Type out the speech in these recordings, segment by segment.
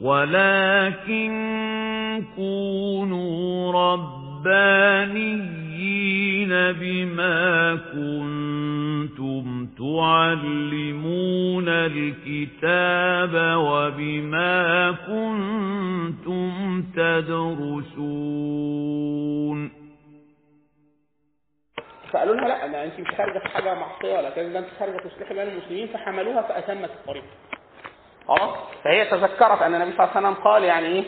ولكن كونوا ربانيين بما كنتم تعلمون الكتاب وبما كنتم تدرسون. فقالوا لها لا ما أنت مش خارجة في حاجة معصية ولا كذا أنت خارجة تصلحي بين المسلمين فحملوها فأتمت الطريق. خلاص فهي تذكرت أن النبي صلى الله عليه وسلم قال يعني إيه؟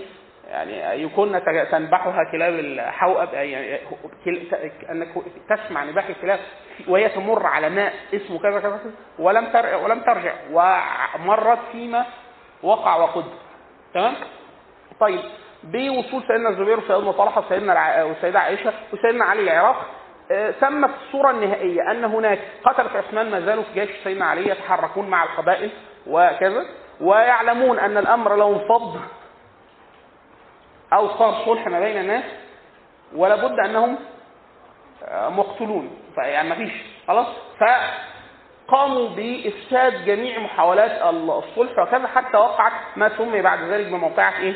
يعني يكون تنبحها كلاب الحوأب يعني أنك تسمع نباح الكلاب وهي تمر على ماء اسمه كذا كذا ولم ولم ترجع ومرت فيما وقع وقد تمام؟ طيب بوصول سيدنا الزبير وسيدنا طلحة وسيدنا وسيدنا عائشة وسيدنا علي العراق سمت الصورة النهائية أن هناك قتلة عثمان ما زالوا في جيش سيدنا علي يتحركون مع القبائل وكذا. ويعلمون أن الأمر لو انفض أو صار صلح ما بين الناس ولا بد أنهم مقتولون. فيعني ما فيش خلاص؟ فقاموا بإفساد جميع محاولات الصلح وكذا حتى وقعت ما سمي بعد ذلك بموقعة إيه؟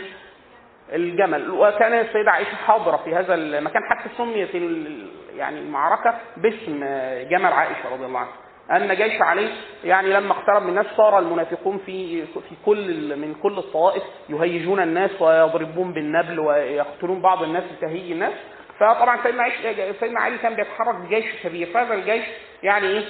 الجمل. وكان السيدة عائشة حاضرة في هذا المكان حتى سميت يعني المعركة باسم جمل عائشة رضي الله عنها. أن جيش علي يعني لما اقترب من الناس صار المنافقون في في كل من كل الطوائف يهيجون الناس ويضربون بالنبل ويقتلون بعض الناس لتهيج الناس. فطبعا سيدنا عيش سيدنا علي كان بيتحرك بجيش كبير. فهذا الجيش يعني إيه؟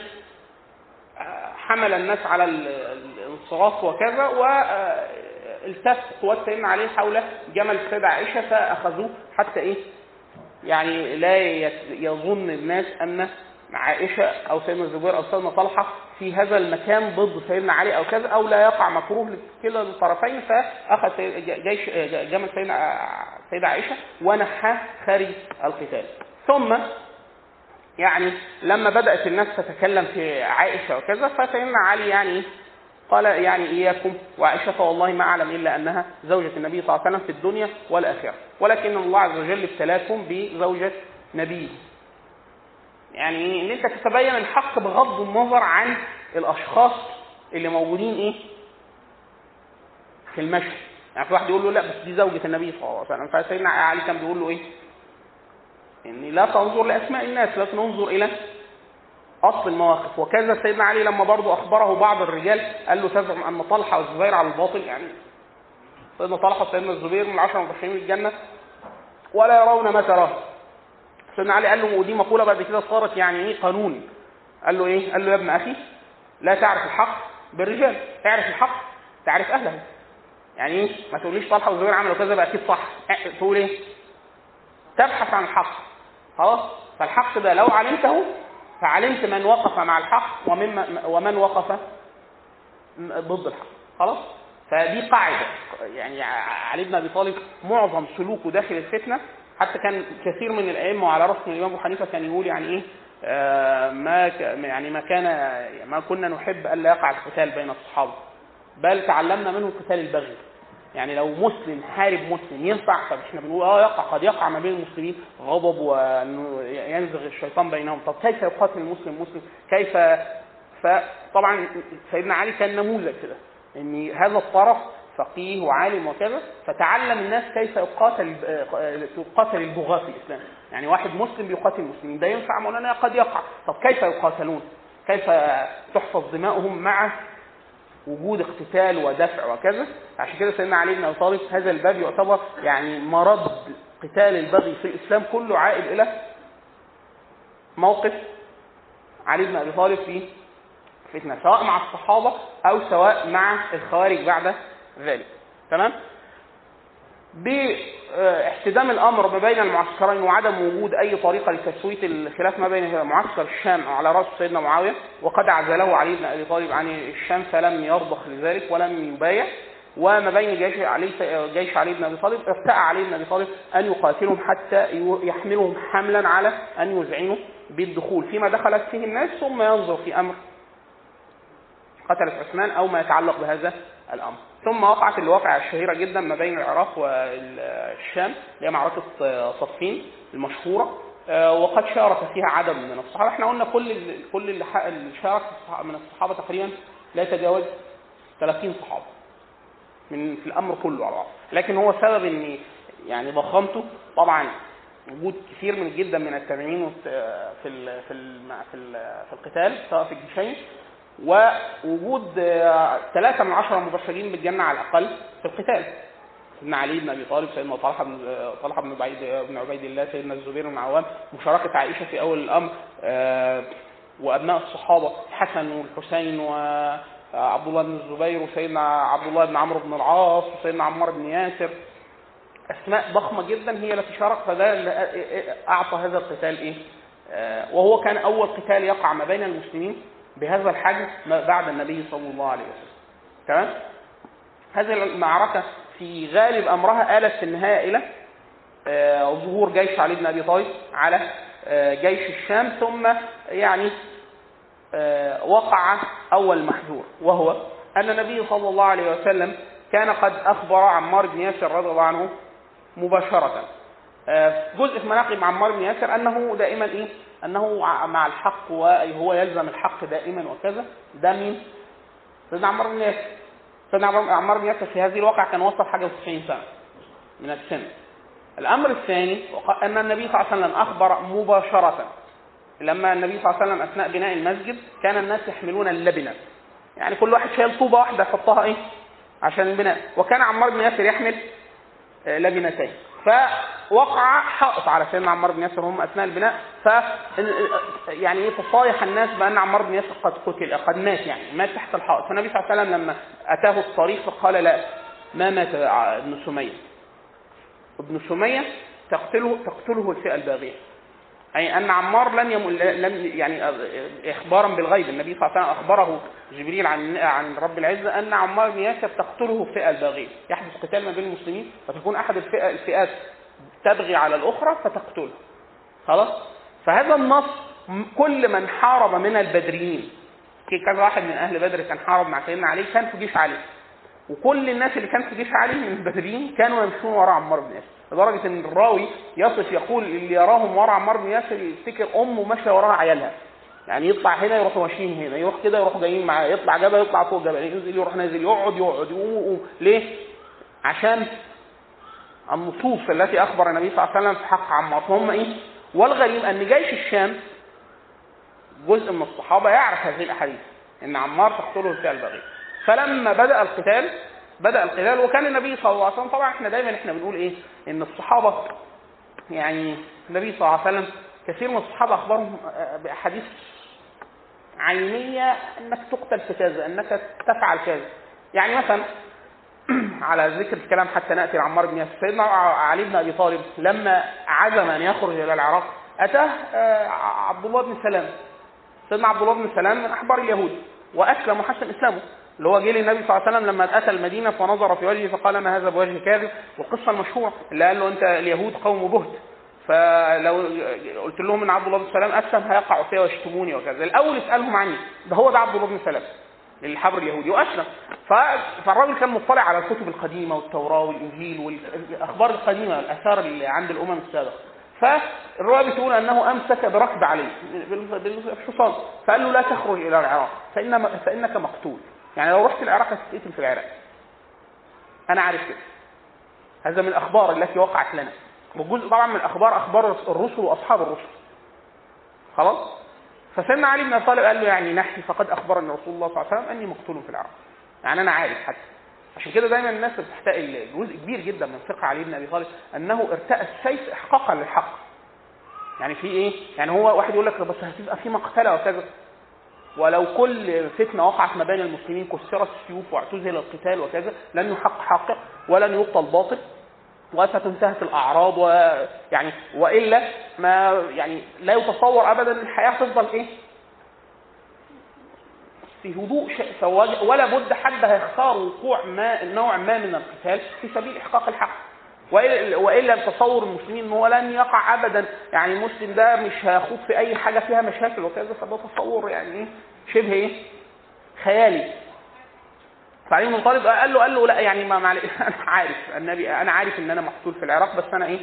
حمل الناس على الانصراف وكذا والتف قوات سيدنا علي حول جمل السيدة عائشة فأخذوه حتى إيه؟ يعني لا يظن الناس أن عائشة أو سيدنا الزبير أو سيدنا طلحة في هذا المكان ضد سيدنا علي أو كذا أو لا يقع مكروه لكلا الطرفين فأخذ جيش جمل سيدنا سيدة عائشة ونحى خارج القتال. ثم يعني لما بدأت الناس تتكلم في عائشة وكذا فسيدنا علي يعني قال يعني إياكم وعائشة والله ما أعلم إلا أنها زوجة النبي صلى الله عليه وسلم في الدنيا والآخرة ولكن الله عز وجل ابتلاكم بزوجة نبيه. يعني إن أنت تتبين الحق بغض النظر عن الأشخاص اللي موجودين إيه؟ في المشهد. يعني في واحد يقول له لا بس دي زوجة النبي صلى الله عليه وسلم. فسيدنا علي كان بيقول له إيه؟ ان لا تنظر لأسماء الناس لكن انظر إلى أصل المواقف. وكذا سيدنا علي لما برضه أخبره بعض الرجال قال له تزعم أن طلحة والزبير على الباطل. يعني سيدنا طلحة وسيدنا الزبير من العشرة المبشرين بالجنة ولا يرون ما تراه. سيدنا علي قال له ودي مقولة بعد كده صارت يعني إيه قانون. قال له إيه؟ قال له يا ابن أخي لا تعرف الحق بالرجال. اعرف الحق تعرف أهله. يعني إيه؟ ما تقوليش طلحة والزبير عملوا كذا بقى أكيد صح. تقول إيه؟ تبحث عن الحق. خلاص؟ فالحق ده لو علمته فعلمت من وقف مع الحق ومن ومن وقف ضد الحق. خلاص؟ فدي قاعدة. يعني علي بن أبي طالب معظم سلوكه داخل الفتنة حتى كان كثير من الأئمة وعلى راسهم الإمام أبو حنيفة كان يقول يعني إيه آه ما يعني ما كان ما كنا نحب الا يقع القتال بين الصحابة بل تعلمنا منه قتال البغي. يعني لو مسلم حارب مسلم ينفع طب إحنا بنقول آه يقع قد يقع ما بين المسلمين غضب وينزغ الشيطان بينهم. طب كيف يقاتل المسلم مسلم؟ كيف؟ فطبعا سيدنا علي كان نموذج كده إن هذا الطرف فقيه وعالم وكذا فتعلم الناس كيف يقاتل يقاتل البغاة في الإسلام. يعني واحد مسلم بيقاتل المسلمين ده ينفع؟ مولانا قد يقع. طب كيف يقاتلون؟ كيف تحفظ دماؤهم مع وجود اقتتال ودفع وكذا؟ عشان كده سيدنا علي بن أبي طالب هذا الباب يعتبر يعني مرض قتال البغي في الإسلام. كله عائد إلى موقف علي بن أبي طالب في فتنة سواء مع الصحابة أو سواء مع الخوارج بعد ذلك. تمام؟ باحتدام الأمر ما بين المعسكرين وعدم وجود أي طريقة لتسويه الخلاف ما بين معسكر الشام على رأس سيدنا معاوية وقد عزله علي بن أبي طالب عن الشام فلم يرضخ لذلك ولم يبايع وما بين جيش علي جيش علي بن أبي طالب ارتأى علي بن أبي طالب أن يقاتلهم حتى يحملهم حملا على أن يذعنوا بالدخول. فيما دخلت فيه الناس ثم ينظر في أمر قتلة عثمان أو ما يتعلق بهذا الأمر. ثم وقعت الواقعة الشهيرة جدا ما بين العراق والشام اللي هي معركة صفين المشهورة. وقد شارك فيها عدد من الصحابة. إحنا قلنا كل كل اللي شارك من الصحابة تقريبا لا يتجاوز 30 صحابة من في الأمر كله على بعض لكن هو سبب ان يعني ضخامته طبعا وجود كثير من جدا من التابعين في في في في القتال سواء في الجيشين ووجود ثلاثة من عشرة مبشرين بالجنة على الأقل في القتال. سيدنا علي بن أبي طالب سيدنا طلحة بن طلحة بن عبيد بن عبيد الله سيدنا الزبير بن عوام مشاركة عائشة في أول الأمر آه، وأبناء الصحابة الحسن والحسين وعبد الله بن الزبير وسيدنا عبد الله بن عمرو بن العاص وسيدنا عمار بن ياسر. أسماء ضخمة جدا هي التي شارك فده أعطى هذا القتال إيه؟ آه، وهو كان أول قتال يقع ما بين المسلمين. بهذا الحجم بعد النبي صلى الله عليه وسلم. تمام؟ هذه المعركة في غالب أمرها آلت في النهاية إلى آه، ظهور جيش علي بن أبي طالب على آه، جيش الشام ثم يعني وقع أول محذور وهو أن النبي صلى الله عليه وسلم كان قد أخبر عمار بن ياسر رضي الله عنه مباشرة آه، جزء في مناقب عمار بن ياسر أنه دائما إيه؟ أنه مع الحق وهو يلزم الحق دائما وكذا. ده مين؟ سيدنا عمار بن ياسر. سيدنا عمار بن ياسر في هذه الواقع كان وصل حاجة و90 سنة من السن. الأمر الثاني أن النبي صلى الله عليه وسلم أخبر مباشرة. لما النبي صلى الله عليه وسلم أثناء بناء المسجد كان الناس يحملون اللبنة. يعني كل واحد شايل طوبة واحدة يحطها إيه؟ عشان البناء. وكان عمار بن ياسر يحمل لبنتين. فوقع حائط على سيدنا عمار بن ياسر هم أثناء البناء. ف يعني إيه الناس بأن عمار بن ياسر قد قتل قد مات يعني مات تحت الحائط. فالنبي صلى الله عليه وسلم لما أتاه الطريق فقال لا ما مات ابن سمية؟ ابن سمية تقتله تقتله الفئة الباغية. أي أن عمار لم يم... لم يعني إخبارا بالغيب. النبي صلى الله عليه وسلم أخبره جبريل عن عن رب العزة أن عمار بن ياسر تقتله الفئة الباغية. يحدث قتال ما بين المسلمين فتكون أحد الفئة الفئات تبغي على الأخرى فتقتله خلاص؟ فهذا النص كل من حارب من البدريين. كان واحد من أهل بدر كان حارب مع سيدنا علي كان في جيش علي. وكل الناس اللي كان في جيش علي من البدريين كانوا يمشون وراء عمار بن ياسر. لدرجة إن الراوي يصف يقول اللي يراهم ورا عمار بن ياسر يفتكر أمه ماشية وراها عيالها. يعني يطلع هنا يروحوا ماشيين هنا يروح كده يروحوا جايين معاه يطلع جبل يطلع فوق جبل ينزل يروح نازل يقعد يقعد يقوم. ليه؟ عشان النصوص التي أخبر النبي صلى الله عليه وسلم في حق عمار فهم إيه؟ والغريب أن جيش الشام جزء من الصحابة يعرف هذه الأحاديث إن عمار تقتله الفئه البغيه فلما بدأ القتال بدأ القتال وكان النبي صلى الله عليه وسلم طبعا إحنا دايما إحنا بنقول إيه؟ إن الصحابة يعني النبي صلى الله عليه وسلم كثير من الصحابة أخبرهم بأحاديث عينية أنك تقتل في كذا أنك تفعل كذا. يعني مثلا على ذكر الكلام حتى نأتي لعمار بن ياسر. سيدنا علي بن أبي طالب لما عزم أن يخرج إلى العراق أتاه آه، عبد الله بن سلام. سيدنا عبد الله بن سلام من أحبار اليهود وأسلم وحسن إسلامه. اللي هو جه للنبي صلى الله عليه وسلم لما اتى المدينة فنظر في وجهه فقال ما هذا بوجه كاذب؟ والقصة المشهورة اللي قال له أنت اليهود قوم بهت. فلو قلت لهم إن عبد الله بن سلام أسلم هيقعوا فيها ويشتموني وكذا. الأول اسألهم عني ده هو ده عبد الله بن سلام. الحبر اليهودي واسلم فالراجل كان مطلع على الكتب القديمة والتوراة والإنجيل والأخبار القديمة الآثار اللي عند الأمم السابقة. فالرواية بتقول أنه أمسك بركب عليه بالحصان. فقال له لا تخرج إلى العراق فإن فإنك مقتول. يعني لو رحت العراق هتتقتل في العراق. أنا عارف كده. هذا من الأخبار التي وقعت لنا. وجزء طبعا من الأخبار أخبار الرسل وأصحاب الرسل. خلاص؟ فسيدنا علي بن أبي طالب قال له يعني نحي فقد اخبرني رسول الله صلى الله عليه وسلم أني مقتول في العراق. يعني أنا عارف حتى. عشان كده دايما الناس بتحتاج جزء كبير جدا من فقه علي بن أبي طالب أنه ارتأى السيف احقاقا للحق. يعني في إيه؟ يعني هو واحد يقول لك بس هتبقى في مقتلة وكذا. ولو كل فتنة وقعت ما بين المسلمين كسرت السيوف واعتزل القتال وكذا لن يحق حق ولن يبطل باطل. وستنتهك الأعراض ويعني وإلا ما يعني لا يتصور ابدا الحياة تفضل إيه؟ في هدوء ولا بد حد هيختار وقوع ما نوع ما من القتال في سبيل إحقاق الحق. وإلا تصور المسلمين إن هو لن يقع ابدا. يعني المسلم ده مش هيخوض في أي حاجة فيها مشاكل. وكذا فده تصور يعني إيه؟ شبه إيه؟ خيالي. فعلي بن طالب قال له قال له لا يعني ما معلش أنا عارف النبي أنا عارف إن أنا مقتول في العراق بس أنا إيه؟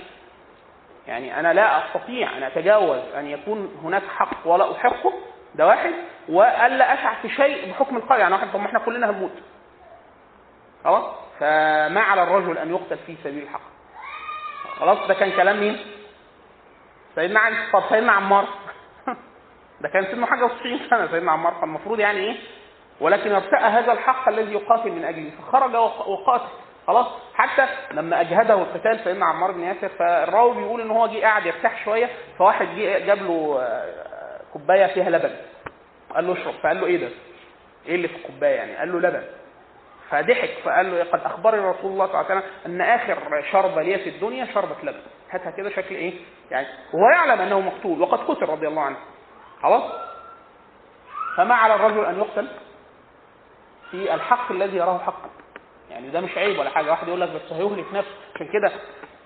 يعني أنا لا أستطيع ان أتجاوز أن يكون هناك حق ولا أحقه ده واحد. والا اسعى في شيء بحكم القريه يعني واحد طب ما إحنا كلنا هنموت. خلاص؟ فما على الرجل أن يقتل في سبيل الحق. خلاص؟ ده كان كلام مين؟ سيدنا علي. طب سيدنا عمار. ده كان سنه حاجة و90 سنة سيدنا عمار. فالمفروض يعني إيه؟ ولكن ارتأى هذا الحق الذي يقاتل من أجله فخرج وق- وقاتل. خلاص؟ حتى لما أجهده القتال سيدنا عمار بن ياسر فالراوي بيقول إن هو جه قاعد يرتاح شوية فواحد جه جاب له آه، كوباية فيها لبن. قال له اشرب. فقال له إيه ده؟ إيه اللي في الكوباية يعني؟ قال له لبن. فضحك. فقال له قد أخبرني رسول الله صلى الله عليه وسلم أن آخر شربه لي في الدنيا شربه لبن. هاتها كده شكل إيه؟ يعني وهو يعلم أنه مقتول وقد قتل رضي الله عنه. خلاص؟ فما على الرجل أن يقتل؟ في الحق الذي يراه حقا يعني ده مش عيب ولا حاجة. واحد يقول لك بس هيهلك نفسه. عشان كده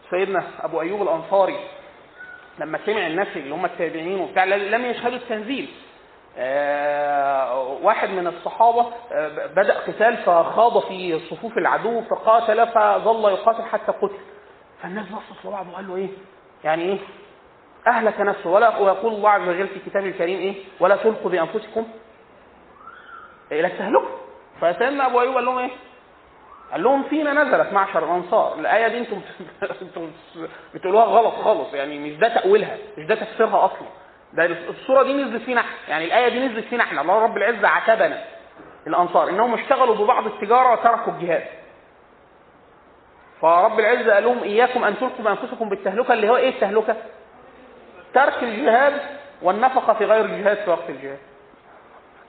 سيدنا أبو أيوب الأنصاري لما سمع الناس اللي هم التابعين وبتاع لم يشهدوا التنزيل. آه، واحد من الصحابة آه، بدأ قتال فخاض في صفوف العدو فقاتل فظل يقاتل حتى قتل. فالناس بصت لبعض وقال له إيه؟ يعني إيه؟ أهلك نفسه. ولا ويقول الله عز وجل في كتابه الكريم إيه؟ ولا تلقوا بأنفسكم إلى التهلكه فسيدنا أبو أيوب قال لهم إيه؟ قال لهم فينا نزلت معشر الأنصار. الآية دي أنتم أنتم بتقولوها غلط خالص. يعني مش ده تأويلها مش ده تفسيرها أصلا. ده الصورة دي نزلت فينا إحنا. يعني الآية دي نزلت فينا إحنا. الله رب العزة عاتبنا الأنصار. إنهم اشتغلوا ببعض التجارة وتركوا الجهاد. فرب العزة قال لهم إياكم أن تلقوا بأنفسكم بالتهلكة اللي هو إيه التهلكة؟ ترك الجهاد والنفقة في غير الجهاد في وقت الجهاد.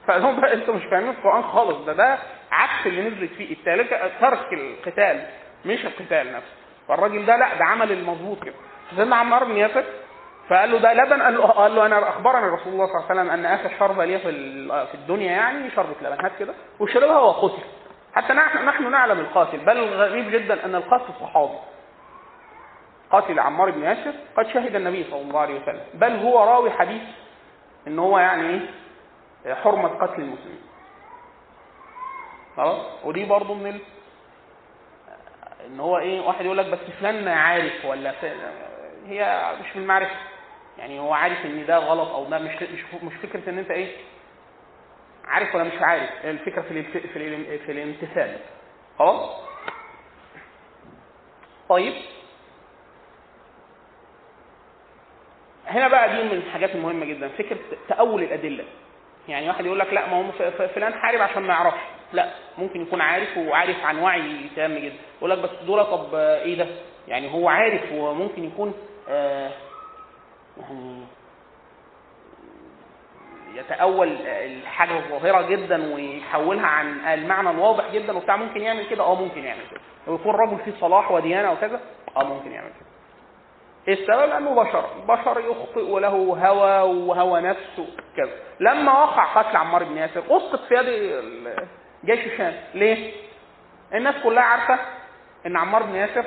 فقال بقى أنتوا مش فاهمين القرآن خالص. ده ده عكس اللي نزلت فيه. التهلكه ترك القتال مش القتال نفسه. فالراجل ده لأ ده عمل المظبوط كده. سيدنا عمار بن ياسر فقال له ده لبن قال له, قال له أنا أخبرني رسول الله صلى الله عليه وسلم أن آخر شربه لي في في الدنيا يعني شربه لبن هات كده. وشربها وقتل حتى نحن نحن نعلم القاتل بل غريب جدا أن القاتل صحابي. قاتل عمار بن ياسر قد شهد النبي صلى الله عليه وسلم. بل هو راوي حديث إن هو يعني إيه؟ حرمة قتل المسلمين. خلاص؟ ودي برضه من ال... إن هو إيه واحد يقول لك بس فلان عارف ولا ف... هي مش من المعرفة. يعني هو عارف إن ده غلط أو ده مش مش مش فكرة إن أنت إيه عارف ولا مش عارف. الفكرة في الالت... في, الال... في الامتثال. خلاص؟ طيب. هنا بقى دي من الحاجات المهمة جدا فكرة تأول الأدلة. يعني واحد يقول لك لا ما هو فلان حارب عشان ما يعرفش. لا ممكن يكون عارف وعارف عن وعي تام جدا. يقول لك بس دول طب إيه ده؟ يعني هو عارف وممكن يكون آه يعني يتأول الحاجة الظاهرة جدا ويحولها عن المعنى الواضح جدا وبتاع ممكن يعمل كده. آه ممكن يعمل كده. ويكون رجل فيه صلاح وديانة وكذا آه ممكن يعمل كده. السبب؟ لأنه بشر، بشر يخطئ وله هوى وهوى نفس وكذا. لما وقع قتل عمار بن ياسر أسقط في يد جيش الشام، ليه؟ الناس كلها عارفة إن عمار بن ياسر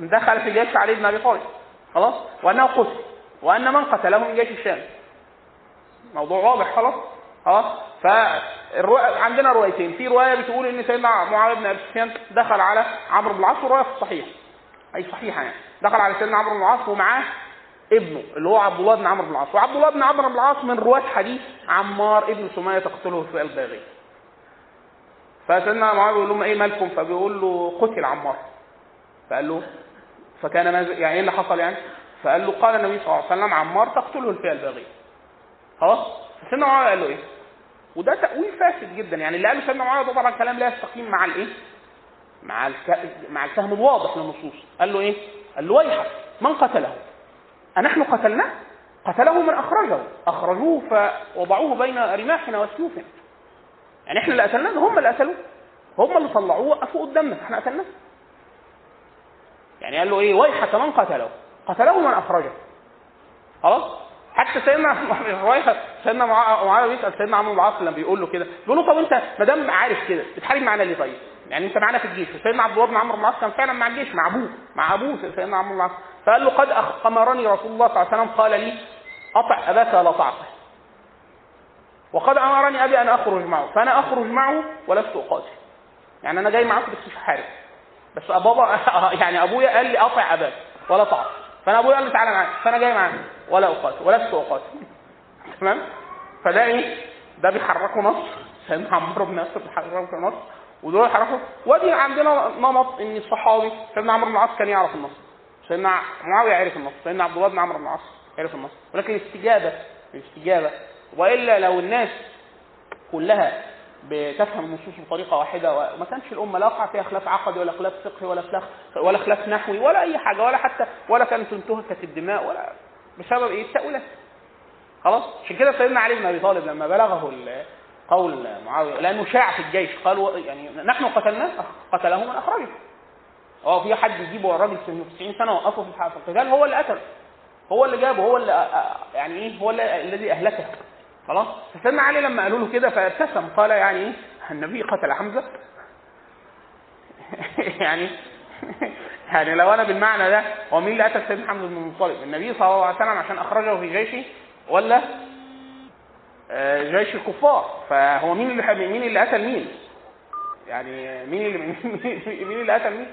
دخل في جيش علي بن أبي طالب خلاص؟ وأنه قتل وأن من قتله من جيش الشام. موضوع واضح خلاص؟ خلاص؟ فالرؤى عندنا روايتين، في رواية بتقول إن سيدنا معاويه بن أبي سفيان دخل على عمرو بن العاص وروايه في الصحيح. أي صحيحة يعني. دخل على سيدنا عمرو بن العاص ومعاه ابنه اللي هو عبد الله بن عمرو بن العاص. وعبد الله بن عمرو بن العاص من رواة حديث عمار ابن سمية تقتله في الباغي. فسيدنا معاويه بيقول لهم إيه مالكم؟ فبيقول له قتل عمار. فقال له فكان ماذا؟ يعني إيه اللي حصل يعني؟ فقال له قال النبي صلى الله عليه وسلم عمار تقتله الفئه الباغيه خلاص؟ فسيدنا معاويه قال له إيه؟ وده تأويل فاسد جدا يعني. اللي قاله سيدنا معاويه ده طبعا كلام لا يستقيم مع الإيه؟ مع. مع الفهم الواضح للنصوص. قال له إيه؟ قال له ويحك من قتله؟ أنحن قتلناه قتله من أخرجه. أخرجوه فوضعوه بين رماحنا وسيوفنا. يعني إحنا اللي قتلناه هم اللي قتلوه. هم اللي طلعوه وقفوا قدامنا. إحنا قتلناه. يعني قال له إيه؟ ويحك من قتله؟ قتله من أخرجه. خلاص؟ حتى سيدنا روايه سيدنا معا- معاوية بيسأل سيدنا عمرو بن العاص لما بيقول له كده بيقول له طب أنت ما دام عارف كده بتحارب معانا ليه طيب؟ يعني انت معانا في الجيش وسيدنا عبد الله بن عمرو بن العاص كان فعلا مع الجيش مع أبوه مع أبوه سيدنا عمرو بن العاص. فقال له قد امرني رسول الله صلى الله عليه وسلم قال لي أطع أباك ولا تعصه وقد أمرني أبي أن أخرج معه فأنا أخرج معه ولست أقاتل. يعني أنا جاي معاكم بس مش هحارب بس بابا يعني أبويا قال لي أطع أباك ولا تعص فأنا أبويا قال لي تعالى معاك. فأنا جاي معاك. ولا أقاتل ولست أقاتل. تمام؟ فده إيه؟ ده بيحركوا مصر. سيدنا عمرو بن ياسر بيحركوا مصر. ودول يعرفوا ودي عندنا نمط إن الصحابي سيدنا عمرو بن العاص كان يعرف النص. سيدنا معاوية عرف النص. سيدنا عبد الله بن عمرو بن العاص عرف النص. ولكن الاستجابة الاستجابة وإلا لو الناس كلها بتفهم النصوص بطريقة واحدة وما كانش الأمة لا وقع فيها خلاف عقدي ولا خلاف فقهي ولا خلاف ولا خلاف نحوي ولا أي حاجة ولا حتى ولا كانت انتهكت الدماء ولا بسبب إيه؟ التأويلات. خلاص؟ عشان كده سيدنا علي بن أبي طالب لما بلغه قول معاوية لأنه شاع في الجيش. قالوا يعني نحن قتلناه قتله من أخرجه. آه في حد يجيبه الراجل في 90 سنة وقفه في القتال هو اللي قتله هو اللي جابه هو اللي يعني إيه هو الذي أهلكه. خلاص؟ فسيدنا علي لما قالوا له كده فابتسم. قال يعني إيه؟ النبي قتل حمزة. يعني يعني لو أنا بالمعنى ده هو مين اللي قتل سيدنا حمزة بن المطلب؟ النبي صلى الله عليه وسلم عشان أخرجه في جيشه ولا جيش الكفار. فهو مين اللي مين اللي قتل مين؟ يعني مين اللي مين اللي قتل مين؟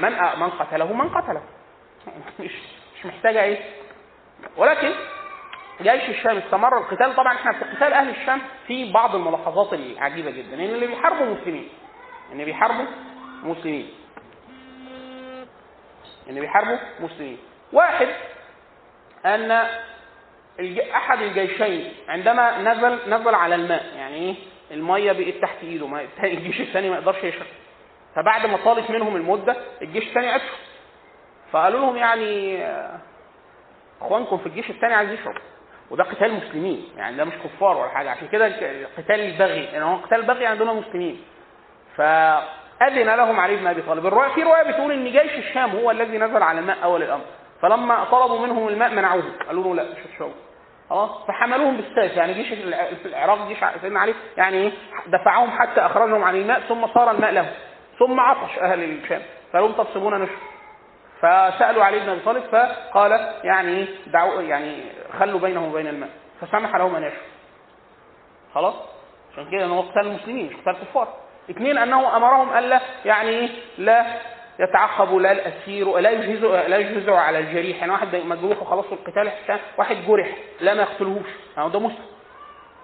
من من قتله من قتله. مش مش محتاجة إيه؟ ولكن جيش الشام استمر. القتال طبعا إحنا في قتال أهل الشام في بعض الملاحظات العجيبة جدا إن اللي بيحاربوا مسلمين. إن بيحاربوا مسلمين. إن بيحاربوا مسلمين. واحد أن أحد الجيشين. عندما نزل نزل على الماء يعني إيه؟ المية بقت تحت إيده ما الجيش الثاني ما يقدرش يشرب. فبعد ما طالت منهم المدة الجيش الثاني عطشوا. فقالوا لهم يعني إخوانكم في الجيش الثاني عايز يشرب. وده قتال مسلمين يعني ده مش كفار ولا حاجة. عشان كده قتال البغي يعني هو قتال البغي عندنا مسلمين. فأذن لهم علي بن أبي طالب. الروايه في رواية بتقول إن جيش الشام هو الذي نزل على الماء أول الأمر. فلما طلبوا منهم الماء منعوه قالوا له لا مش هتشربوا خلاص؟ فحملوهم بالسيف. يعني جيش العراق جيش سيدنا علي يعني إيه؟ دفعهم حتى أخرجهم عن الماء ثم صار الماء لهم. ثم عطش أهل الشام. فقالوا لهم طب سيبونا نشرب فسألوا علي بن أبي طالب فقال يعني دعوا يعني خلوا بينهم وبين الماء. فسمح لهم أن يشربوا خلاص؟ عشان كده انه قتال المسلمين مش قتال كفار اثنين انه أمرهم ألا يعني لا يتعقب لا الأسير لا يجهز لا يجهز على الجريح. يعني واحد مجروح وخلاص القتال واحد جرح لا ما يقتلهوش. يعني ده مسلم.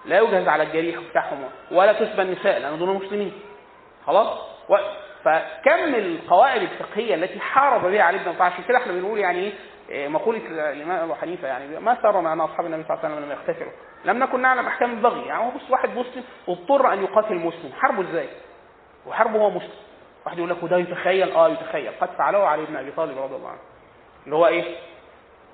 لا يجهز على الجريح بتاعهم ولا تسبى النساء لأن دول مسلمين. خلاص؟ و... فكم القواعد الفقهية التي حارب بها علي بن عشان كده إحنا بنقول يعني إيه مقولة الإمام أبو حنيفة يعني ما سر معنا أصحاب النبي صلى الله عليه وسلم لم يختفروا لم نكن نعلم أحكام البغي. يعني هو بص واحد مسلم اضطر أن يقاتل مسلم. حربه إزاي؟ وحربه هو مسلم. واحد يقول لك وده يتخيل؟ آه يتخيل. قد فعله علي بن أبي طالب رضي الله عنه. اللي هو إيه؟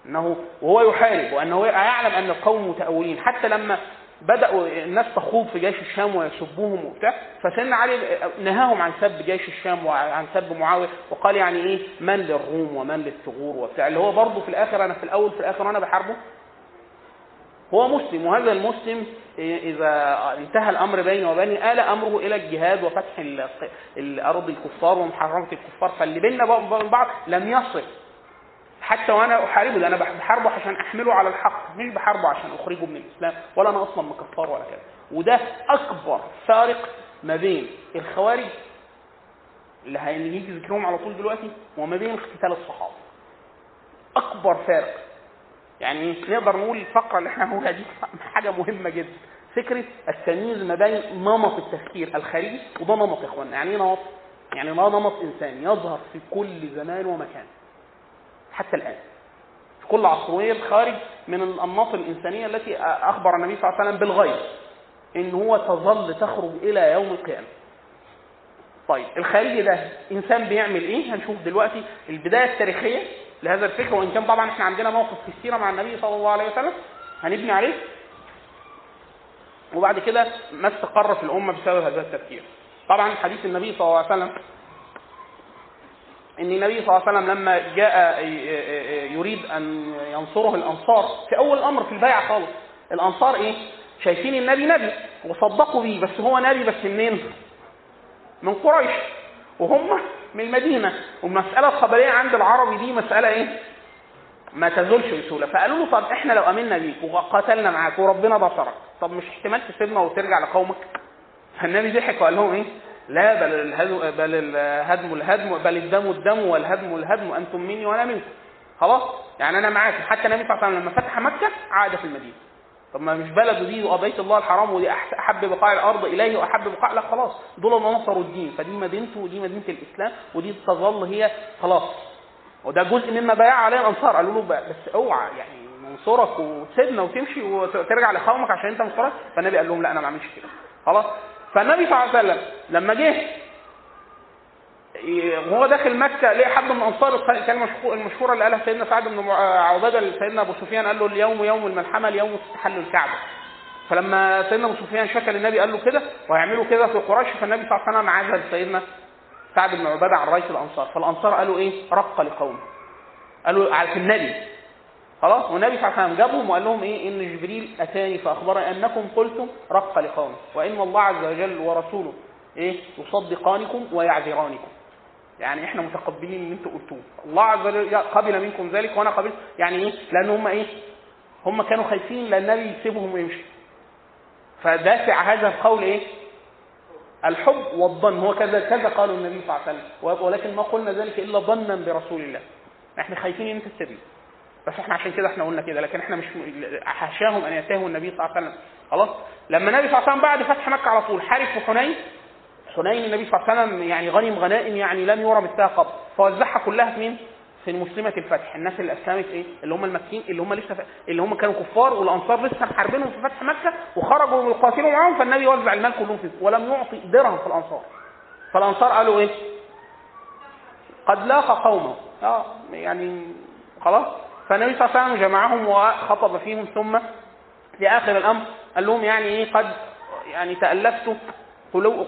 إنه وهو يحارب وإنه يعلم أن القوم متأولين. حتى لما بدأوا الناس تخوض في جيش الشام ويسبوهم وبتاع فسيدنا علي نهاهم عن سب جيش الشام وعن سب معاوية وقال يعني إيه؟ من للروم ومن للثغور وبتاع. اللي هو برضه في الآخر أنا في الأول في الآخر أنا بحاربه. هو مسلم وهذا المسلم إذا انتهى الأمر بينه وبينه آل أمره إلى الجهاد وفتح الأرض الكفار ومحاربة الكفار. فاللي بيننا بعض لم يصل. حتى وأنا أحاربه ده أنا بحاربه عشان أحمله على الحق. مش بحاربه عشان أخرجه من الإسلام ولا أنا أصلا مكفار ولا كده وده أكبر فارق ما بين الخوارج اللي هنيجي ذكرهم على طول دلوقتي وما بين قتال الصحابة. أكبر فارق. يعني نقدر نقول الفقرة اللي إحنا هنقولها دي حاجة مهمة جدا. فكرة التمييز ما بين نمط التفكير الخارجي وده نمط يا اخوانا يعني إيه نمط؟ يعني ده نمط إنساني. يظهر في كل زمان ومكان. حتى الآن. في كل عصريه الخارج من الأنماط الإنسانية التي أخبر النبي صلى الله عليه وسلم بالغيب. إن هو تظل تخرج إلى يوم القيامة. طيب الخارجي ده إنسان بيعمل إيه؟ هنشوف دلوقتي البداية التاريخية. لهذا الفكر وإن كان طبعا إحنا عندنا موقف في السيره مع النبي صلى الله عليه وسلم هنبني عليه. وبعد كده ما استقر في الأمة بسبب هذا التفكير. طبعا حديث النبي صلى الله عليه وسلم إن النبي صلى الله عليه وسلم لما جاء يريد أن ينصره الأنصار في أول الأمر في البيعة خالص. الأنصار إيه؟ شايفين النبي نبي وصدقوا بيه بس هو نبي بس منين؟ من قريش. وهم من المدينة والمسألة الخبرية عند العربي دي مسألة إيه؟ ما تزولش بسهولة. فقالوا له طب إحنا لو آمنا بيك وقاتلنا معاك وربنا بصرك طب مش احتمال تسيبنا وترجع لقومك؟ فالنبي ضحك وقال لهم إيه؟ لا بل الهدم بل الهدم الهدم بل الدم الدم والهدم الهدم أنتم مني وأنا منكم. خلاص؟ يعني أنا معاكم. حتى النبي صلى الله عليه وسلم لما فتح مكة عاد في المدينة. طب ما مش بلده دي وبيت الله الحرام ودي أحب بقاع الأرض إليه وأحب بقاع لا خلاص. دول نصروا الدين. فدي مدينته ودي مدينة الإسلام ودي تظل هي خلاص. وده جزء مما بايع عليه الأنصار. قالوا له بس اوعى يعني ننصرك وتسيبنا وتمشي وترجع لقومك عشان انت مصرك. فالنبي قال لهم لا أنا ما اعملش كده. خلاص. فالنبي صلى الله عليه وسلم لما جه وهو داخل مكة ليه حد من أنصار الكلمة المشهو- المشهورة اللي قالها سيدنا سعد بن عبادة لسيدنا أبو سفيان قال له اليوم يوم الملحمة اليوم تستحل الكعبة. فلما سيدنا أبو سفيان شكى للنبي قال له كده وهيعملوا كده في قريش فالنبي صلى الله عليه وسلم عزل سيدنا سعد بن عبادة عن رئيس الأنصار. فالأنصار قالوا إيه؟ رق لقومه. قالوا على النبي. خلاص؟ والنبي صلى الله عليه وسلم جابهم وقال لهم إيه؟ إن جبريل أتاني فأخبرني أنكم قلتم رق لقومه. وإن الله عز وجل ورسوله إيه؟ يصدقانكم ويعذرانكم. يعني إحنا متقبلين اللي أنتوا قلتوه. الله عز وجل قبل منكم ذلك وأنا قبل. يعني إيه؟ لأن هم إيه؟ هم كانوا خايفين لأن النبي يسيبهم ويمشي. فدافع هذا القول إيه؟ الحب والظن. هو كذا كذا قالوا النبي صلى الله عليه وسلم. ولكن ما قلنا ذلك إلا ظنا برسول الله. إحنا خايفين إن أنت تسيبنا بس إحنا عشان كده إحنا قلنا كده. لكن إحنا مش حاشاهم أن يتهموا النبي صلى الله عليه وسلم. خلاص؟ لما النبي صلى الله عليه وسلم بعد فتح مكة على طول حارب في حنين حنين النبي صلى الله عليه وسلم يعني غنم غنائم يعني لم يرى مثلها قبل فوزعها كلها في مين؟ في المسلمة الفتح. الناس اللي أسلمت إيه؟ اللي هم المكيين اللي هم لسه. اللي هم كانوا كفار والأنصار لسه محاربينهم في فتح مكة وخرجوا يقاتلوا معاهم فالنبي وزع المال كلهم فيه ولم يعطي درهم في الأنصار. فالأنصار قالوا إيه؟ قد لاقى قومه. آه يعني خلاص. فالنبي صلى الله عليه وسلم جمعهم وخطب فيهم ثم في اخر الأمر قال لهم يعني إيه؟ قد يعني تألفت قلوب-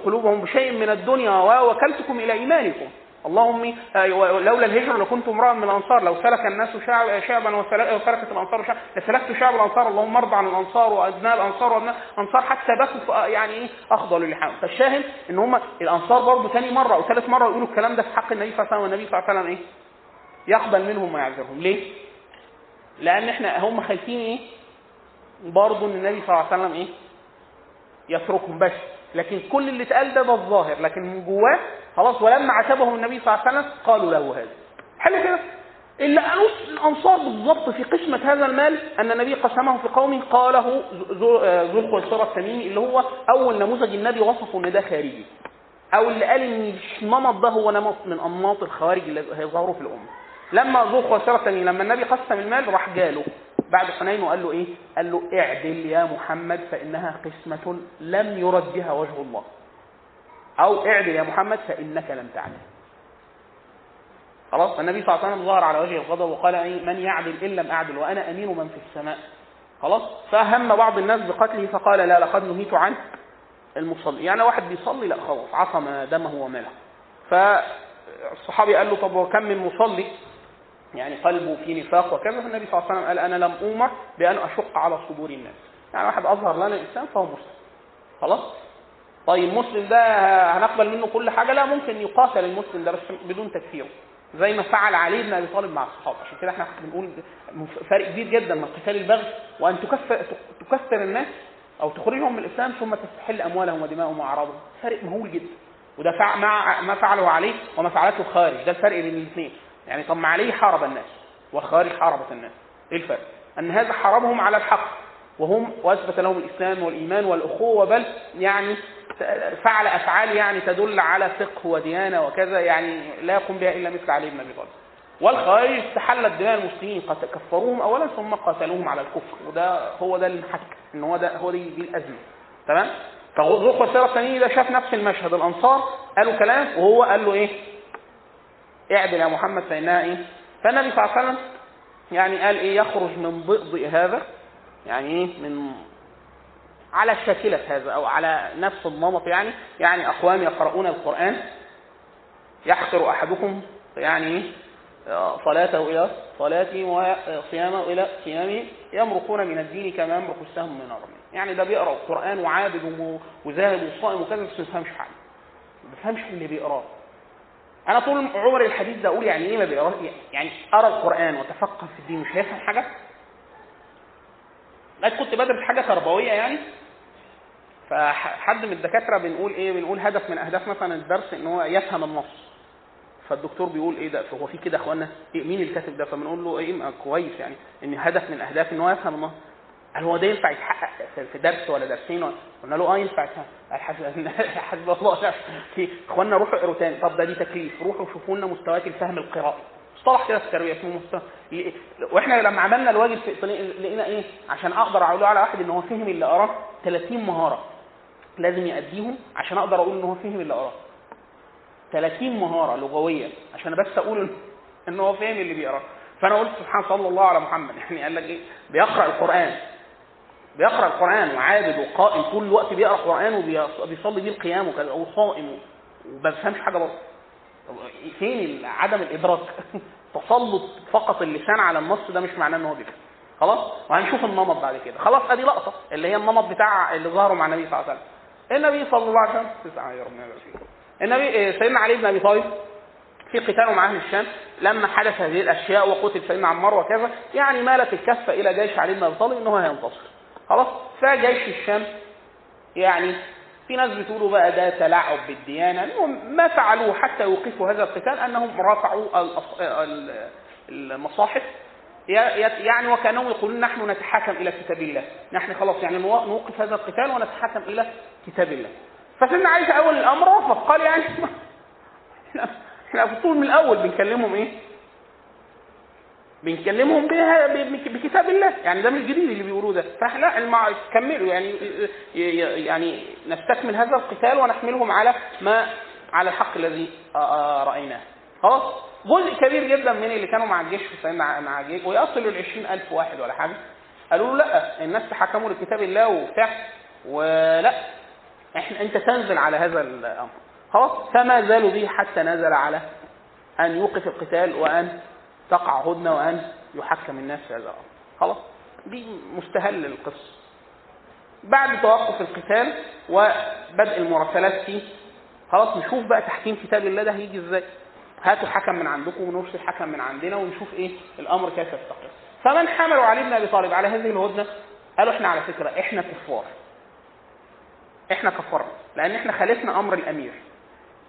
قلوبهم بشيء من الدنيا ووكلتكم إلى إيمانكم اللهم آه، لولا الهجرة لكنت امرأ من الأنصار لو سلك الناس شعب شعبا وسل- وسلكت الأنصار شعبا لسلكت شعب الأنصار اللهم ارضى عن الأنصار وأبناء الأنصار وأبناء الأنصار حتى بكوا في- يعني إيه أخضلوا اللحام فالشاهد إن هم الأنصار برضه ثاني مرة أو ثالث مرة يقولوا الكلام ده في حق النبي صلى الله عليه وسلم والنبي صلى الله عليه وسلم إيه يقبل منهم ما يعذرهم ليه؟ لأن إحنا هم خايفين إيه؟ برضه إن النبي صلى الله عليه وسلم إيه؟ يتركهم بس لكن كل اللي اتقال ده ده الظاهر. لكن من جواه خلاص ولما عاتبهم النبي صلى الله عليه وسلم قالوا له هذا. حلو كده. اللي قالوه الأنصار بالضبط في قسمة هذا المال أن النبي قسمه في قوم قاله ذو آه، ذو الخيصره التميمي اللي هو أول نموذج النبي وصفه إن ده خارجي. أو اللي قال إن النمط ده هو نمط من أنماط الخوارج اللي هيظهروا في الأمة. لما ذو الخيصره التميمي لما النبي قسم المال راح جاله. بعد حنين وقال له إيه؟ قال له اعدل يا محمد فإنها قسمة لم يرد بها وجه الله. أو اعدل يا محمد فإنك لم تعدل. خلاص؟ النبي صلى الله عليه وسلم ظهر على وجه الغضب وقال إيه من يعدل إن لم أعدل وأنا أمين من في السماء. خلاص؟ فهم بعض الناس بقتله فقال لا لقد نهيت عن المصلي. يعني واحد بيصلي لا خلاص عصم دمه وماله. فالصحابي قال له طب وكم من مصلي؟ يعني قلبه في نفاق. وكذا فالنبي صلى الله عليه وسلم قال أنا لم اومر بأن أشق على صدور الناس. يعني واحد أظهر لنا الاسلام فهو مسلم. خلاص؟ طيب مسلم ده هنقبل منه كل حاجة؟ لا ممكن يقاتل المسلم ده بس بدون تكفيره زي ما فعل علي بن أبي طالب مع الصحابة. عشان كده إحنا بنقول فرق كبير جدا من قتال البغي وأن تكفر تكفر الناس أو تخرجهم من الإسلام ثم تستحل أموالهم ودماءهم وأعراضهم. فرق مهول جدا. وده فع مع ما فعله علي وما فعلته الخارج ده الفرق بين الاثنين. يعني طب ما علي حارب الناس والخارج حاربت الناس. إيه الفرق؟ أن هذا حاربهم على الحق وهم وأثبت لهم الإسلام والإيمان والأخوة بل يعني فعل أفعال يعني تدل على فقه وديانة وكذا يعني لا يقوم بها إلا مثل علي بن أبي طالب. والخوارج استحلت دماء المسلمين كفروهم اولا ثم قاتلوهم على الكفر وده هو ده المحك إن هو ده هو دي, الأزمة. تمام؟ فذو الخساره الثاني ده شاف نفس المشهد الأنصار قالوا كلام وهو قال له إيه؟ اعدل يا محمد فانها إيه فالنبي صلى الله عليه وسلم يعني قال إيه؟ يخرج من ضئضئ هذا يعني إيه؟ من على شاكلة هذا أو على نفس النمط يعني يعني أقوام يقرؤون القرآن يحقر أحدكم يعني صلاته إلى صلاته وصيامه إلى صيامه يمرقون من الدين كما يمرق السهم من الرمي يعني ده بيقرأ القرآن وعابد وزاهد وصائم وكذا بس ما بيفهمش حاجة. ما بيفهمش اللي بيقرأه. أنا طول عمري الحديث ده أقول يعني إيه ما بيقراه يعني أرى القرآن وتفقه في الدين مش هيفهم حاجة؟ لقيت كنت بدرس حاجة تربوية يعني فحد من الدكاترة بنقول إيه بنقول هدف من أهداف مثلا الدرس إن هو يفهم النص. فالدكتور بيقول إيه ده؟ هو في كده يا اخوانا إيه مين الكاتب ده؟ فبنقول له إيه كويس يعني إن هدف من اهداف إن هو يفهم النص. هل هو ده ينفع يتحقق في درس ولا درسين قلنا له آه ينفع حسب الله. في إخواننا روحوا اقروا تاني طب ده دي تكليف؟ روحوا شوفوا لنا مستويات الفهم القرائي. مصطلح كده في التربية اسمه مستوى وإحنا لما عملنا الواجب في لقينا إيه؟ عشان أقدر أقول على واحد إن هو فهم اللي قراه 30 مهارة. لازم يأديهم عشان أقدر أقول إن هو فهم اللي قراه 30 مهارة لغوية عشان بس أقول ان هو فاهم اللي بيقراه فأنا قلت سبحان صلى الله على محمد. يعني قال لك إيه؟ بيقرأ القرآن. بيقرأ القرآن وعابد وقائم طول الوقت بيقرأ قرآن وبيصلي بيه القيام وكذا وصائم وما بفهمش حاجة برضه. فين عدم الإدراك؟ تسلط فقط اللسان على النص ده مش معناه إن هو بيفهم خلاص؟ وهنشوف النمط بعد كده. خلاص أدي لقطة اللي هي النمط بتاع اللي ظهروا مع النبي صلى الله عليه وسلم. النبي صلى الله عليه وسلم تسعة يا ربنا النبي إيه، سيدنا علي بن أبي طالب في قتاله مع أهل الشام لما حدث هذه الأشياء وقتل سيدنا عمار وكذا يعني مالت الكفة إلى جيش علي بن أبي طالب إن هو هينتصر. خلاص؟ فجيش الشام. يعني في ناس بتقولوا بقى ده تلاعب بالديانة. المهم ما فعلوه حتى يوقفوا هذا القتال أنهم رفعوا المصاحف. يعني وكانهم يقولون نحن نتحاكم إلى كتاب الله. نحن خلاص يعني نوقف هذا القتال ونتحاكم إلى كتاب الله. فسيدنا عايز أول الأمر رفض قال يعني إحنا طول من الأول بنكلمهم إيه؟ بنكلمهم بها بكتاب الله. يعني ده مش جديد اللي بيقولوه ده. فاحنا كملوا. يعني يعني نستكمل هذا القتال ونحملهم على ما على الحق الذي رأيناه. خلاص جزء كبير جدا من اللي كانوا مع الجيش في مع الجيش. ويصلوا ل 20000 واحد ولا حاجة. قالوا له لا الناس تحكموا لكتاب الله وبتاع. ولا إحنا أنت تنزل على هذا الأمر. خلاص فما زالوا به حتى نزل على أن يوقف القتال وأن تقع هدنة وأن يحكم الناس في هذا الامر خلاص؟ دي مستهل القصة. بعد توقف القتال وبدء المراسلات فيه خلاص نشوف بقى تحكيم كتاب الله ده هيجي إزاي. هاتوا حكم من عندكم ونرسل حكم من عندنا ونشوف إيه الأمر كيف يستقر. فمن حملوا علي بن أبي طالب على هذه الهدنة؟ قالوا إحنا على فكرة إحنا كفار. إحنا كفرنا لأن إحنا خالفنا أمر الأمير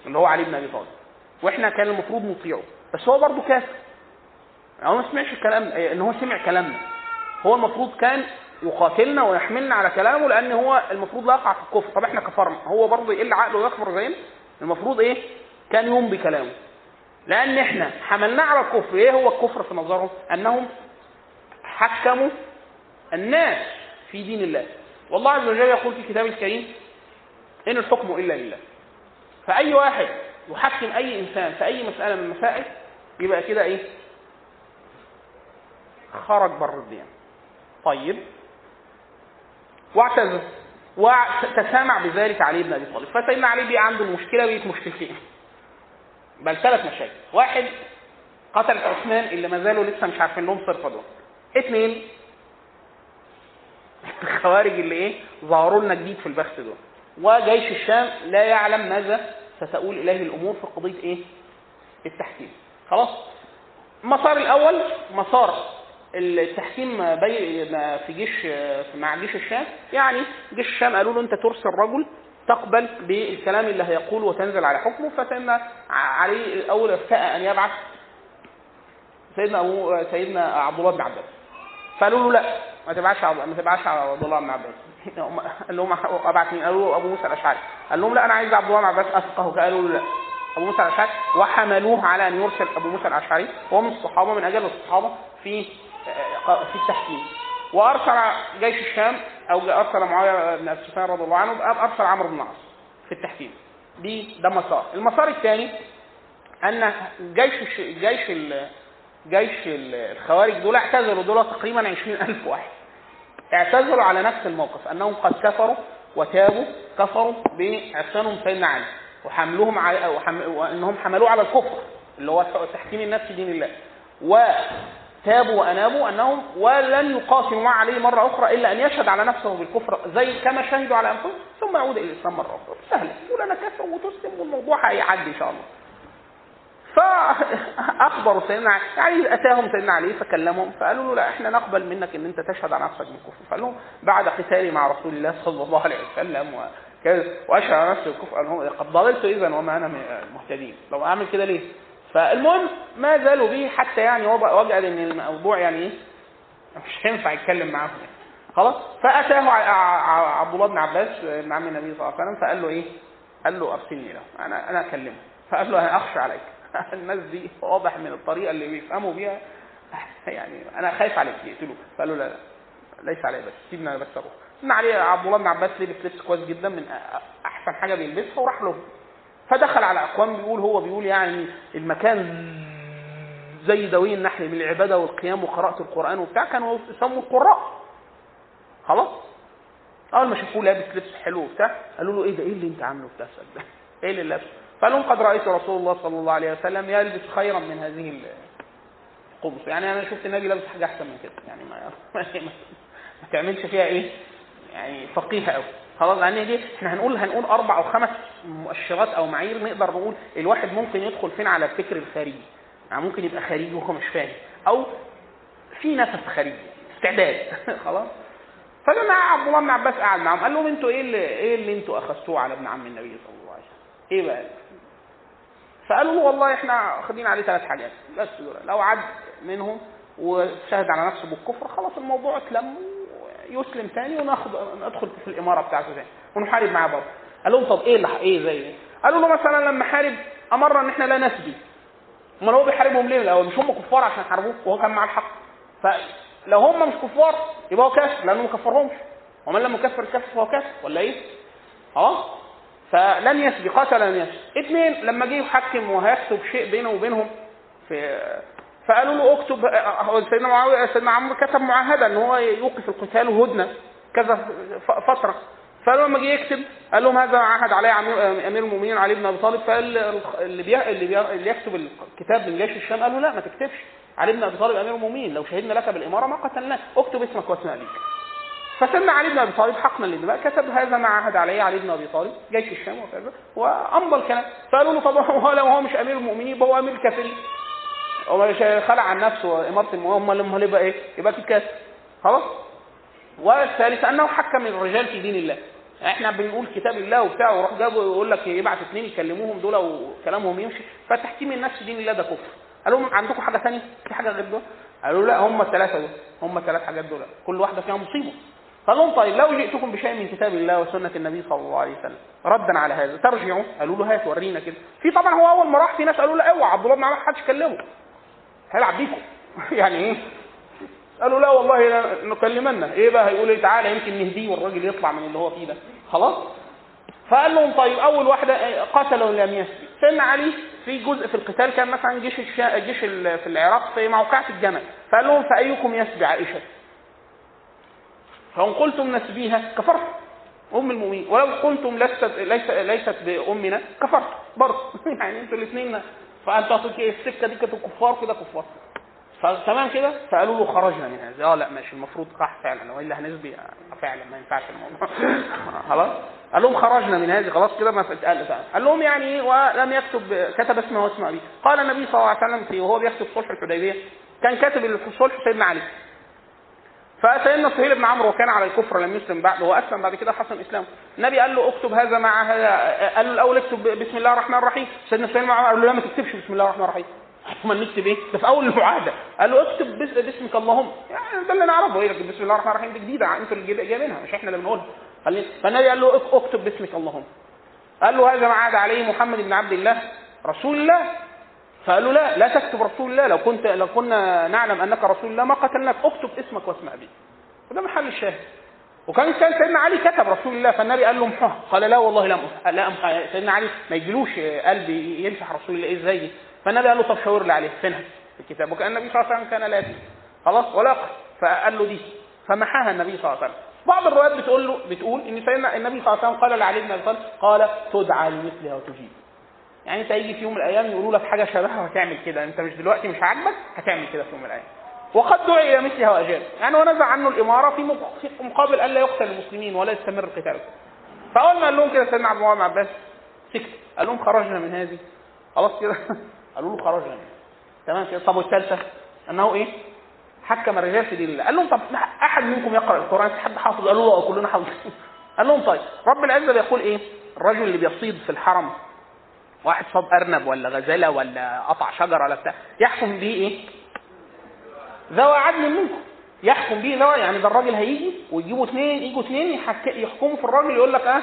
اللي هو علي بن أبي طالب. وإحنا كان المفروض نطيعه. بس هو برضه كافر. هو ما سمعش الكلام إن هو سمع كلامنا هو المفروض كان يقاتلنا ويحملنا على كلامه لأن هو المفروض لا يقع في الكفر. طب إحنا كفرنا. هو برضه يقل عقله ويكفر زينا. المفروض إيه؟ كان يوم بكلامه. لأن إحنا حملناه على الكفر. إيه هو الكفر في نظرهم أنهم حكموا الناس في دين الله. والله عز وجل يقول في كتابه الكريم إن الحكم إلا لله. فأي واحد يحكم أي إنسان في أي مسألة من المسائل يبقى كده إيه؟ خرج بره الديانه طيب. واعتذر وتسامع بذلك علي بن أبي طالب. فسيدنا علي بقى عنده المشكلة بقت مشكلتين بل ثلاث مشاكل. واحد قتل عثمان اللي ما زالوا لسه مش عارفين لهم صرفة دول. اثنين الخوارج اللي إيه ظهروا لنا جديد في البحث دول وجيش الشام لا يعلم ماذا ستؤول إليه الأمور في قضية إيه؟ التحكيم. خلاص. المسار الأول مسار التحكيم بي في جيش مع جيش الشام. يعني جيش الشام قالوا له انت ترسل رجل تقبل بالكلام اللي هيقوله وتنزل على حكمه فسيدنا علي الأول ارتأى أن يبعث سيدنا أبو سيدنا عبد الله بن عباس. فقالوا له لا ما تبعتش ما تبعتش على عبد الله بن عباس. قال لهم ابعت مين؟ قالوا أبو موسى الأشعري. قال لهم لا أنا عايز عبد الله بن عباس أفقه. قالوا له لا أبو موسى الأشعري. وحملوه على أن يرسل أبو موسى الأشعري. وهو من الصحابة من أجل الصحابة في في التحكيم. وأرسل جيش الشام أو أرسل معاوية بن أبي سفيان رضي الله عنه أرسل عمرو بن العاص في التحكيم دي ده مسار المسار الثاني أن جيش جيش جيش الخوارج دول اعتزلوا دول تقريبا 20000 واحد. اعتزلوا على نفس الموقف أنهم قد كفروا وتابوا كفروا بعصيانهم سيدنا علي وحملوهم على وإنهم حملوه على الكفر اللي هو تحكيم الناس في دين الله. وتابوا وأنابوا أنهم ولن يقاسموا مع علي مرة أخرى إلا أن يشهد على نفسه بالكفر زي كما شهدوا على أنفسهم ثم يعود إلى الإسلام مرة أخرى. سهله يقول أنا كفر وتسلم والموضوع هيعدي إن شاء الله. فاخبروا سيدنا يعني أتاهم سيدنا علي فكلمهم فقالوا له لا إحنا نقبل منك إن أنت تشهد على نفسك بالكفر. فقال لهم بعد قتالي مع رسول الله صلى الله عليه وسلم وأشهد على نفسي بالكفر. قال لهم قد ضللت اذا وما أنا من المهتدين. لو أعمل كده ليه؟ فالمهم ما زالوا به حتى يعني وجد إن الموضوع يعني إيه؟ مش هينفع يتكلم معاهم. يعني. خلاص؟ فأتاه عبد الله بن عباس ابن عم النبي صلى الله عليه وسلم فقال له إيه؟ قال له أرسلني له. أنا أنا أكلمه. فقال له أنا أخشى عليك. الناس دي واضح من الطريقة اللي بيفهموا بيها. يعني أنا خايف عليك يقتلوه فقال له لا لا ليس علي بس سيبنا بس أروح إن عليه عبد الله بن عباس لبس لبس كويس جدا من أحسن حاجة بيلبسها وراح له فدخل على أقوام بيقول هو بيقول يعني المكان زي دوي النحل من العبادة والقيام وقراءة القرآن وبتاع كانوا يسموا القراء. خلاص؟ أول ما شافوه لابس لبس حلو وبتاع قالوا له إيه ده؟ إيه اللي أنت عامله بتاع ده؟ إيه اللي لابسه؟ فقال لهم قد رأيت رسول الله صلى الله عليه وسلم يلبس خيرا من هذه القمص يعني أنا شفت النبي لابس حاجة أحسن من كده. يعني ما ما تعملش فيها إيه؟ يعني فقيهة قوي خلاص يعني دي إحنا هنقول هنقول أربع أو خمس مؤشرات أو معايير نقدر نقول الواحد ممكن يدخل فين على الفكر الخارجي. يعني ممكن يبقى خارجي وهو مش فاهم. أو في نفس خارجي استعداد. خلاص؟ فلما عبد الله بن عباس قعد معاهم قال لهم أنتوا إيه اللي إيه اللي أنتوا أخذتوه على ابن عم النبي صلى الله عليه وسلم؟ إيه بقى؟ فقالوا له والله إحنا واخدين عليه ثلاث حاجات. بس دول لو عد منهم وشهد على نفسه بالكفر خلاص الموضوع اتلم. يسلم تاني وناخد ندخل في الإمارة بتاعته تاني ونحارب معاه برضه. قال لهم طب إيه اللي إيه زي إيه؟ قالوا له مثلا لما حارب أمرنا إن إحنا لا نسبي أمال هو بيحاربهم ليه؟ الأول مش هم كفار عشان يحاربوه وهو كان معاه الحق. فلو هم مش كفار يبقى هو كافر لأنه ما كفرهمش. ومن لم يكفر الكافر فهو كافر ولا إيه؟ خلاص فلن يسبي قاتل لن يسبي اثنين لما جه يحكم وهيكتب شيء بينه وبينهم في فقالوا له اكتب سيدنا معاوية سيدنا عمرو كتب معاهده إن هو يوقف القتال وهدنه كذا فترة. فلما جه يكتب قال لهم هذا عهد عليه أمير المؤمنين علي بن أبي طالب. فقال اللي بي... اللي, بي... اللي يكتب الكتاب من جيش الشام قالوا لا ما تكتبش. علي بن أبي طالب أمير المؤمنين لو شهدنا لك بالإمارة ما قتلناك. اكتب اسمك واسم أبيك. فسمى علي بن أبي طالب حقنا للدماء كتب هذا ما عهد عليه علي بن أبي طالب جيش الشام وكذا وامضى الكلام فقالوا له طب هو لو هو مش أمير المؤمنين هو أمير الكافرين. هو خلع عن نفسه المؤمنين امال لما يبقى إيه؟ يبقى كده خلاص؟ والثالث أنه حكم الرجال في دين الله. إحنا بنقول كتاب الله وبتاع وراح جابوا يقول لك يبعت اثنين يكلموهم دول وكلامهم يمشي فتحكيم الناس في دين الله ده كفر. قال لهم عندكم حاجة ثانية في حاجة غير دول؟ قالوا لا هم الثلاثة دول. هم الثلاث حاجات دول. كل واحدة فيها مصيبة. قال لهم طيب لو جئتكم بشيء من كتاب الله وسنة النبي صلى الله عليه وسلم ردا على هذا ترجعوا؟ قالوا له هات ورينا كده. في طبعا هو أول ما راح في ناس قالوا له أوعى عبد الله بن حدش كلمه. هيلعب بيكم. يعني إيه؟ قالوا لا والله نكلمنا. إيه بقى؟ هيقول إيه؟ تعالى يمكن نهديه والراجل يطلع من اللي هو فيه ده. خلاص؟ فقال لهم طيب أول واحدة قتلوا لم سيدنا علي في جزء في القتال كان مثلا جيش الشا... الجيش في العراق في موقعة الجمل. فقال لهم فأيكم يسبي عائشة؟ فإن قلتم نسبيها كفرت أم المؤمنين. ولو قلتم ليست ليست ليست بأمنا كفرت برضه. يعني أنتوا الاثنين فأنتوا السكة دي كانت كفار كده كفار. فتمام كده؟ فقالوا له خرجنا من هذا. آه لا ماشي المفروض صح فعلا. والا هنسبي؟ فعلا ما ينفعش الموضوع. خلاص؟ قال لهم خرجنا من هذه. خلاص كده ما قال. لهم يعني إيه؟ ولم يكتب كتب اسمه واسم أبيه. قال النبي صلى الله عليه وسلم في وهو بيكتب صلح الحديبية كان كاتب الصلح سيدنا علي. فسيدنا سهيل بن عمرو وكان على الكفر لم يسلم بعد هو اسلم بعد كده حسن اسلامه النبي قال له اكتب هذا مع هذا قال له الأول اكتب بسم الله الرحمن الرحيم. سيدنا سهيل بن عمرو قال له لا ما تكتبش بسم الله الرحمن الرحيم. أمال نكتب إيه؟ ده في أول المعاهدة. قال له اكتب بس باسمك اللهم. يعني ده اللي نعرفه. إيه بسم الله الرحمن الرحيم دي جديدة. أنتوا اللي جايبينها. مش إحنا اللي بنقولها. فالنبي قال له اكتب باسمك اللهم. قال له هذا ما عاد عليه محمد بن عبد الله. رسول الله. فقال له لا لا تكتب رسول الله. لو كنت لو كنا نعلم أنك رسول الله ما قتلناك. اكتب اسمك واسم ابيك وده محل الشاهد. وكان كان سيدنا علي كتب رسول الله فالنبي قال له امحوها قال لا والله لا امحى لا امحى سيدنا علي ما يجيلوش قلب يمسح رسول الله. إيه إزاي؟ فالنبي قال له طب شاور لي عليه. فينها؟ في الكتاب. وكان النبي صلى الله عليه وسلم كان لا خلاص؟ ولا فقال له دي. فمحاها النبي صلى الله عليه وسلم. بعض الروايات بتقول له بتقول إن سيدنا النبي صلى الله عليه وسلم قال لعلي بن أبي طالب قال تدعى لمثلها وتجيب. يعني انت يجي في يوم من الأيام يقولوا لك حاجة شبهها وهتعمل كده. انت مش دلوقتي مش عاجبك هتعمل كده في يوم من الأيام. وقد دعي إلى مثلها واجاب يعني ونزع عنه الإمارة في مقابل الا يقتل المسلمين ولا يستمر القتال فأول ما قال لهم كده سيدنا عبد الله بن عباس سكت. قال لهم خرجنا من هذه. خلاص كده. قالوا له خرجنا منها تمام كده. طب والثالثة؟ أنه إيه؟ حكم الرجال في دين الله. قال لهم طب أحد منكم يقرأ القرآن؟ حد حافظ؟ قالوا له آه كلنا حافظين. قال لهم طيب. رب العزة بيقول إيه؟ الرجل اللي بيصيد في الحرم واحد صاد أرنب ولا غزالة ولا قطع شجرة ولا بتاع يحكم به إيه؟ ذوى عدل منكم. يحكم به ذوى يعني ده الراجل هيجي ويجيبوا اثنين يجوا اثنين يحكموا في الراجل يقول لك آه,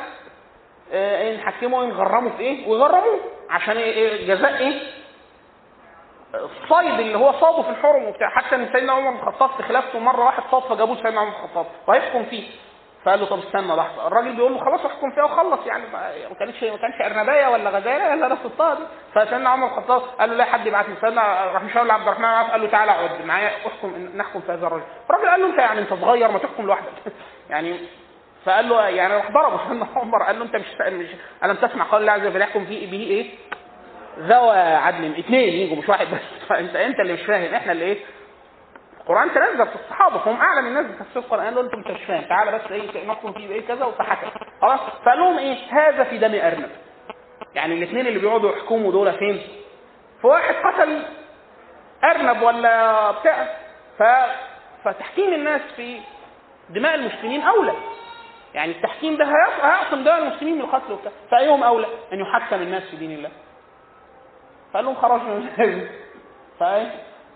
آه نحكمه نغرمه في إيه؟ ويغرموه. عشان إيه؟ جزاء إيه؟ الصيد اللي هو صاده في الحرم وبتاع. حتى إن سيدنا عمر بن الخطاب في خلافته مرة واحد صاد فجابوه سيدنا عمر بن الخطاب وهيحكم فيه. فقال له طب استنى لحظة. الراجل بيقول له خلاص احكم فيها وخلص. يعني ما كانتش ما كانش ارنبايه ولا غزالة الا أنا صدتها دي فسيدنا عمر الخطاب قال له لا حد يبعت لي سيدنا راح مشاور عبد الرحمن قال له تعالى اقعد معايا احكم نحكم في هذا الرجل. الراجل قال له انت يعني انت صغير ما تحكم لوحدك. يعني فقال له يعني راح ضربه سيدنا عمر. قال له انت مش, مش ألم تسمع قول الله عز وجل يحكم فيه به إيه؟ ذوى عدل. اثنين يجوا مش واحد بس. فانت أنت اللي مش فاهم. إحنا اللي إيه؟ القرآن تنزل في الصحابة فهم أعلم الناس بتفسير القرآن قالوا أنتم مش فاهم تعالى بس إيه نحكم فيه بايه كذا وفحكم خلاص؟ فقال لهم إيه؟ هذا في دم أرنب. يعني الاثنين اللي بيقعدوا يحكموا دول فين؟ في واحد قتل أرنب ولا بتاع. ف... فتحكيم الناس في دماء المسلمين أولى. يعني التحكيم ده هيعصم دماء المسلمين من القتل وبتاع. فأيهم أولى؟ أن يحكم الناس في دين الله. فقال لهم خرجنا من فإيه؟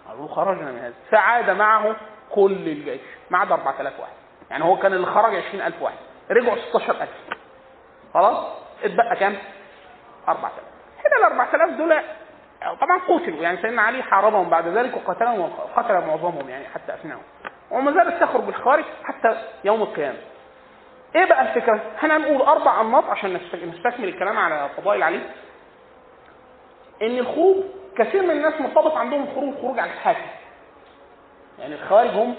قالوا خرجنا من هذا. فعاد معه كل الجيش. ما عدا 4000 واحد. يعني هو كان اللي خرج 20000 واحد. رجعوا 16000 خلاص؟ اتبقى كام؟ 4000 هنا ال 4000 دول طبعا قتلوا. يعني سيدنا علي حاربهم بعد ذلك وقتلهم وقتل معظمهم يعني حتى افناهم وما زالت تخرج بالخارج حتى يوم القيامة. إيه بقى الفكرة؟ إحنا هنقول أربع أنماط عشان نستكمل الكلام على فضائل علي. إن الخروج كثير من الناس مرتبط عندهم الخروج خروج على الحاكم. يعني الخوارج هم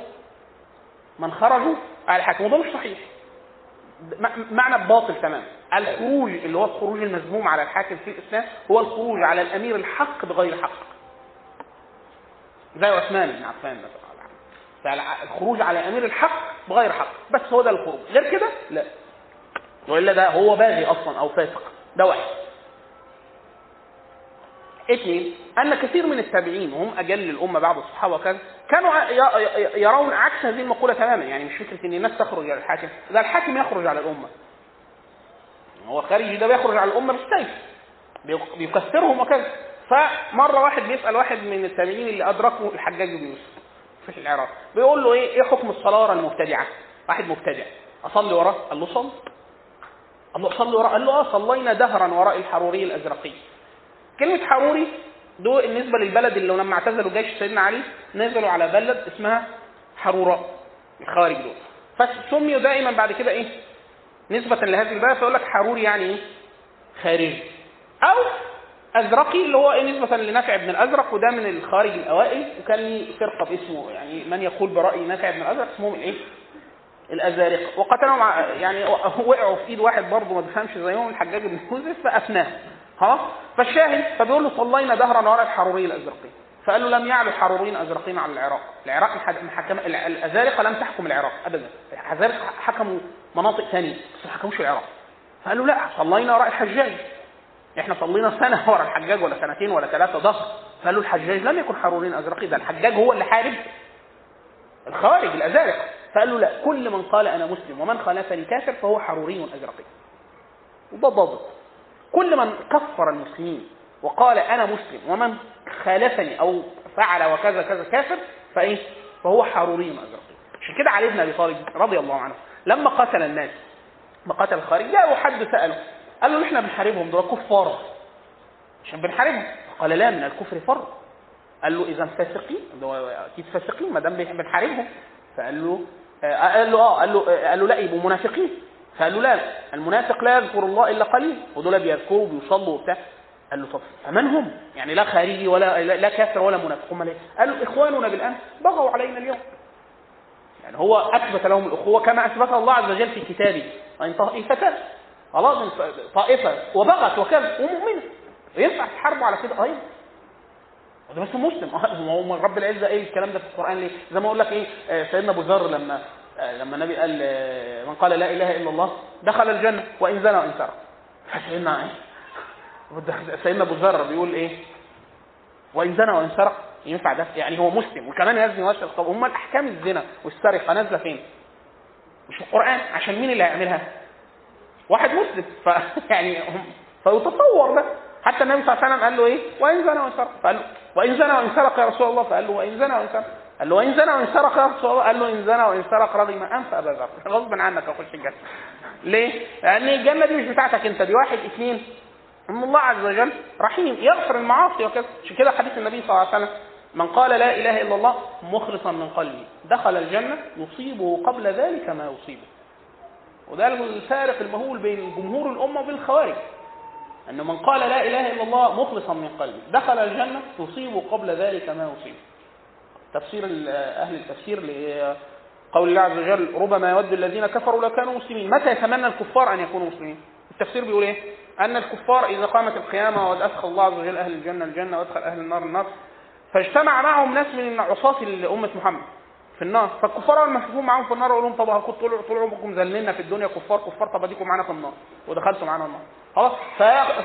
من خرجوا على الحاكم وده مش صحيح. معنى باطل تماما الخروج اللي هو الخروج المذموم على الحاكم في الإسلام هو الخروج على الأمير الحق بغير حق. زي عثمان بن عفان مثلا. فالخروج على أمير الحق بغير حق. بس هو ده الخروج. غير كده لا. وإلا ده هو باغي أصلا أو فاسق. ده واحد. اثنين أن كثير من التابعين وهم أجل الأمة بعد الصحابة وكذا كانوا يرون عكس هذه المقولة تماما. يعني مش فكرة ان الناس تخرج على الحاكم. ده الحاكم يخرج على الأمة. هو خارجي ده بيخرج على الأمة بالسيف بيكسرهم وكذا. فمرة واحد بيسأل واحد من التابعين اللي ادركوا الحجاج بن يوسف في العراق بيقول له إيه؟ إيه حكم الصلاة ورا المبتدعة؟ واحد مبتدع. أصلي وراه؟ قال له صل. قال له صلي وراه؟ قال له آه صلينا دهرا وراء الحروري الأزرقي. كلمة حروري دول بالنسبة للبلد اللي لما اعتزلوا جيش سيدنا علي نزلوا على بلد اسمها حروراء الخوارج دول. فسميوا دائما بعد كده إيه؟ نسبة لهذه البلد. فيقول لك حروري يعني إيه؟ خارجي. أو أزرقي اللي هو إيه نسبة لنافع بن الأزرق وده من الخارج الأوائل. وكان لي فرقة باسمه يعني من يقول برأي نافع بن الأزرق اسمهم الايه الازارقه وقتلهم يعني وقعوا في إيد واحد برضه ما بيفهمش زيهم الحجاج بن يوسف فأفناه. خلاص؟ فالشاهد فبيقول له صلينا دهرا وراء الحروري الازرقي فقال له لم يعلو الحروريين الازرقين على العراق. العراق محكم الأزارقة لم تحكم العراق ابدا. الأزارقة حكموا مناطق ثانية بس ما حكموش العراق. فقال له لا صلينا وراء الحجاج. إحنا صلينا سنة وراء الحجاج ولا سنتين ولا ثلاثة ظهر. فقال له الحجاج لم يكن حرورين ازرقي ده الحجاج هو اللي حارب. الخوارج الأزارقة. فقال له لا كل من قال أنا مسلم ومن خالفني كافر فهو حروري ازرقي وده ضابط كل من كفر المسلمين وقال أنا مسلم ومن خالفني أو فعل وكذا كذا كافر فإيه؟ فهو حروري ازرقي عشان كده علي بن أبي طالب رضي الله عنه لما قتل الناس ما قتل الخارج جاء حد سأله قال له إحنا بنحاربهم دول كفار. عشان بنحاربهم؟ قال لا من الكفر فر. قال له إذا فاسقين أكيد فاسقين ما دام بنحاربهم. فقال له قال له آه قال له قال له لا يبقوا منافقين. فقال له لا المنافق لا يذكر الله إلا قليل ودول بيذكروا وبيصلوا وبتاع. قال له طب فمن هم؟ يعني لا خارجي ولا لا كافر ولا منافق. هم ليه؟ قال له إخواننا بالأمس بغوا علينا اليوم. يعني هو أثبت لهم الأخوة كما اثبتها الله عز وجل في كتابه. وإن طائفتان خلاص طائفة وبغت وكذا ومؤمنه ينفع تحاربوا على كده؟ أيوه. ده بس مسلم. هو رب العزة إيه الكلام ده في القرآن ليه؟ زي ما أقول لك إيه سيدنا أبو ذر لما لما النبي قال من قال لا إله إلا الله دخل الجنة وإن زنى وإن سرق. فسيدنا إيه سيدنا أبو ذر بيقول إيه؟ وإن زنى وإن سرق ينفع ده؟ يعني هو مسلم وكمان يزني ويسرق طب أمال أحكام الزنا والسرقة نازلة فين؟ مش في القرآن. عشان مين اللي هيعملها؟ واحد مسلم. ف يعني هم فيتصور ده. حتى النبي صلى الله عليه وسلم قال له إيه؟ وإن زنى وإن سرق. فقال له وإن زنى وإن سرق يا رسول الله. فقال له وإن زنى وإن سرق. قال له وان زنى وإن سرق قال له إن زنى وإن سرق رغم انف ابا ذر غصب عنك اخش الجنه ليه؟ لأن الجنة دي مش بتاعتك أنت دي واحد اثنين ان الله عز وجل رحيم يغفر المعاصي وكذا. عشان كده حديث النبي صلى الله عليه وسلم؟ من قال لا إله إلا الله مخلصا من قلبه. دخل الجنة يصيبه قبل ذلك ما يصيبه. وده الفارق المهول بين جمهور الأمة وبين الخوارج أن من قال لا إله إلا الله مخلصا من قلبه. دخل الجنة تصيبه قبل ذلك ما يصيب تفسير أهل التفسير لقول الله عز وجل ربما يود الذين كفروا لو كانوا مسلمين. متى يتمنى الكفار أن يكونوا مسلمين؟ التفسير بيقول إيه؟ أن الكفار إذا قامت القيامة وأدخل الله عز وجل أهل الجنة الجنة وأدخل أهل النار النار. فاجتمع معهم ناس من عصاة أمة محمد في النار. فالكفار أول ما يشوفوهم معاهم في النار يقول لهم طب كنتوا طول طول عمركم ذللنا في الدنيا كفار كفار طب أديكم معانا في النار. ودخلتوا معانا النار. خلاص؟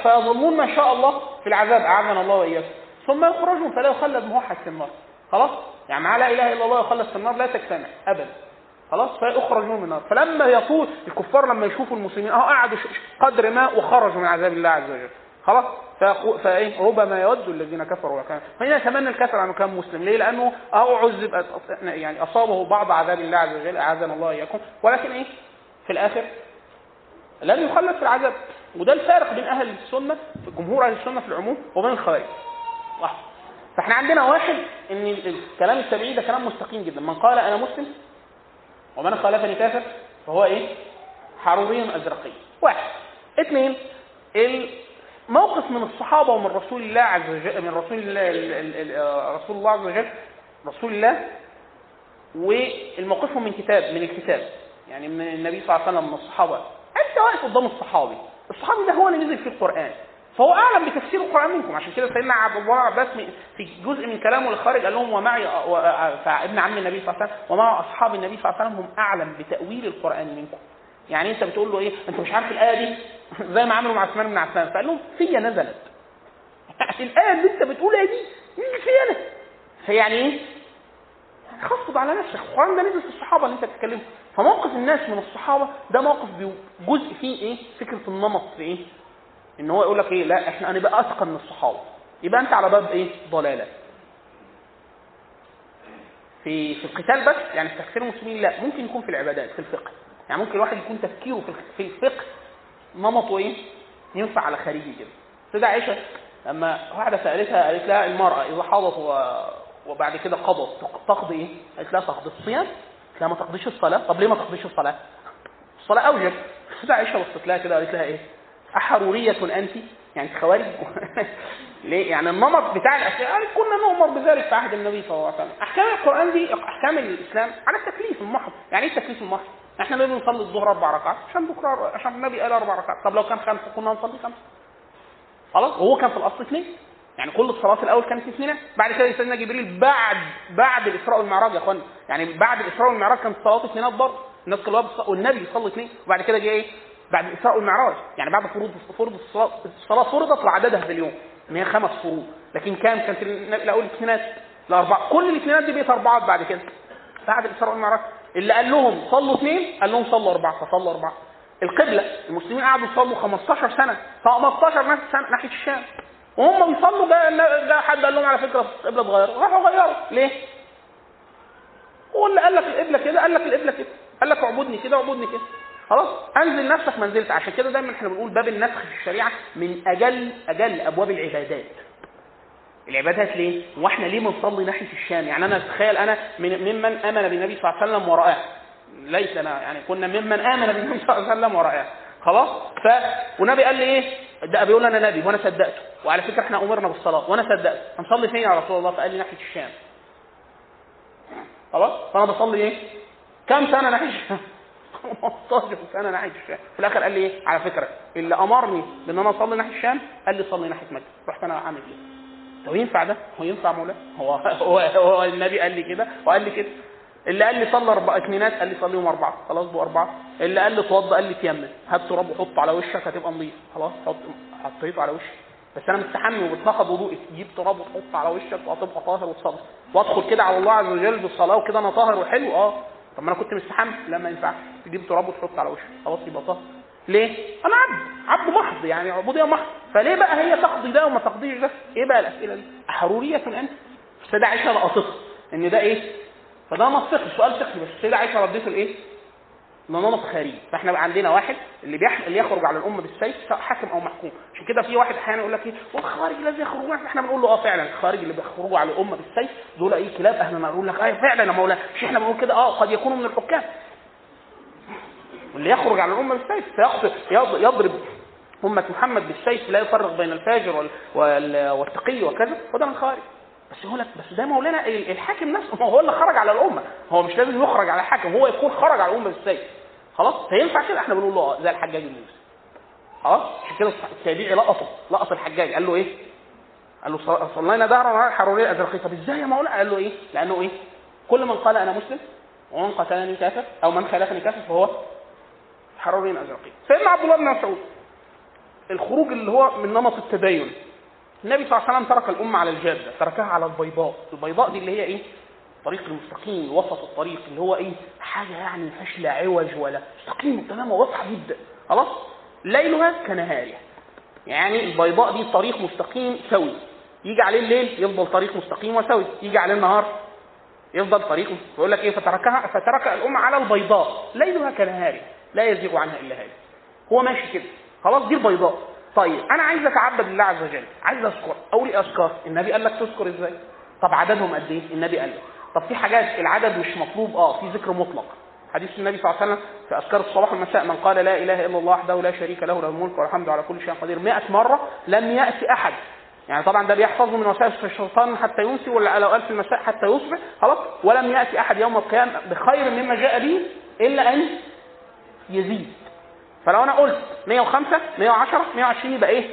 فيظلمون ما شاء الله في العذاب أعاذنا الله وإياكم. ثم يخرجون فلا يخلد موحد في النار. خلاص؟ يعني مع لا إله إلا الله يخلد في النار لا تجتمع ابدا. خلاص؟ فيخرجون من النار. فلما يطول الكفار لما يشوفوا المسلمين أهو قعدوا قدر ما وخرجوا من عذاب الله عز وجل. خلاص؟ فإيه؟ ربما يود الذين كفروا وكان. فهنا يتمنى الكفر انه كان مسلم. ليه؟ لأنه أو عذب يعني أصابه بعض عذاب الله عز وجل أعاذنا الله اياكم ولكن إيه؟ في الآخر لن يخلد في العذاب. وده الفارق بين أهل السنة جمهور أهل السنة في العموم وبين الخوارج. واحد. فاحنا عندنا واحد إن الكلام التبعي ده كلام مستقيم جدا. من قال أنا مسلم ومن خالفني كافر فهو إيه؟ حروري أزرقي. واحد. اثنين موقف من الصحابة ومن رسول الله عز وجل من رسول الله رسول الله عز وجل رسول الله والموقفهم من كتاب من الكتاب يعني من النبي صلى الله عليه وسلم من الصحابة. انت واقف قدام الصحابي. الصحابي ده هو اللي نزل في القرآن. فهو أعلم بتفسير القرآن منكم. عشان كده سيدنا عبد الله عباس في جزء من كلامه الخارج قال لهم ومعي ابن عم النبي صلى الله عليه وسلم ومع أصحاب النبي صلى الله عليه وسلم هم أعلم بتأويل القرآن منكم. يعني أنت بتقول له إيه؟ أنت مش عارف الآية دي؟ زي ما عملوا مع عثمان بن عفان. فقال لهم فيا نزلت. الآية اللي أنت بتقولها دي دي فيا أنا. فيعني إيه؟ خفض على نفسك. القرآن ده نزل في الصحابة اللي أنت بتتكلمه فموقف الناس من الصحابة ده موقف جزء فيه إيه؟ فكرة النمط في إيه؟ إن هو يقول لك إيه لا إحنا هنبقى اتقى من الصحابة يبقى أنت على باب إيه ضلالة في في القتال بس يعني في تكفير المسلمين لا ممكن يكون في العبادات في الفقه يعني ممكن الواحد يكون تفكيره في الفقه نمطه إيه؟ ينفع على خارجي كده. سيدة عائشة لما واحدة سألتها قالت لها المرأة إذا حاضت وبعد كده قضت تقضي إيه؟ قالت لها تقضي الصيام؟ قالت لها ما تقضيش الصلاة، طب ليه ما تقضيش الصلاة؟ الصلاة أوجب. سيدة عائشة بصت لها كده قالت لها إيه؟ أحرورية أنت؟ يعني خوارج؟ ليه؟ يعني النمط بتاع الأشياء يعني كنا نؤمر بذلك في عهد النبي صلى الله عليه وسلم. أحكام القرآن دي أحكام الإسلام على التكليف المحض، يعني إيه التكليف المحض؟ إحنا ليه بنصلي الظهر أربع ركعات عشان بكرة عشان النبي قال أربع ركعات. طب لو كان خمسه كنا نصلي خمسه خلاص؟ وهو كان في الأصل اثنين؟ يعني كل الصلاة الأول كانت اثنين؟ بعد كده سيدنا جبريل بعد بعد الإسراء والمعراج يا اخوانا يعني بعد الإسراء والمعراج كانت الصلاة اثنينات برضه الناس كلها والنبي يصلي اثنين. وبعد كده جه إيه؟ بعد الاسراء والمعراج يعني بعد فروض فروض الصلاة فرضت وعددها في اليوم. إن هي خمس فروض. لكن كان كانت الأول اثنينات الاربعه كل الاثنينات دي بقت اربعات بعد كده. بعد الاسراء والمعراج اللي قال لهم صلوا اثنين قال لهم صلوا أربعة فصلوا أربعة. القبلة المسلمين قعدوا يصلوا 15 سنة. 15 سنة ناحية الشام. وهم بيصلوا جاء جاء حد قال لهم على فكرة القبله اتغيرت راحوا غيروا. ليه؟ هو اللي قال لك القبلة كده قال لك القبلة كده. قال لك اعبدني كده اعبدني كده. خلاص انزل نفسك منزلت عشان كده دايما إحنا بنقول باب النسخ في الشريعة من أجل أجل أبواب العبادات العبادات ليه؟ وإحنا ليه بنصلي ناحية الشام؟ يعني أنا اتخيل أنا من ممن آمن بالنبي صلى الله عليه وسلم ورآه ليس أنا يعني كنا ممن آمن بالنبي صلى الله عليه وسلم ورآه خلاص؟ ف والنبي قال لي إيه؟ ده بيقول أنا نبي وأنا صدقته وعلى فكرة إحنا أمرنا بالصلاة وأنا صدقت هنصلي فين يا رسول الله؟ فقال لي ناحية الشام خلاص؟ فأنا بصلي إيه؟ كم سنة ناحية الشام؟ 15 سنه ناحية الشام. في الآخر قال لي إيه؟ على فكرة اللي أمرني بإن أنا أصلي ناحية الشام قال لي صلي ناحية مكة. رحت أنا عامل كده. هو ينفع ده؟ هو ينفع مولانا؟ هو هو, هو النبي قال لي كده وقال لي كده. اللي قال لي صلي أربع اثنينات قال لي صليهم أربعة. خلاص بقوا أربعة. اللي قال لي اتوضى قال لي تيمم. هات تراب وحطه على وشك هتبقى نظيف. خلاص حط حطيته على وشي. بس أنا مستحمي وبتنقض وضوئي. تجيب تراب وتحطه على وشك وهتبقى طاهر وتصلي. وأدخل كده على الله عز وجل بالصلاة وكده أنا طاهر وحلو. آه. طب ما أنا كنت مستحمي لا ما ينفعش تجيب تراب وتحطه على وشك خلاص يبقى طاهر ليه؟ أنا عبد عبد محض يعني عبوديه محض فليه بقى هي تقضي ده وما تقضيش ده؟ إيه بقى الأسئلة دي؟ حروريه انت؟ السيدة عائشة لقطتها إن ده إيه؟ فده نمط فقهي سؤال فقهي بس السيدة عائشة ردته الايه؟ نمط خارجي فاحنا عندنا واحد اللي بيح... اللي يخرج على الأمة بالسيف سواء حاكم أو محكوم. عشان كده في واحد أحيانا يقول لك إيه والخوارج الذي يخرجون إحنا بنقول له آه فعلا. الخوارج اللي بيخرجوا على الأمة بالسيف دول إيه كلاب؟ أهل النار لك آه فعلا يا مولانا. مش إحنا بنقول كده. آه قد يكونوا من الحكام. واللي يخرج على الأمة بالسيف يضرب أمة محمد بالسيف لا يفرق بين الفاجر. وال... والتقي وكذا. وده من الخوارج. بس يقول لك بس ده مولانا الحاكم نفسه هو اللي خرج على الأمة هو مش لازم يخرج على الحاكم هو يكون خرج على الأمة بالسيف خلاص فينفع كده إحنا بنقول له آه زي الحجاج بن يوسف خلاص عشان كده التابعي لقطه لقط الحجاج قال له إيه؟ قال له صلينا دهرا على الحرورية الازرقيه طب إزاي يا مولانا؟ قال له إيه؟ لأنه إيه؟ كل من قال أنا مسلم ومن قتلني كافر أو من خالفني كافر فهو حروري ازرقي سيدنا عبد الله بن مسعود الخروج اللي هو من نمط التدين النبي صلى الله عليه وسلم ترك الأمة على الجادة تركها على البيضاء. البيضاء دي اللي هي إيه؟ الطريق المستقيم وسط الطريق اللي هو إيه؟ حاجة يعني ما لا عوج ولا مستقيم تمام واضحة جدا. خلاص؟ ليلها كنهارها. يعني البيضاء دي طريق مستقيم سوي. يجي عليه الليل يفضل طريق مستقيم وسوي. يجي عليه النهار يفضل طريق يقول لك إيه؟ فتركها فترك الأمة على البيضاء. ليلها كنهارها. لا يزيغ عنها إلا هذا هو ماشي كده. خلاص؟ دي البيضاء. طيب أنا عايز أتعبد لله عز وجل عايز أذكر. أقول إيه أذكار. النبي قال لك تذكر إزاي؟ طب عددهم قد إيه؟ النبي قال لك طب في حاجات العدد مش مطلوب؟ آه في ذكر مطلق. حديث النبي صلى الله عليه وسلم في أذكار الصباح والمساء من قال لا إله إلا الله وحده لا شريك له له الملك والحمد على كل شيء قدير. 100 مرة لم يأتي أحد. يعني طبعا ده بيحفظه من وسائل الشيطان حتى يمسي ولا لو قال في المساء حتى يصبح. خلاص ولم يأتي أحد يوم القيامة بخير مما جاء به إلا أن يزيد. فلو أنا قلت 105 110 120 يبقى إيه؟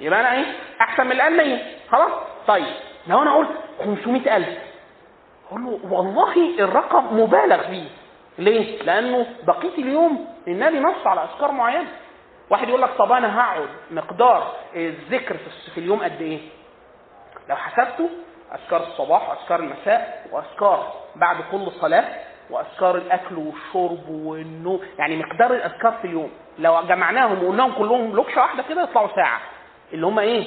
يبقى أنا إيه؟ أحسن من الان 100 خلاص؟ طيب لو أنا قلت 500000 أقول له والله الرقم مبالغ فيه ليه؟ لأنه بقية اليوم النبي نص على أذكار معينة واحد يقول لك طب أنا هقعد مقدار الذكر في اليوم قد إيه؟ لو حسبته أذكار الصباح واذكار المساء وأذكار بعد كل صلاة وأذكار الأكل والشرب والنوم. يعني مقدار الأذكار في اليوم. لو جمعناهم وقلناهم كلهم لوكشة واحدة كده يطلعوا ساعة. اللي هم إيه؟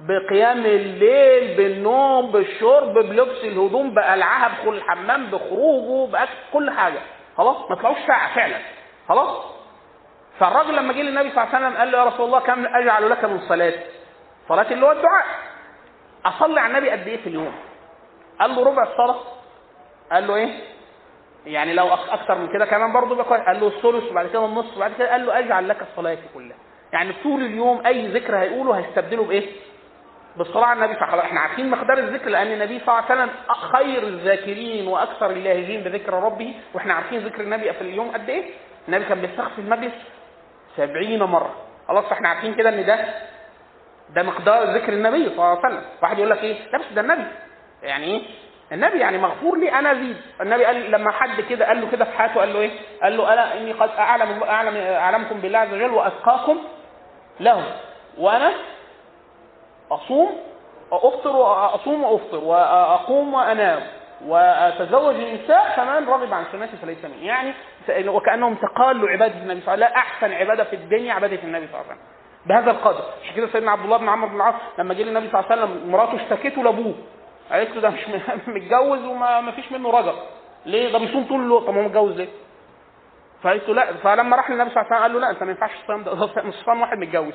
بقيام الليل بالنوم بالشرب بلبس الهدوم بقلعها بدخول الحمام بخروجه بأكل كل حاجة. خلاص؟ ما طلعوش ساعة فعلا. خلاص؟ فالراجل لما جه للنبي صلى الله عليه وسلم قال له يا رسول الله كم أجعل لك من صلاة؟ صلاة اللي هو الدعاء. أصلي على النبي قد إيه في اليوم؟ قال له ربع الصلاة. قال له إيه؟ يعني لو أكثر من كده كمان برضه قال له الثلث وبعد كده النصف وبعد كده قال له أجعل لك الصلاة كلها. يعني طول اليوم أي ذكر هيقوله هيستبدله بإيه؟ بالصلاة على النبي صلى إحنا عارفين مقدار الذكر لأن النبي صلى الله عليه وسلم خير الذاكرين وأكثر اللاهجين بذكر ربه. وإحنا عارفين ذكر النبي في اليوم قد إيه؟ النبي كان بيستغفر المجلس سبعين مرة. خلاص فإحنا عارفين كده إن ده ده مقدار ذكر النبي صلى الله عليه وسلم. واحد يقول لك إيه؟ لا بس ده النبي. يعني إيه؟ النبي يعني مغفور لي أنا زيد النبي قال لما حد كده قال له كده في حياته قال له إيه؟ قال له أنا إني قد أعلم اعلم أعلمكم بالله عز وجل واتقاكم له وأنا أصوم افطر وأصوم وأفطر وأقوم وأنام وأتزوج النساء فمن رغب عن سنتي فليس مني. يعني وكأنهم تقالوا عبادة النبي صلى الله عليه وسلم. لا أحسن عبادة في الدنيا عبادة النبي صلى الله عليه وسلم. بهذا القدر. عشان كده سيدنا عبد الله بن عمرو بن العاص لما جه للنبي صلى الله عليه وسلم مراته اشتكته لأبوه. قالت له ده مش متجوز وما فيش منه رجا ليه؟ ده بيصوم طول الوقت. طب هو متجوز ليه؟ فقالت له لا. فلما راح للنبي صلى الله عليه وسلم قال له لا انت ما ينفعش تصوم ده. مش صام واحد متجوز.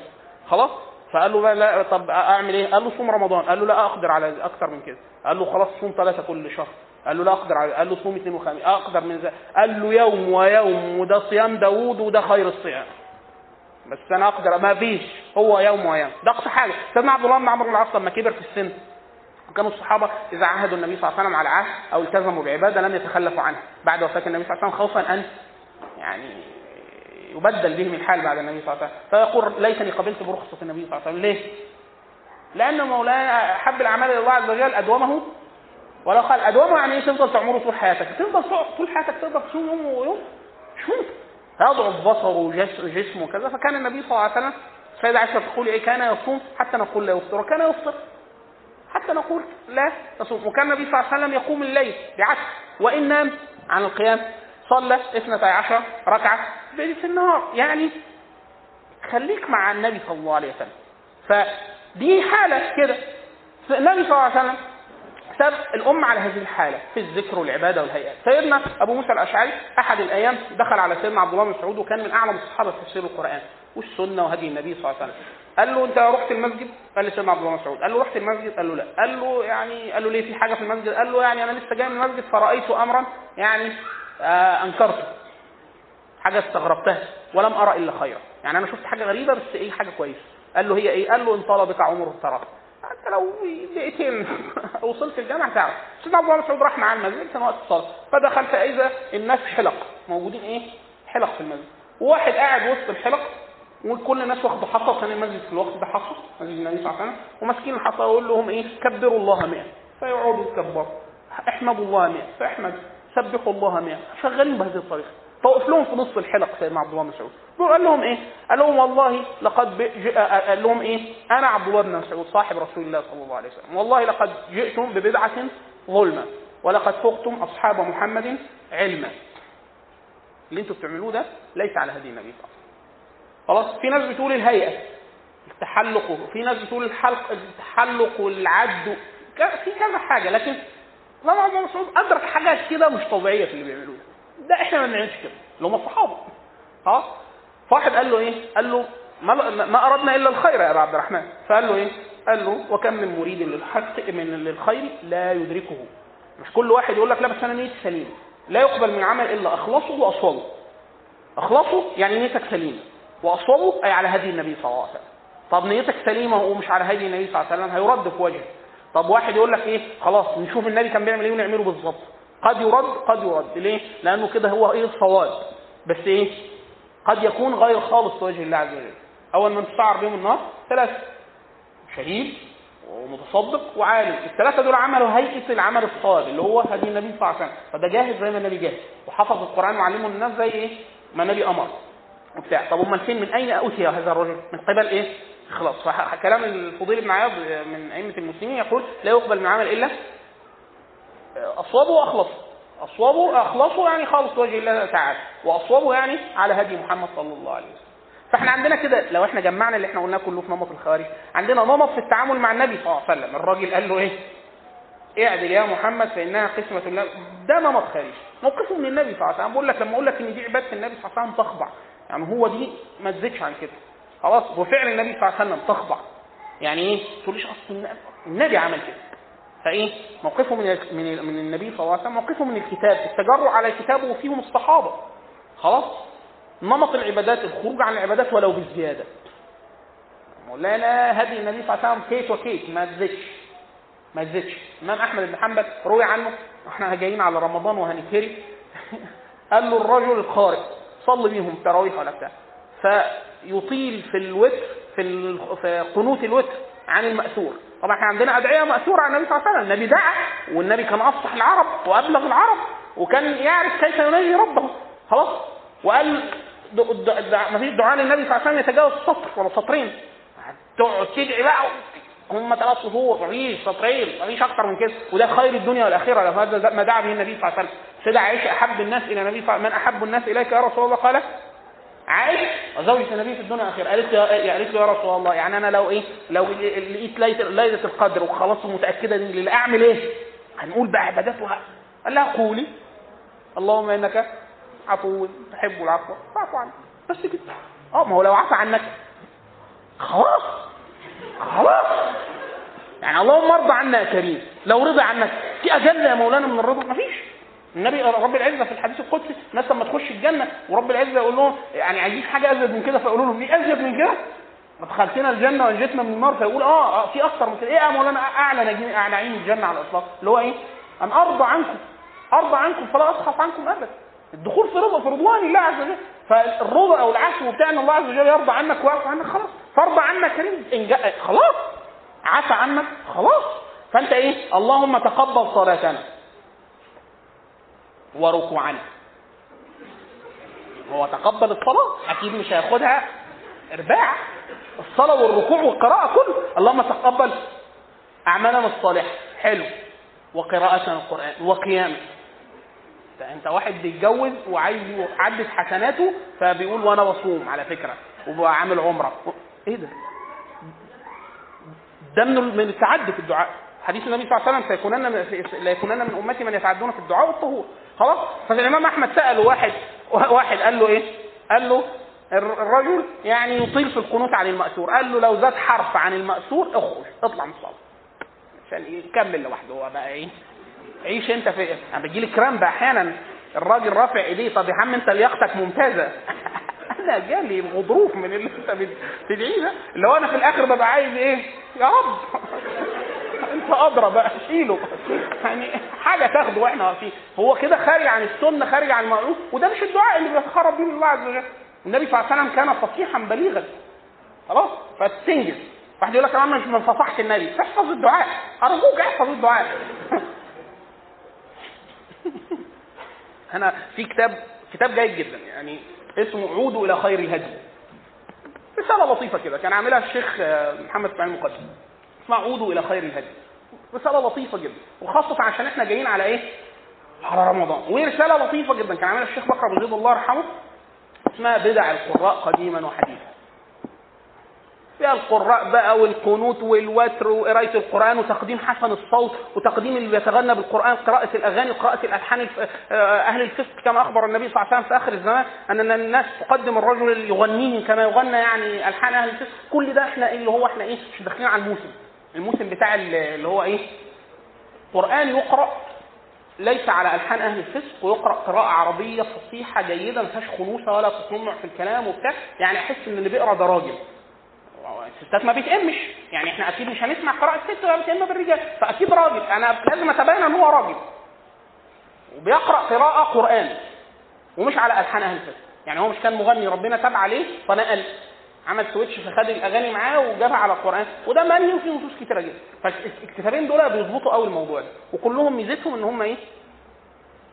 خلاص؟ فقال له لا طب اعمل إيه؟ قال له صوم رمضان، قال له لا أقدر على أكثر من كده، قال له خلاص صوم ثلاثة كل شهر، قال له لا أقدر على قال له صوم اثنين وخميس، أقدر من ذلك، قال له يوم ويوم وده صيام داوود وده خير الصيام. بس أنا أقدر ما فيش. هو يوم ويوم، ده أقصى حاجة، سيدنا عبد الله بن عمرو بن العاص لما كبر في السن وكانوا الصحابة إذا عاهدوا النبي صلى الله عليه وسلم على عهد أو التزموا بعبادة لم يتخلفوا عنها بعد وفاة النبي صلى الله عليه وسلم خوفا أن يعني يبدل بهم الحال بعد النبي صلى الله عليه وسلم. فيقول ليتني قبلت برخصة النبي صلى الله عليه وسلم. ليه؟ لأن مولانا حب الأعمال إلى الله عز وجل أدومه. ولو قال أدومه يعني إيه؟ تفضل تعمره طول حياتك. تفضل طول حياتك تقدر تصوم يوم ويوم. مش ممكن يضعف بصره وجسمه وكذا فكان النبي صلى الله عليه وسلم السيدة عائشة تقول إيه؟ كان يصوم حتى نقول لا يفطر. وكان يفطر. حتى نقول لا تصوم وكان النبي صلى الله عليه وسلم يقوم الليل بعكس وإن نام عن القيام صلى اثنتا عشر ركعة في النهار. يعني خليك مع النبي صلى الله عليه وسلم. فدي حالة كده. النبي صلى الله عليه وسلم ساب الأمة على هذه الحالة في الذكر والعبادة والهيئات. سيدنا أبو موسى الأشعري أحد الأيام دخل على سيدنا عبد الله بن مسعود وكان من أعلم الصحابة في تفسير القرآن والسنة وهدي النبي صلى الله عليه وسلم. قال له أنت رحت المسجد؟ قال لي سيدنا عبد الله بن مسعود قال له رحت المسجد؟ قال له لا. قال له يعني قال له ليه في حاجة في المسجد؟ قال له يعني أنا لسه جاي من المسجد فرأيت أمرا يعني آه أنكرته. حاجة استغربتها. ولم أرى إلا خيرا. يعني أنا شفت حاجة غريبة بس إيه حاجة كويسة. قال له هي إيه؟ قال له إن طال بك عمر ترى انت لو دقيقتين وصلت الجامعة تعرف. سيدنا عبد الله مسعود راح معاه المسجد كان وقت الصلاة. فدخل فاذا الناس حلق. موجودين إيه؟ حلق في المسجد. وواحد قاعد وسط الحلق وكل الناس واخده حصى وكان المسجد في الوقت ده حصى مسجد النبي صلى الله عليه وسلم. وماسكين الحصى ويقول لهم إيه؟ كبروا الله 100 فيقعدوا يكبروا احمدوا الله 100 فاحمد سبحوا الله 100 شغالين بهذه الطريقة. فوقف لهم في نص الحلق سيدنا عبد الله بن مسعود. قال لهم إيه؟ قال لهم والله لقد ب... قال لهم إيه؟ أنا عبد الله بن مسعود صاحب رسول الله صلى الله عليه وسلم. والله لقد جئتم ببدعة ظلمة ولقد فقتم أصحاب محمد علما. اللي أنتوا بتعملوه ده ليس على هدي النبي صلى الله عليه وسلم. خلاص في ناس بتقول الهيئة التحلق وفي ناس بتقول الحلق التحلق والعد في كذا حاجة لكن طبعا الله مسعود أدرك حاجات كده مش طبيعية في اللي بيعملوه ده إحنا ما بنعملش كده. اللي هم الصحابة. آه فواحد قال له إيه؟ قال له ما, ما أردنا إلا الخير يا أبا عبد الرحمن. فقال له إيه؟ قال له وكم من مريد للحق من للخير لا يدركه. مش كل واحد يقول لك لا بس أنا نيتي سليمة. لا يقبل من عمل إلا أخلصه واصوبه أخلصه يعني نيتك سليمة. واصوبه أي على هدي النبي صلى الله عليه وسلم. طب نيتك سليمة ومش على هدي النبي صلى الله عليه وسلم هيرد في وجهه. طب واحد يقول لك إيه؟ خلاص نشوف النبي كان بيعمل إيه ونعمله بالظبط. قد يرد قد يرد. ليه؟ لأنه كده هو إيه الصواب. بس إيه؟ قد يكون غير خالص لوجه الله عز وجل. أول من تسعر بهم النار ثلاثة. شهيد ومتصدق وعالم. الثلاثة دول عملوا هيئة العمل الصالح اللي هو هدي النبي صلى الله عليه وسلم. فده جاهز زي ما النبي جاهز. وحفظ القرآن وعلمه الناس زي إيه؟ ما النبي أمر. وبتاع. طب أمال فين؟ من أين أوتي هذا الرجل؟ من قبل إيه؟ خلاص. فكلام الفضيل بن عياض من أئمة المسلمين يقول لا يقبل من عمل إلا اصوبه واخلصه اصوبه اخلصه يعني خالص وجه الله تعالى. واصوبه يعني على هدي محمد صلى الله عليه وسلم. فإحنا عندنا كده لو إحنا جمعنا اللي إحنا قلناه كله في نمط الخوارج عندنا نمط في التعامل مع النبي صلى الله عليه وسلم. الراجل قال له إيه؟ اعدل يا محمد فإنها قسمة الله. ده نمط خارجي. موقفه من النبي صلى الله عليه وسلم. بقول لك لما أقول لك إن دي عبادة النبي صلى الله عليه وسلم تخضع. يعني هو دي ما تزيدش عن كده. خلاص وفعل النبي صلى الله عليه وسلم تخضع. يعني إيه؟ تقوليش أصل النبي عمل كده. فإيه؟ موقفه من من من النبي صلى الله عليه وسلم موقفه من الكتاب. التجرع على الكتاب وفيهم الصحابة. خلاص؟ نمط العبادات الخروج عن العبادات ولو بالزيادة. مولانا هدي النبي صلى الله عليه وسلم كيت وكيت ما تزيدش. ما تزيدش. الإمام أحمد بن حنبل روي عنه إحنا جايين على رمضان وهنتهري. قال له الرجل القارئ صلي بيهم تراويح ولا بتاع. فيطيل في الوتر في قنوت الوتر. عن المأثور. طبعا إحنا عندنا أدعية مأثورة عن النبي صلى الله عليه وسلم. النبي دعا والنبي كان أفصح العرب وأبلغ العرب وكان يعرف كيف يناجي ربه. خلاص. وقال ما فيش دعاء للنبي صلى الله عليه وسلم يتجاوز سطر ولا سطرين تقعد تدعي بقى. هم ثلاث شهور مفيش سطرين مفيش أكتر من كده. وده خير الدنيا والآخرة. لو هذا ما دعا به النبي صلى الله عليه وسلم. سيدة عائشة أحب الناس إلى النبي من أحب الناس إليك يا رسول الله؟ قال عائشه وزوجة النبي في الدنيا الاخيره قالت له قالت له يا رسول الله يعني أنا لو إيه؟ لو لقيت ليله القدر وخلاص متاكده ان أعمل إيه؟ هنقول بقى عبادات. قال لها قولي. اللهم إنك عفو تحب العفو. فاعف عني بس كده. آه ما هو لو عفى عنك. خلاص. خلاص. يعني اللهم ارضى عنا يا كريم. لو رضي عنك. في أجل يا مولانا من الرضا مفيش. النبي رب العزة في الحديث القدسي الناس لما تخش الجنة ورب العزة يقول لهم يعني عايزين حاجة أزيد من كده فيقولوا لهم في أزيد من كده. دخلتنا الجنة وانجتنا من النار فيقول آه, آه في أكثر من كده. إيه يا مولانا؟ أعلى أعلى عين الجنة على الإطلاق. اللي هو إيه؟ أن أرضى عنكم أرضى عنكم فلا اسخط عنكم أبدا. الدخول في رضا في رضوان الله عز وجل. فالرضا أو العفو بتاع إن الله عز وجل يرضى عنك ويعفو عنك خلاص. فارضى عنك كريم. خلاص. عفى عنك خلاص. فأنت إيه؟ اللهم تقبل صلاتنا. وركوعنا هو تقبل الصلاة أكيد مش هياخدها إرباع. الصلاة والركوع والقراءة كله. اللهم تقبل أعمالنا الصالحة. حلو. وقراءتنا القرآن. وقيام أنت واحد بيتجوز وعايز يعدد حسناته فبيقول وأنا بصوم على فكرة وبعمل عمرة. إيه ده؟ ده من من التعدي في الدعاء. حديث النبي صلى الله عليه وسلم سيكونن لا يكونن من أمتي من يتعدون في الدعاء والطهور. خلاص؟ فالامام أحمد سأل واحد واحد قال له إيه؟ قال له الرجل يعني يطيل في القنوت عن المأثور. قال له لو زاد حرف عن المأثور اخرج اطلع من الصلاة عشان يكمل لوحده هو بقى إيه؟ عيش أنت في أنا بيجي لي كرامب أحيانا. الراجل رافع إيديه طب يا عم أنت لياقتك ممتازة. أنا جالي غضروف من اللي أنت بتدعيه ده. اللي هو أنا في الآخر ببقى عايز إيه؟ يا رب. انت ادرى بقى شيله. يعني حاجة تاخده وإحنا واقفين. هو كده خارج عن السنة خارج عن المعروف وده مش الدعاء اللي بيتخرب به الله عز وجل. النبي صلى الله عليه وسلم كان فصيحا بليغا. خلاص؟ فتنجز واحد يقول لك أنا مش من فصاحه النبي. احفظ الدعاء. أرجوك احفظ الدعاء. أنا في كتاب كتاب جيد جدا. يعني اسمه عودوا إلى خير الهدي. رسالة لطيفة كده. كان عاملها الشيخ محمد إسماعيل المقدم اسمها عودوا إلى خير الهدي. رسالة لطيفة جدا. وخاصة عشان إحنا جايين على إيه؟ على رمضان. وهي رسالة لطيفة جدا. كان عاملها الشيخ بكر ابو زيد الله يرحمه اسمها بدع القراء قديما وحديثا. فيها القراء بقى والقنوت والوتر وقرايه القرآن وتقديم حسن الصوت وتقديم اللي بيتغنى بالقرآن قراءة الأغاني وقراءة الألحان أهل الفسق كما أخبر النبي صلى الله عليه وسلم في آخر الزمان أن الناس تقدم الرجل اللي يغنيه كما يغنى يعني ألحان أهل الفسق. كل ده إحنا اللي هو إحنا إيه؟ مش داخلين على الموسم. الموسم بتاع اللي هو إيه؟ قرآن يقرأ ليس على ألحان أهل الفسق ويقرأ قراءة عربية فصيحة جيدة ما فيهاش خنوسه ولا تصنع في الكلام وبتاع. يعني أحس إن اللي بيقرأ ده راجل. الستات ما بيتأمش يعني إحنا أكيد مش هنسمع قراءة ست ولا بتأم بالرجال. فأكيد راجل. أنا لازم أتبين إن هو راجل. وبيقرأ قراءة قرآن. ومش على ألحان أهل الفسق. يعني هو مش كان مغني ربنا تاب عليه فنقل. عمل سويتش فخد الأغاني معاه وجابها على القرآن. وده منهي وفيه نصوص كتيرة جدا. فالكتابين دول بيظبطوا قوي الموضوع ده. وكلهم ميزتهم إن هم إيه؟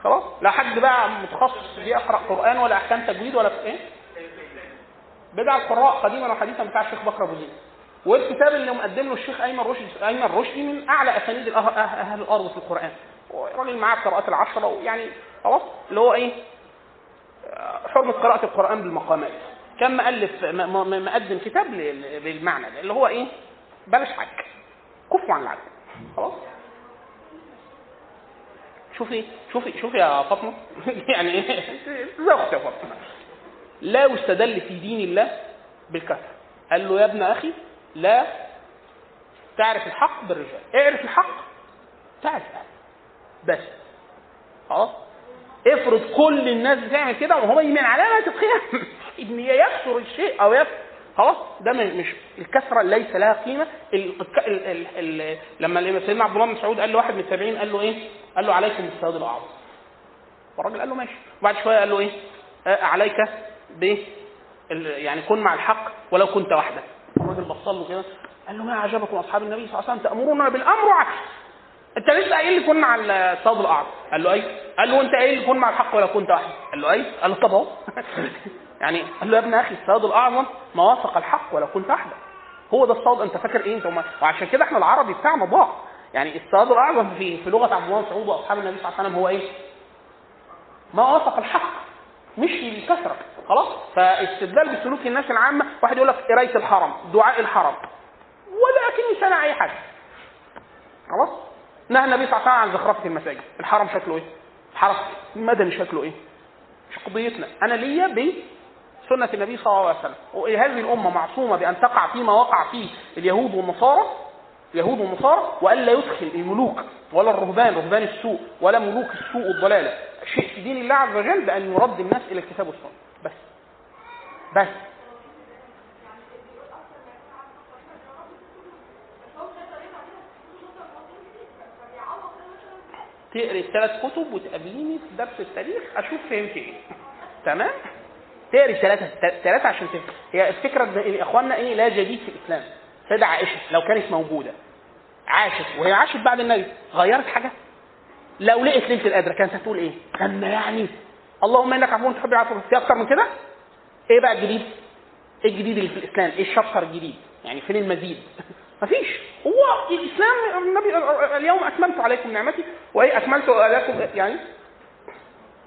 خلاص. لا حد بقى متخصص بيقرا قرآن ولا أحكام تجويد ولا إيه؟ بدع القراء قديما وحديثا بتاع الشيخ بكر أبو زيد. والكتاب اللي مقدم له الشيخ أيمن رشدي أيمن رشدي من أعلى أسانيد أهل الأرض في القرآن. راجل معاه القراءات العشرة ويعني خلاص. اللي هو إيه؟ حرمة قراءة القرآن بالمقامات. كان مؤلف مقدم كتاب بالمعنى ده اللي هو إيه؟ بلاش حك كفوا عن العدل. خلاص؟ شوفي شوفي شوفي يا فاطمة. يعني إيه؟ أختي يا فاطمة. لا يستدل في دين الله بالكثرة قال له يا ابن أخي لا تعرف الحق بالرجال. اعرف الحق تعرف بس. خلاص؟ افرض كل الناس بتعمل كده وهو من علامة القيام ان يكثر الشيء أو يكثر خلاص ده مش الكثره ليس لها قيمة ال ال ال لما سيدنا عبد الله بن مسعود قال له واحد من التابعين قال له إيه؟ قال له عليكم بالسواد الأعظم. والراجل قال له ماشي وبعد شوية قال له إيه؟ عليك ب يعني كن مع الحق ولو كنت وحدك الراجل بص له كده قال له ما اعجبكم أصحاب النبي صلى الله عليه وسلم تأمرون بالأمر وعكس انت لسه قايل لي كن مع الصاد الأعظم. قال له أي؟ قال له انت قايل لي كن مع الحق ولو كنت وحدك قال له أي؟ قال له طب أهو. يعني قال له يا ابن أخي الصاد الأعظم ما وافق الحق ولو كنت وحدك هو ده الصاد أنت فاكر إيه؟ أنت وعشان كده إحنا العربي بتاعنا ضاع. يعني الصاد الأعظم في في لغة عبد الله مسعود وأصحاب النبي صلى الله عليه وسلم هو إيه؟ ما وافق الحق. مش الكثره خلاص؟ فاستدلال بسلوك الناس العامة. واحد يقول لك قراية الحرم دعاء الحرم. ولا اكني سامع أي حاجة. خلاص؟ نهى النبي صلى الله عليه وسلم عن زخرفة المساجد. الحرم شكله إيه؟ الحرم المدني شكله إيه؟ مش قضيتنا؟ أنا ليا بسنة النبي صلى الله عليه وسلم. وهذه الأمة معصومة بأن تقع فيما وقع فيه اليهود والنصارى؟ اليهود والنصارى؟ والا يدخل الملوك ولا الرهبان رهبان السوء ولا ملوك السوء والضلالة. شيء في دين الله عز وجل بأن يرد الناس إلى الكتاب والسنة بس. بس. تقري الثلاث كتب وتقابليني في درس التاريخ أشوف فهمت إيه تمام تقري ثلاثة ثلاثة عشان تفهم هي الفكرة إن إخواننا إيه لا جديد في الإسلام سيدة عائشة لو كانت موجودة عاشت وهي عاشت بعد النبي غيرت حاجة لو لقيت ليلة القدر كانت هتقول إيه؟ كان يعني اللهم إنك عفو تحب العفو في أكتر من كده؟ إيه بقى الجديد؟ إيه الجديد اللي في الإسلام؟ إيه الشابتر الجديد؟ يعني فين المزيد؟ مفيش. هو الإسلام النبي اليوم اكملت عليكم نعمتي وايه اكملت لكم يعني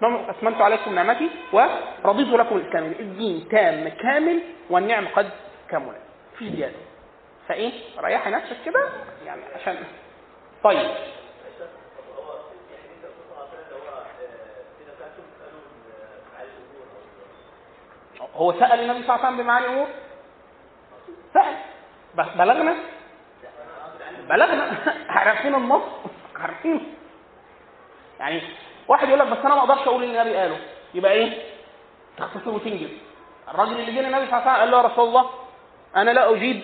أتممت عليكم نعمتي ورضيت لكم الإسلام. الدين تام كامل والنعم قد كملت. مفيش زيادة. فإيه؟ ريحي نفسك كده يعني عشان. طيب. هو سأل النبي صلى الله عليه وسلم بمعاني الأمور سأل. ب- بلغنا؟ بلغنا عارفين النص؟ عارفين. يعني واحد يقول لك بس أنا ما أقدرش أقول اللي النبي قاله. يبقى إيه؟ تختصر وتنجز. الراجل اللي جه للنبي صلى الله عليه وسلم قال له يا رسول الله أنا لا أجيب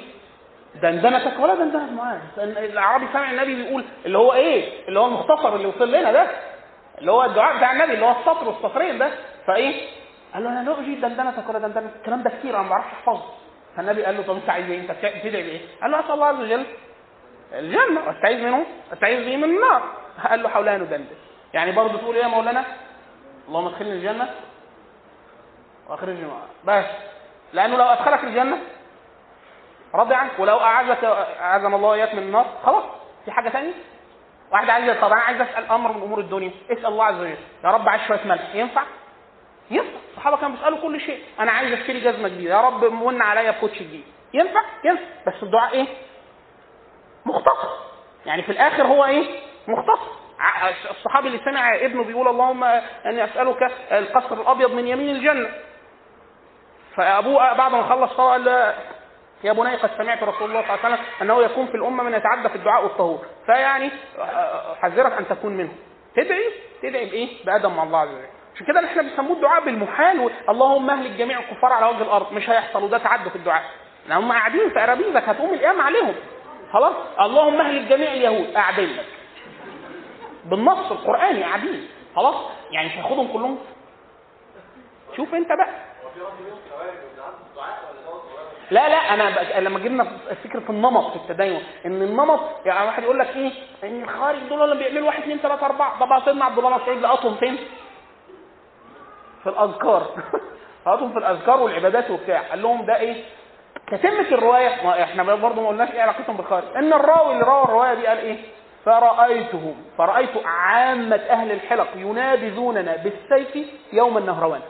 دندنتك ولا دندنة. معاذ الاعرابي سمع النبي بيقول اللي هو إيه؟ اللي هو المختصر اللي وصل لنا ده. اللي هو الدعاء بتاع النبي اللي هو السطر والسطرين ده. فإيه؟ قال له أنا لا أجيب دندنتك ولا دندنتك الكلام ده كتير أنا ما بعرفش أحفظه. فالنبي قال له طب أنت عايز إيه؟ أنت بتدعي بإيه؟ قال له أسأل الله عز وجل. الجنة واستعيذ منه أستعيذ به من النار. قال له حولها ندندن. يعني برضه تقول إيه يا مولانا؟ اللهم ادخلني الجنة. واخرجني بس. لأنه لو أدخلك الجنة رضي عنك. ولو أعزك اعزنا الله اياك من النار خلاص. في حاجة ثانية واحد عايز طب أنا عايز أسأل أمر من أمور الدنيا. اسأل الله عز وجل. يا رب عايز شوية ملح. ينفع؟ ينفع. الصحابه كانوا بيسألوا كل شيء. أنا عايز أشتري جزمة جديدة. يا رب من عليا بكوتش جديد. ينفع؟ ينفع. بس الدعاء إيه؟ مختصر يعني في الآخر هو إيه؟ مختصر الصحابي اللي سمع ابنه بيقول اللهم أني أسألك القصر الأبيض من يمين الجنة. فابوه بعد ما خلص صلاه قال يا بني قد سمعت رسول الله صلى الله عليه وسلم أنه يكون في الأمة من يتعدى في الدعاء والطهور. فيعني احذرك أن تكون منهم تدعي؟ تدعي بإيه؟ بأدب مع الله عز وجل. عشان كده إحنا بنسموه الدعاء بالمحال اللهم أهلك جميع الكفار على وجه الأرض. مش هيحصل. وده تعدى في الدعاء. هم قاعدين في أرابيزك. هتقوم القيامة عليهم. خلاص؟ اللهم اهلك جميع اليهود قاعدين لك بالنص القرآني قاعدين خلاص؟ يعني مش هياخدهم كلهم؟ شوف أنت بقى. لا لا أنا لما جبنا فكرة النمط في التدين إن النمط يعني واحد يقول لك إيه؟ إن الخارج دول اللي بيعملوا واحد اثنين ثلاثة أربعة. طبعا سيدنا عبد الله مسعود لقطهم فين؟ في الأذكار. لقطهم في الأذكار والعبادات وبتاع. قال لهم ده إيه؟ تتمة الرواية. ما إحنا برضه ما قلناش إيه علاقتهم بالخارج. إن الراوي اللي روى الرواية دي قال إيه؟ فرأيتهم. فرأيت عامة أهل الحلق ينابذوننا بالسيف يوم النهروان.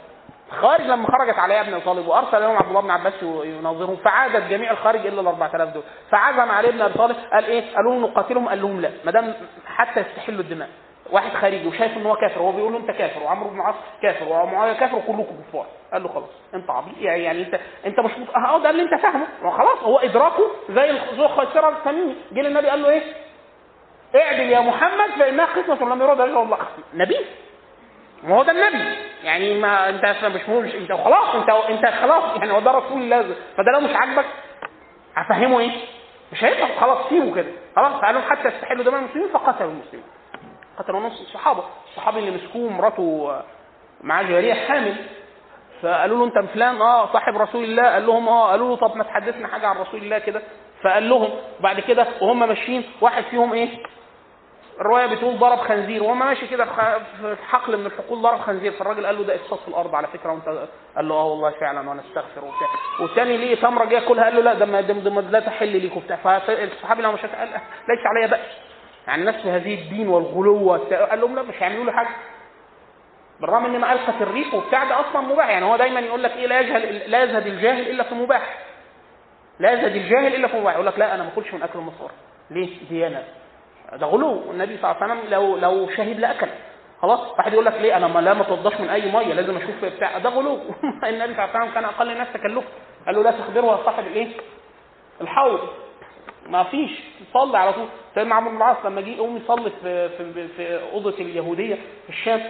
خارج لما خرجت علي ابن طالب وأرسل لهم عبد الله بن عباس يناظرهم فعادت جميع الخارج إلا ال 4000 دول. فعزم علي ابن أبي طالب قال إيه؟ قالوا له نقاتلهم. قال لهم لا. ما دام حتى يستحلوا الدماء. واحد خارجي وشايف ان هو كافر وهو بيقول له أنت كافر وعمرو بن العاص كافر ومعاوية كافر وكلكم كفار. قال له خلاص أنت عبيط يعني, يعني انت أنت مش مت... أه ده اللي أنت فاهمه. خلاص هو إدراكه زي ذو خيسره التميمي. جه للنبي قال له إيه؟ اعدل يا محمد فإنها قسمه لم يرد رجل الله. نبي. ما هو ده النبي. يعني ما أنت مش مش أنت خلاص انت أنت خلاص يعني هو ده رسول الله. فده لو مش عاجبك هفهمه إيه؟ مش هيفهم خلاص سيبه كده. خلاص قالوا حتى يستحلوا دماء المسلمين فقتلوا المسلمين. قتلوا نص الصحابه الصحابي اللي مسكوه مراته معاه جاريه حامل. فقالوا له انت فلان؟ آه صاحب رسول الله. قال لهم آه قالوا له طب ما تحدثنا حاجة عن رسول الله كده. فقال لهم وبعد كده وهم ماشيين واحد فيهم إيه؟ الرواية بتقول ضرب خنزير. وهو ماشي كده في حقل من الحقول ضرب خنزير. فالراجل قال له ده افساد في الأرض على فكرة. وأنت قال له آه والله فعلا وأنا أستغفر وبتاع. والثاني ليه؟ تمره جه ياكلها قال له لا ده ما ده ده لا تحل ليك وبتاع. فالصحابي لما شاف قال ليس علي بأس. يعني الناس في هذه الدين والغلو قال لهم لا مش هيعملوا له حاجة. بالرغم إن ما القت الريح وبتاع ده أصلا مباح. يعني هو دايما يقول لك إيه لا يجهل لا يزهد الجاهل إلا في مباح. لا يزهد الجاهل إلا في مباح. يقول لك لا أنا ما أكلش من أكل المصار ليه؟ ديانه ده غلو. النبي صلى الله عليه وسلم لو لو شهد لأكل. خلاص؟ واحد يقول لك ليه؟ أنا لا ما توضاش من أي مية لازم أشوف بتاع. ده غلو. النبي صلى الله عليه وسلم كان أقل الناس تكلفا قال له لا تخبره يا صاحب الايه الحوض. ما فيش صلي على طول. سيدنا عمرو بن العاص لما جه يقوم يصلي في في في أوضة اليهودية في الشام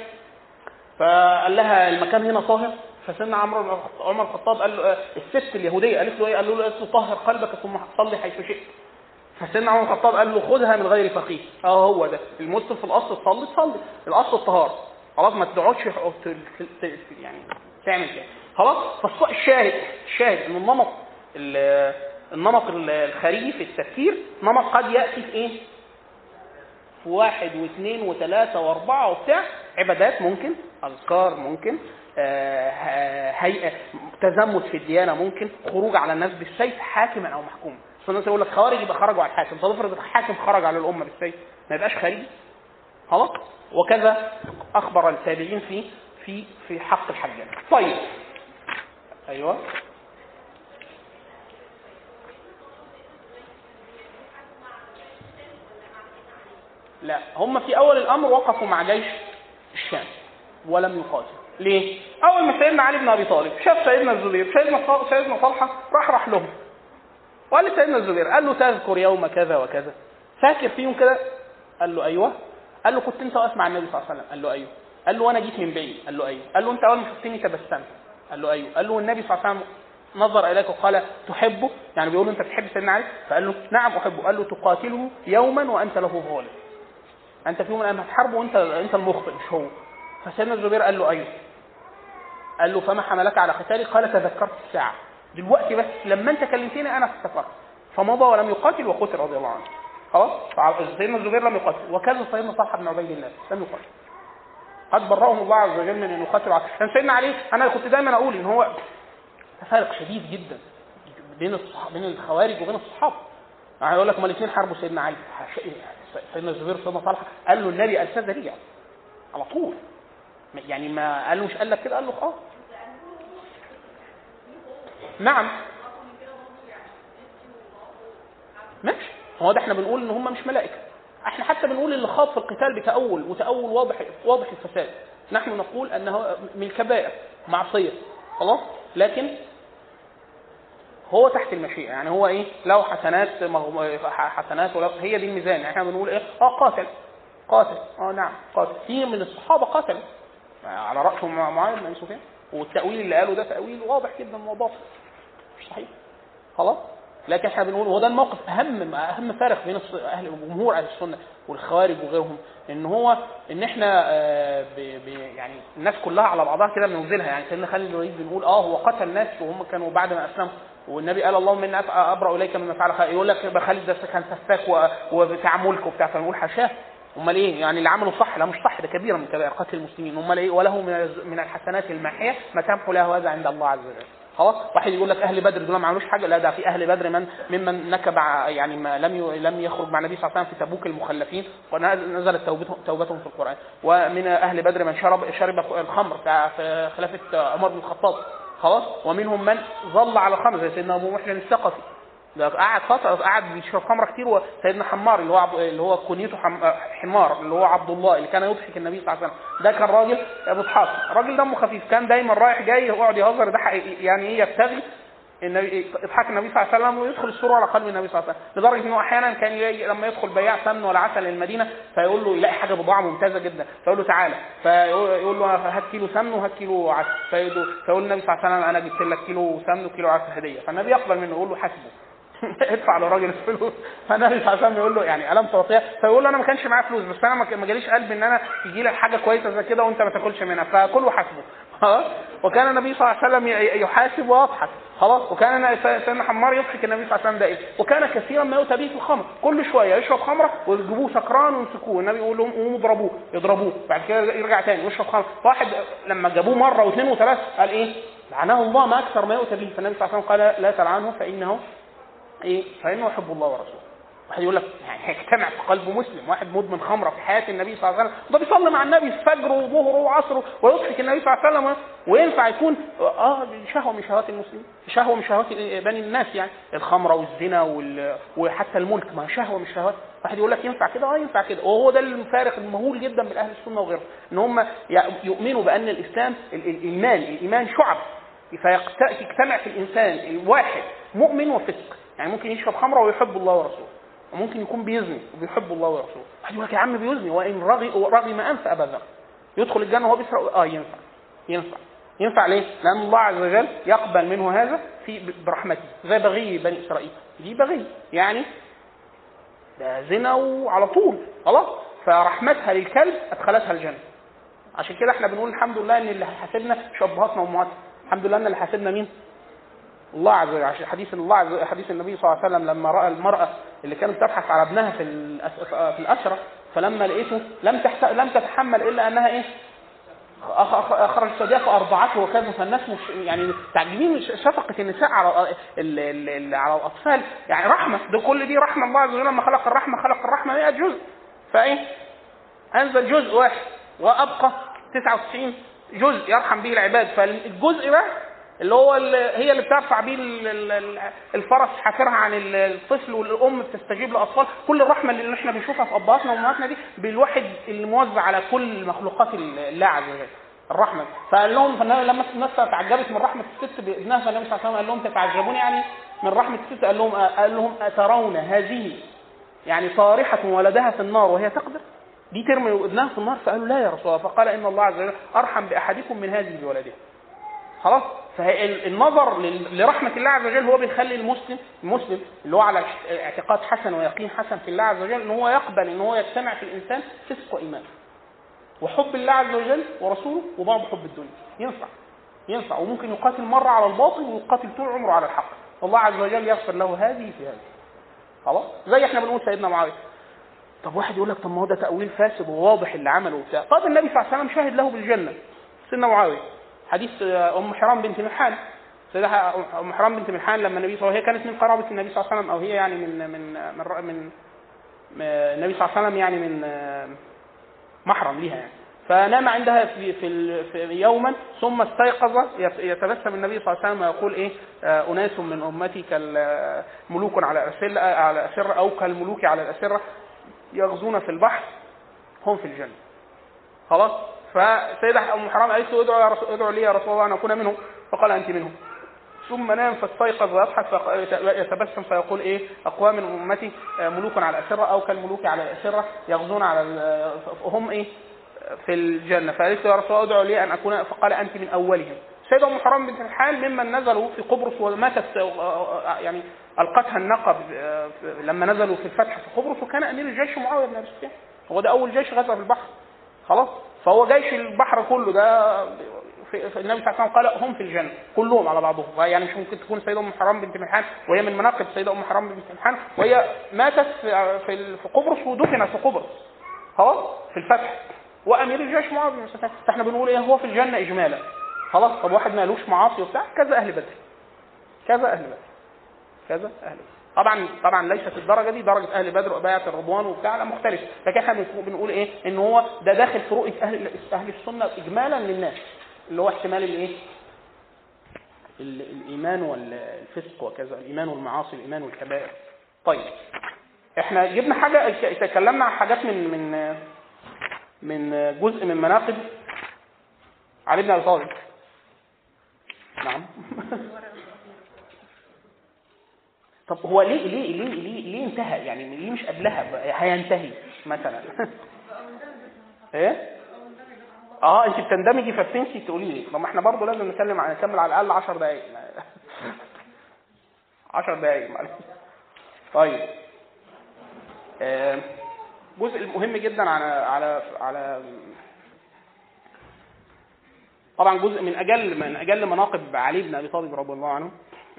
فقال لها المكان هنا طاهر. فسيدنا عمرو عمر الخطاب قال له الست اليهودية قالت له إيه؟ قال له طهر قلبك ثم صلي حيث شئت. فسيدنا عمر الخطاب قال له خذها من غير فقيه. آه هو ده. المسلم في الأصل تصلي تصلي. الأصل الطهاره خلاص ما تقعدش يعني تعمل كده. خلاص؟ فالشاهد الشاهد إن النمط النمط الخارجي في التفكير نمط قد يأتي في إيه؟ في واحد واثنين وثلاثة وأربعة وبتاع عبادات ممكن أذكار ممكن آه هيئة تزمت في الديانة ممكن خروج على الناس بالسيف حاكما أو محكوما فالناس يقول لك خوارج يبقى خرجوا على الحاكم طب افرض الحاكم خرج على الأمة بالسيف ما يبقاش خارجي. خلاص؟ وكذا أخبر التابعين في في في حق الحجاج. طيب. أيوه هم في اول الامر وقفوا مع جيش الشام ولم يقاتلوا ليه؟ اول ما سيدنا علي بن ابي طالب شاف سيدنا الزبير سيدنا سيدنا طلحه راح راح لهم وقال لسيدنا الزبير قال له تذكر يوم كذا وكذا فاكر فيهم كده؟ قال له أيوه قال له كنت انت واقف مع النبي صلى الله عليه وسلم قال له أيوه قال له وأنا جيت من بعيد قال له أيوه قال له انت اول ما شفتني تبسمت قال له أيوه قال له النبي صلى الله عليه وسلم نظر اليك وقال تحبه يعني بيقول له انت بتحب سيدنا علي فقال له نعم احبه قال له تقاتله يوما وانت له ظالم أنت في يوم من الأيام هتحاربه وانت أنت المخطئ مش هو. فسيدنا الزبير قال له أيوه. قال له فما حملك على قتالي. قال تذكرت الساعة. دلوقتي بس لما أنت كلمتني أنا افتكرت فمضى ولم يقاتل وقتل رضي الله عنه. خلاص؟ سيدنا الزبير لم يقاتل. وكذا سيدنا طلحه بن عبيد الله لم يقاتل. قد برأهم الله عز وجل من إن يقاتلوا كان سيدنا علي أنا كنت دايما أقول إن هو تفارق شديد جدا بين الصحابة بين الخوارج وبين الصحابة. يعني يقول لك ما الاثنين حاربوا سيدنا علي؟ سيدنا الزبير سيدنا طلحه قال له النبي ارسل ذريع على طول. يعني ما قال له مش قال لك كده؟ قال له آه. نعم. ماشي. هو ده إحنا بنقول إن هم مش ملائكة. إحنا حتى بنقول اللي خاض في القتال بتأول وتأول واضح واضح الفساد. نحن نقول أنه من الكبائر معصية. خلاص؟ لكن هو تحت المشيئة. يعني هو إيه؟ له حسنات حسنات ولا هي دي الميزان. يعني إحنا بنقول إيه؟ آه قاتل. قاتل. آه نعم قاتل. في من الصحابة قتل على راسهم معاويه بن سفيان. والتأويل اللي قاله ده تأويل واضح جدا وباطل مش صحيح. خلاص؟ لكن إحنا بنقول هو ده الموقف أهم أهم فارق بين أهل جمهور أهل السنة والخوارج وغيرهم. إن هو إن إحنا آه يعني الناس كلها على بعضها كده بنوزنها يعني سيدنا خالد الوليد بنقول آه هو قتل ناس وهم كانوا بعد ما أسلموا. والنبي قال اللهم إني أبرأ إليك مما فعل خالد يقول لك خالد ده كان سفاك وبتاع ملك وبتاع. فنقول حاشاه أمال إيه؟ يعني اللي عمله صح. لا مش صح. ده كبيره من كبائر قتل المسلمين. أمال إيه؟ وله من الحسنات الماحيه ما تمحو له هذا عند الله عز وجل. خلاص؟ واحد يقول لك أهل بدر دول ما عملوش حاجة. لا ده في أهل بدر من ممن نكب يعني ما لم لم يخرج مع النبي صلى الله عليه وسلم في تبوك المخلفين. ونزلت توبتهم توبتهم في القرآن. ومن أهل بدر من شرب شرب الخمر في خلافة عمر بن الخطاب. خلاص؟ ومنهم من ظل على الخمر زي سيدنا أبو محسن الثقفي. ده قعد فترة قعد بيشرب خمرة كتير وسيدنا حمار اللي هو اللي هو كنيته حمار اللي هو عبد الله اللي كان يضحك النبي صلى الله عليه وسلم. ده كان راجل أبو اسحاق راجل دمه خفيف كان دايما رايح جاي يقعد يهزر ده يعني إيه يبتغي؟ النبي اضحك النبي صلى الله عليه وسلم ويدخل السرور على قلب النبي صلى الله عليه وسلم لدرجة إنه أحيانا كان لما يدخل بياع سمن ولا عسل للمدينة فيقول له يلاقي حاجة بضاعة ممتازة جدا فيقول له تعالى فيقول له هات كيلو سمن وهات كيلو عسل فيقول النبي صلى الله عليه وسلم أنا جبت لك كيلو سمن وكيلو عسل هدية فالنبي يقبل منه يقول له حاسبه ادفع للراجل الفلوس. فالنبي صلى الله عليه وسلم يقول له يعني ألم تعطيها فيقول له أنا ما كانش معايا فلوس بس أنا ما جاليش قلب إن أنا يجي لك حاجة كويسة زي كده وأنت ما تاكلش منها فكله حاسبه. وكان النبي صلى الله عليه وسلم يحاسب ويضحك. خلاص؟ وكان سيدنا حمار يضحك النبي صلى الله عليه وسلم دائما. وكان كثيرا ما يؤتى به في الخمر. كل شوية يشرب خمرة ويجيبوه سكران ويمسكوه. النبي يقول لهم قوموا اضربوه. يضربوه. بعد كده يرجع تاني ويشرب خمر واحد لما جابوه مرة واثنين وثلاثة قال إيه؟ لعنه الله ما أكثر ما يؤتى به. فالنبي صلى الله عليه وسلم قال لا تلعنه فإنه إيه؟ فإنه يحب الله ورسوله. واحد يقول لك يعني هيجتمع في قلبه مسلم واحد مدمن خمرة في حياة النبي صلى الله عليه وسلم. ده بيصلي مع النبي فجره وظهره وعصره ويضحك النبي صلى الله عليه وسلم. وينفع يكون آه شهوة من شهوات المسلمين شهوة من شهوات بني الناس يعني. الخمرة والزنا وال... وحتى الملك ما شهوة من شهوات. واحد يقول لك ينفع كده؟ آه ينفع كده. وهو ده الفارق المهول جدا من أهل السنة وغيرهم إن هم يؤمنوا بأن الإسلام الايمان الإيمان شعب. فيجتمع في الإنسان الواحد مؤمن وفسق. يعني ممكن يشرب خمرة ويحب الله ورسوله. وممكن يكون بيزني وبيحب الله ورسوله. واحد يقول لك يا عم بيزني وان رغي رغم انف أبدا. يدخل الجنة وهو بيسرق آه ينفع. ينفع. ينفع ليه؟ لأن الله عز وجل يقبل منه هذا في برحمته. زي بغي بني إسرائيل. دي بغي. يعني ده زنا وعلى طول. خلاص؟ فرحمتها للكلب أدخلتها الجنة. عشان كده إحنا بنقول الحمد لله إن اللي حاسبنا مش ابهاتنا وأمهاتنا. الحمد لله إن اللي حاسبنا مين؟ الله عز وجل حديث وجل حديث النبي صلى الله عليه وسلم لما رأى المرأة اللي كانت تبحث على ابنها في في الأسرة فلما لقيته لم. لم تتحمل إلا أنها إيه؟ اخرج صديقة فارضعته وكذا فالناس مش يعني تعجبين شفقة النساء على. على الأطفال يعني رحمة ده كل دي رحمة الله عز وجل لما خلق الرحمة خلق الرحمة 100 جزء فإيه؟ أنزل جزء واحد وأبقى 99 جزء يرحم به العباد فالجزء ده اللي هو اللي هي اللي بترفع بيه ال- ال- ال- الفرس حافرها عن ال- الطفل والأم بتستجيب لأطفال. كل الرحمة اللي إحنا بنشوفها في أبهاتنا وأمهاتنا دي بالواحد اللي على كل مخلوقات الله عز وجل. الرحمة. فقال لهم لما الناس تعجبت من رحمة الست بابنها فالنبي صلى الله عليه وسلم قال لهم تتعجبون يعني من رحمة الست؟ قال لهم قال لهم أترون هذه يعني طارحه ولدها في النار وهي تقدر؟ دي ترمي ابنها في النار فقالوا لا يا رسول الله. فقال إن الله عز وجل أرحم بأحدكم من هذه بولدها خلاص؟ فالنظر لرحمة الله عز وجل هو بيخلي المسلم المسلم اللي هو على اعتقاد حسن ويقين حسن في الله عز وجل إن هو يقبل إن هو يجتمع في الإنسان فسق وإيمان. وحب الله عز وجل ورسوله وبعض حب الدنيا. ينفع. ينفع. وممكن يقاتل مرة على الباطل ويقاتل طول عمره على الحق. والله عز وجل يغفر له هذه في هذه. خلاص؟ زي إحنا بنقول سيدنا معاوية. طب واحد يقول لك طب ما هو ده تأويل فاسد وواضح اللي عمله وبتاع. طب النبي صلى الله عليه وسلم شاهد له بالجنة. سيدنا معاوية. حديث آه، أم حرام بنت ملحان. سيدة أم حرام بنت ملحان لما النبي صلى الله عليه وسلم كانت من قرابة النبي صلى الله عليه وسلم أو هي يعني من من من من, من النبي صلى الله عليه وسلم يعني من آه، محرم ليها يعني. فنام عندها في في, يوما ثم استيقظ يت- يتبسم النبي صلى الله عليه وسلم ويقول إيه آه، أناس من امتي كالملوك على الأسرة على الأسرة أو كالملوك على الأسرة يغزون في البحر هم في الجنة. خلاص؟ فسيدة أم حرام قالت له ادعو يا ادعو لي يا رسول الله أن أكون منهم. فقال أنت منهم. ثم نام فاستيقظ ويضحك يتبسم فيقول إيه؟ اقوام من أمتي آه، ملوك على الاسره أو كالملوك على الاسره يغزون على ال- هم إيه؟ في الجنة. فقالت له يا رسول الله ادعو لي أن أكون فقال أنت من أولهم. سيدة أم حرام بنت الحال ممن نزلوا في قبرص وماتت آه، يعني ألقتها النقب آه، لما نزلوا في الفتح في قبرص وكان أمير الجيش معاوية بن أبي سفيان. هو ده أول جيش غزا في البحر. خلاص. فهو جيش البحر كله ده في النبي صلى الله عليه وسلم قال هم في الجنة كلهم على بعضهم. يعني مش ممكن تكون سيدة أم حرام بنت ملحان وهي من مناقب سيدة أم حرام بنت ملحان وهي ماتت في في قبرص ودفنت في قبرص خلاص؟ في الفتح. وأمير الجيش معاذ بن سفيان فإحنا بنقول إيه؟ هو في الجنة اجمالا. خلاص؟ طب واحد مالوش معاصي وبتاع كذا أهل بدر. كذا أهل بدر. كذا أهل بدر. طبعا طبعا ليست الدرجة دي درجة أهل بدر وبيعة الرضوان وبتاع لا مختلف. لكن إحنا بنقول- إيه؟ إن هو ده داخل في رؤية أهل أهل السنة اجمالا للناس اللي هو احتمال الايه ال- الإيمان والفسق وكذا الإيمان والمعاصي الإيمان والكبائر. طيب إحنا جبنا حاجة تكلمنا عن حاجات من من من جزء من مناقب علي بن أبي طالب. نعم. طب هو ليه ليه ليه ليه, ليه انتهى؟ يعني ليه مش قبلها؟ هينتهي مثلا. إيه؟ آه انت بتندمجي فبتنسي تقولي لي. طب ما إحنا برضه لازم نتكلم عن نكمل على الأقل 10 دقائق 10 دقائق معلش طيب. آه، جزء المهم جدا على على على طبعا جزء من أجل من أجل مناقب علي بن أبي طالب رضي الله عنه.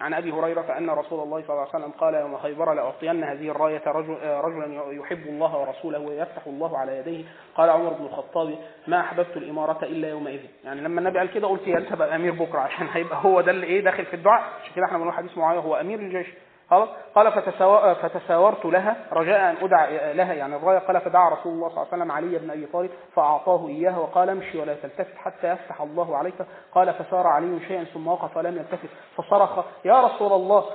عن أبي هريرة فأن رسول الله صلى الله عليه وسلم قال يوم خيبر لأعطين هذه الراية رجل رجلا يحب الله ورسوله ويفتح الله على يديه. قال عمر بن الخطاب ما أحببت الإمارة إلا يومئذ. يعني لما النبي قال كده قلت يا امير بكرة عشان هيبقى هو ده اللي إيه داخل في الدعاء. عشان كده إحنا بنقول حديث معاوية هو أمير الجيش. خلاص قال فتساو... فتساورت لها رجاء أن ادعى لها يعني الرايه قال فدعا رسول الله صلى الله عليه وسلم علي بن أبي طالب فأعطاه إياها وقال امشي ولا تلتفت حتى يفتح الله عليك. قال فسار علي شيئا ثم وقف ولم يلتفت فصرخ يا رسول الله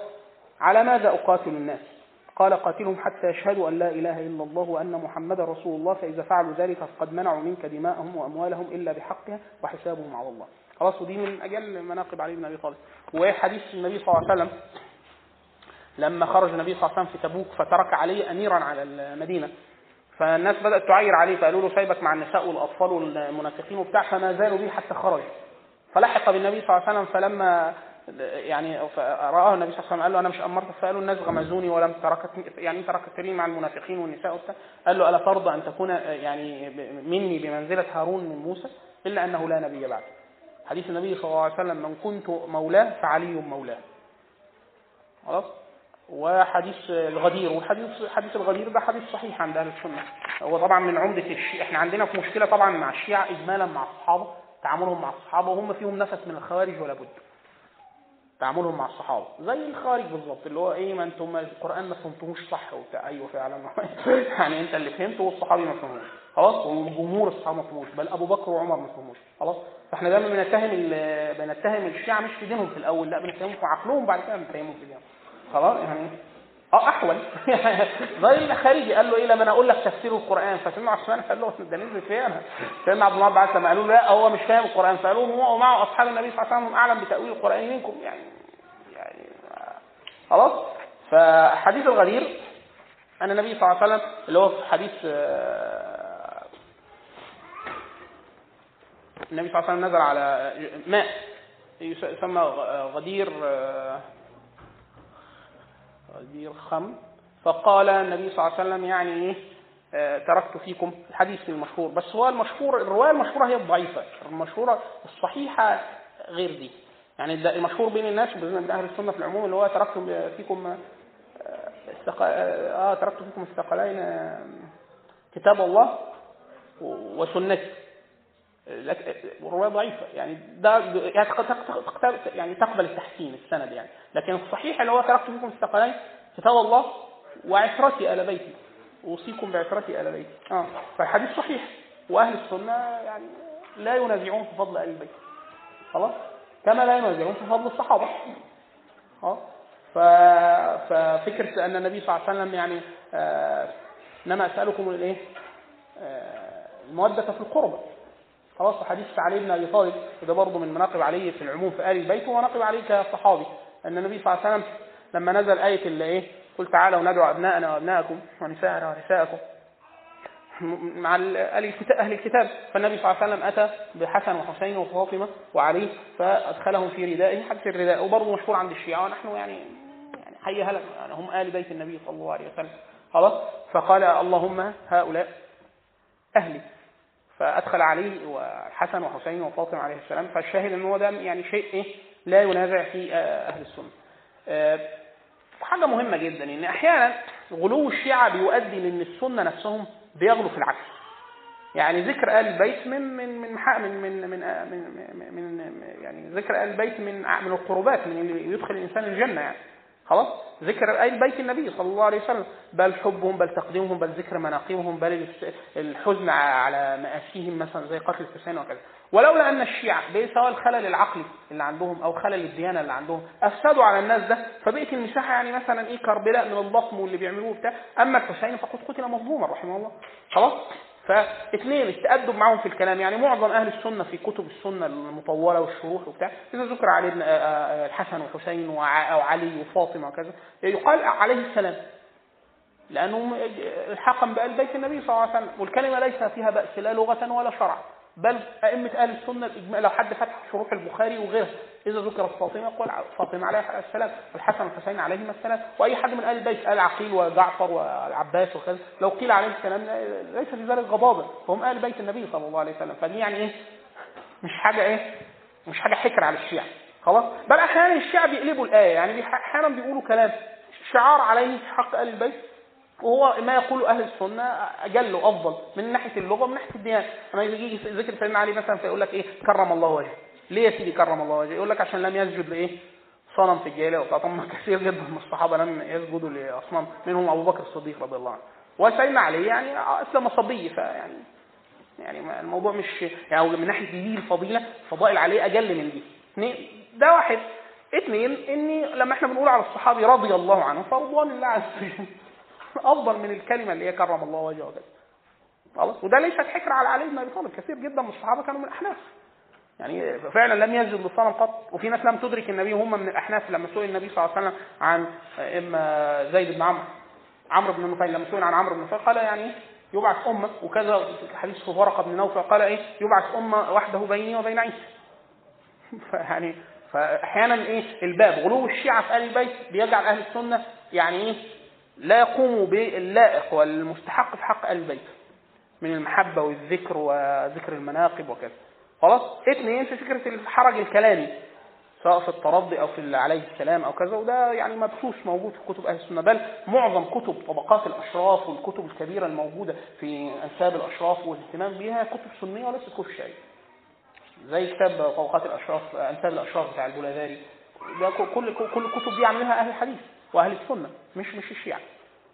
على ماذا أقاتل الناس؟ قال قاتلهم حتى يشهدوا أن لا إله إلا الله وأن محمدا رسول الله فإذا فعلوا ذلك فقد منعوا منك دماءهم وأموالهم إلا بحقها وحسابهم على الله. خلاص ودي من أجل مناقب علي بن أبي طالب. وحديث النبي صلى الله عليه وسلم لما خرج النبي صلى الله عليه وسلم في تبوك فترك علي اميرا على المدينة. فالناس بدأت تعاير عليه فقالوا له سايبك مع النساء والأطفال والمنافقين وبتاع فما زالوا به حتى خرج. فلحق بالنبي صلى الله عليه وسلم فلما يعني رآه النبي صلى الله عليه وسلم قال له أنا مش أمرتك. فقالوا الناس غمزوني ولم تركت يعني تركت لي مع المنافقين والنساء وبتاع. قال له ألا ترضى أن تكون يعني مني بمنزلة هارون من موسى إلا أنه لا نبي بعد حديث النبي صلى الله عليه وسلم من كنت مولاه فعلي مولاه. خلاص؟ وحديث الغدير وحديث حديث الغدير ده حديث صحيح عند أهل السنة. هو طبعا من عمدة الشيعة. إحنا عندنا في مشكلة طبعا مع الشيعة اجمالا مع الصحابة تعاملهم مع الصحابة وهم فيهم نفس من الخوارج ولا بد. تعاملهم مع الصحابة. زي الخارج بالظبط اللي هو إيه ما أنتم القرآن ما فهمتوهوش صح. وبتاع. أيوه فعلا. يعني أنت اللي فهمته والصحابي ما فهموش. خلاص؟ وجمهور الصحابة ما فهموش. بل أبو بكر وعمر ما فهموش. خلاص؟ فإحنا دايما بنتهم بنتهم الشيعة مش في دينهم في الأول. لا بنتهمهم في عقلهم بعد كده بنتهمهم في دينهم. خلاص يعني آه أحول. زي الخارجي قال له إيه لما أنا أقول لك تفسير القرآن. فسيدنا عثمان قال له ده نزل فين سيدنا عبد الله عباس لما قالوا له لا هو مش فاهم القرآن. فقالوا هو ومعه أصحاب النبي صلى الله عليه وسلم أعلم بتأويل القرآن منكم. يعني يعني آه، خلاص. فحديث الغدير أن النبي صلى الله عليه وسلم اللي هو في حديث آه، النبي صلى الله عليه وسلم نزل على ماء يسمى غدير آه، غدير خم فقال النبي صلى الله عليه وسلم يعني إيه؟ آه، تركت فيكم الحديث المشهور. بس هو المشهور الرواية المشهورة هي الضعيفة. المشهورة الصحيحة غير دي. يعني المشهور بين الناس وبين أهل السنة في العموم اللي هو تركت فيكم آه، استق... آه تركت فيكم الثقلين آه، كتاب الله وسنتي. لك- الرواية ضعيفة. يعني ده يعني يعني تقبل التحسين السند يعني. لكن الصحيح اللي هو تركت فيكم الثقلين كتاب الله وعترتي آل بيتي. أوصيكم بعترتي آل بيتي. آه. فالحديث صحيح. وأهل السنة يعني لا ينازعون في فضل آل البيت خلاص؟ كما لا ينازعون في فضل الصحابة. ف... ففكرة أن النبي صلى الله عليه وسلم يعني آه، إنما أسألكم الإيه؟ آه، المودة في القربى خلاص حديث علي بن أبي طالب وده برضه من مناقب علي في العموم في آل البيت ومناقب علي كصحابي أن النبي صلى الله عليه وسلم لما نزل آية اللي إيه قل تعالوا ندعو أبناءنا وأبناءكم ونساءنا ونساءكم مع أهل الكتاب. فالنبي صلى الله عليه وسلم أتى بحسن وحسين وفاطمة وعلي فأدخلهم في ردائه حدث الرداء. وبرضه مشهور عند الشيعة ونحن يعني يعني حي هلا يعني هم آل بيت النبي صلى الله عليه وسلم. خلاص؟ فقال اللهم هؤلاء أهلي. فأدخل عليه وحسن وحسين وفاطمه عليه السلام فالشاهد إن هو ده يعني شيء إيه لا ينازع في آه، أهل السنة. آه، حاجة مهمة جدا إن أحيانا غلو الشيعة بيؤدي لإن السنة نفسهم بيغلو في العكس. يعني ذكر آل البيت من من من من من من, آه، من, من, من يعني ذكر آل البيت من من القربات من اللي يدخل الإنسان الجنة يعني. خلاص؟ ذكر آل بيت النبي صلى الله عليه وسلم. بل حبهم بل تقديمهم بل ذكر مناقبهم بل الحزن على مآسيهم مثلا زي قتل الحسين وكذا. ولولا أن الشيعة سواء الخلل العقلي اللي عندهم أو خلل الديانة اللي عندهم أفسدوا على الناس ده. فبقت المساحة يعني مثلا إيه كربلاء من الضخم واللي بيعملوه بتاع أما الحسين فقد قتل مظلوما رحمه الله. خلاص؟ فاثنين التأدب معهم في الكلام. يعني معظم أهل السنة في كتب السنة المطولة والشروح وبتاع إذا ذكر علي بن آه، آه، الحسن وحسين وع- أو علي وفاطمة وكذا يقال عليه السلام. لأنه الحقا بآل بيت النبي صلى الله عليه وسلم والكلمة ليس فيها بأس لا لغة ولا شرعا بل أئمة أهل السنة الإجماع لو حد فتح شروح البخاري وغيرها إذا ذكرت فاطمة يقول فاطمة عليها السلام والحسن والحسين عليهما السلام وأي حد من أهل البيت آل عقيل وجعفر والعباس وكذا لو قيل عليه السلام ليس في ذلك غضاضة فهم أهل بيت النبي صلى الله عليه وسلم. فدي يعني إيه؟ مش حاجة إيه؟ مش حاجة حكر على الشيعة. خلاص؟ بل أحيانا الشيعة بيقلبوا الآية يعني أحيانا بيقولوا كلام. شعار عليه حق أهل البيت؟ وهو ما يقول أهل السنة أجل وافضل من ناحية اللغة ومن ناحية الديانة. لما يجي ذكر سيدنا علي مثلا فيقول لك إيه؟ كرم الله وجهه. ليه يا سيدي كرم الله وجهه؟ يقول لك عشان لم يسجد لإيه؟ صنم في الجاهلية وبتاع كثير جدا من الصحابة لم يسجدوا لأصنام. منهم أبو بكر الصديق رضي الله عنه. وسيدنا علي يعني اسلم صبي فيعني يعني الموضوع مش يعني من ناحية دي الفضيله فضائل عليه أجل من دي. اثنين ده واحد. اثنين إني لما إحنا بنقول على الصحابي رضي الله عنه فرضوان الله عز وجل أفضل من الكلمة اللي هي كرم الله وجهه وكذا خلاص؟ وده ليس حكر على علي بن ابي طالب كثير جدا من الصحابة كانوا من الأحناف. يعني فعلا لم يسجد للصنم قط. وفي ناس لم تدرك النبي هم من الأحناف لما سئل النبي صلى الله عليه وسلم عن إما زيد بن عمرو عمرو بن نفيل. لما سئل عن عمرو بن نفيل قال يعني يبعث أمة. وكذا في حديث ورقة بن نوفل قال إيه؟ يبعث أمة وحده بيني وبين عيسى. فيعني فاحيانا إيه؟ الباب. غلو الشيعة في ال البيت بيجعل أهل السنة يعني إيه؟ لا يقوموا باللائق والمستحق في حق آل البيت من المحبة والذكر وذكر المناقب وكذا. خلاص؟ اثنين في فكرة الحرج الكلامي سواء في الترضي أو في عليه السلام أو كذا وده يعني مبثوث موجود في كتب أهل السنة. بل معظم كتب طبقات الأشراف والكتب الكبيرة الموجودة في أنساب الأشراف والاهتمام بها كتب سنية وليست كتب شيعيه زي كتاب طبقات الأشراف أنساب الأشراف بتاع البولاذاري ده كل كل الكتب دي عاملينها أهل الحديث. وأهل السنة مش مش الشيعة.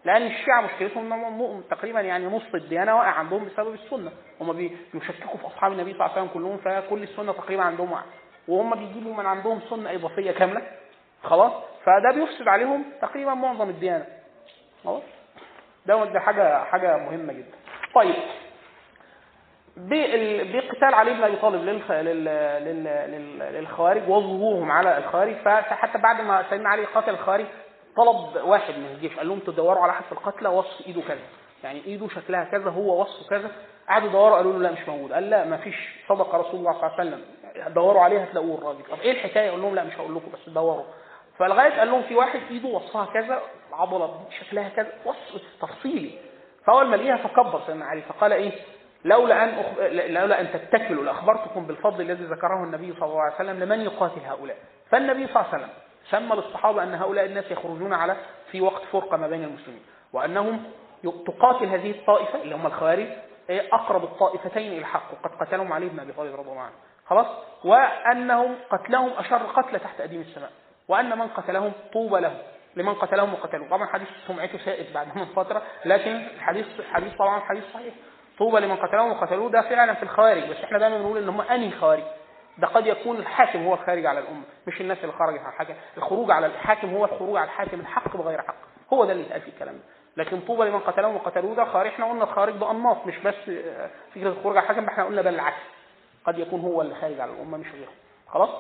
لأن الشيعة مشكلتهم إنهم تقريبا يعني نص الديانة واقع عندهم بسبب السنة. هم بيشككوا في أصحاب النبي صلى الله عليه وسلم كلهم فكل السنة تقريبا عندهم واقع. وهم بيجيبوا من عندهم سنة إضافية كاملة. خلاص؟ فده بيفسد عليهم تقريبا معظم الديانة. خلاص؟ ده ده حاجة حاجة مهمة جدا. طيب. بقتال علي بن أبي طالب للخوارج وظهورهم على الخوارج. فحتى بعد ما سيدنا علي قتل الخوارج طلب واحد من الجيش قال لهم تدوروا على احد في القتلى وصف إيده كذا. يعني إيده شكلها كذا هو وصفه كذا. قعدوا يدوروا قالوا له لا مش موجود. قال لا ما فيش. صدق رسول الله صلى الله عليه وسلم. دوروا عليه هتلاقوه الراجل. طب إيه الحكاية؟ قال لهم لا مش هقول لكم بس دوروا. فلغاية قال لهم في واحد إيده وصفها كذا عضلة شكلها كذا وصف تفصيلي. فأول ما لقيها فكبر سيدنا علي فقال إيه؟ لولا أن أخ... لولا أن تتكلوا لأخبرتكم بالفضل الذي ذكره النبي صلى الله عليه وسلم لمن يقاتل هؤلاء. فالنبي صلى الله عليه وسلم سمى للصحابه أن هؤلاء الناس يخرجون على في وقت فرقة ما بين المسلمين وأنهم تقاتل هذه الطائفة اللي هم الخوارج أقرب الطائفتين إلى الحق وقد قتلهم علي بن أبي طالب رضي الله عنه. خلاص؟ وأنهم قتلهم أشر قتل تحت أديم السماء وأن من قتلهم طوبى له لمن قتلهم وقتلوا. طبعا حديث سمعته سائد بعد من فترة لكن الحديث حديث طبعا حديث صحيح. طوبى لمن قتلهم وقتلوه ده فعلا في الخوارج بس إحنا دايما بنقول إن هم انهي خوارج. ده قد يكون الحاكم هو الخارج على الأمة مش الناس اللي خرجت على الحاكم. الخروج على الحاكم هو الخروج على الحاكم الحق بغير حق. هو ده اللي اتقال في الكلام ده. لكن طوبى لمن قتلهم وقتلوه ده خارج إحنا قلنا الخارج ده أنماط مش بس فكرة الخروج على الحاكم إحنا قلنا ده العكس. قد يكون هو اللي خارج على الأمة مش غيره. خلاص؟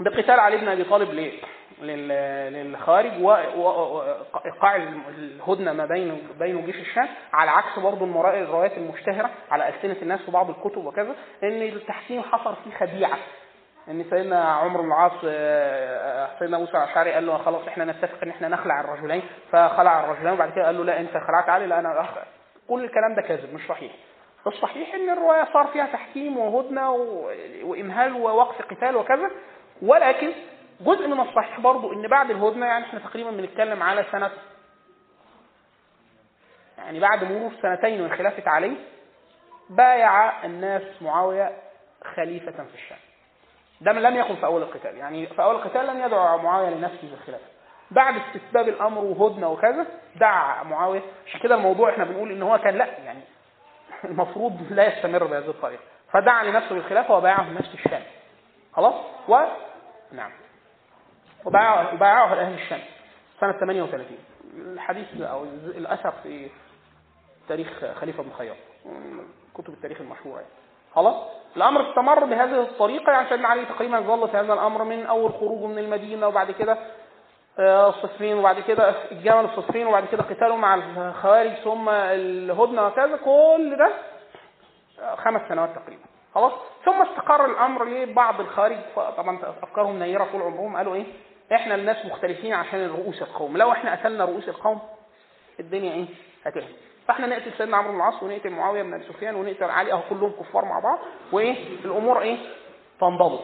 ده قتال علي بن أبي طالب ليه؟ للخارج وايقاع الهدنة ما بين بين جيش الشام على عكس برضه الروايات المشتهرة على ألسنة الناس في بعض الكتب وكذا إن التحكيم حصل فيه خديعة إن سيدنا عمرو بن العاص سيدنا موسى الأشعري قال له خلاص إحنا نتفق إن إحنا نخلع الرجلين فخلع الرجلين وبعد كده قال له لا أنت خلعت علي لا أنا أخلع. كل الكلام ده كاذب مش صحيح الصحيح إن الرواية صار فيها تحكيم وهدنة وإمهال ووقف قتال وكذا ولكن جزء من الصحيح برضو إن بعد الهدنة يعني إحنا تقريبا بنتكلم على سنة يعني بعد مرور سنتين من خلافه علي بايع الناس معاوية خليفة في الشام. ده لم يكن في أول القتال يعني في أول القتال لم يدعو معاوية لنفسه بالخلافه بعد استتباب الأمر وهدنة وكذا دعا معاوية. عشان كده الموضوع إحنا بنقول إن هو كان لأ يعني المفروض لا يستمر بهذه الطريقة. فدعا لنفسه بالخلافة وبايعه في الشام. خلاص؟ و نعم. وبايعه أهل الشام سنة 38 الحديث أو الأثر في تاريخ خليفة بن خياط كتب التاريخ المشهوره يعني خلاص؟ الأمر استمر بهذه الطريقة. يعني سيدنا علي تقريبا ظل في هذا الأمر من أول خروجه من المدينة وبعد كده الصفين وبعد كده الجمل الصفين وبعد كده قتاله مع الخوارج ثم الهدنة وكذا. كل ده خمس سنوات تقريبا. خلاص؟ ثم استقر الأمر لبعض الخارج. طبعا أفكارهم نيرة طول عمرهم. قالوا إيه؟ إحنا الناس مختلفين عشان رؤوس القوم. لو إحنا قتلنا رؤوس القوم الدنيا إيه؟ هتهدى. فاحنا نقتل سيدنا عمرو بن العاص ونقتل معاوية بن سفيان ونقتل علي أهو كلهم كفار مع بعض. وايه؟ الأمور إيه؟ تنضبط.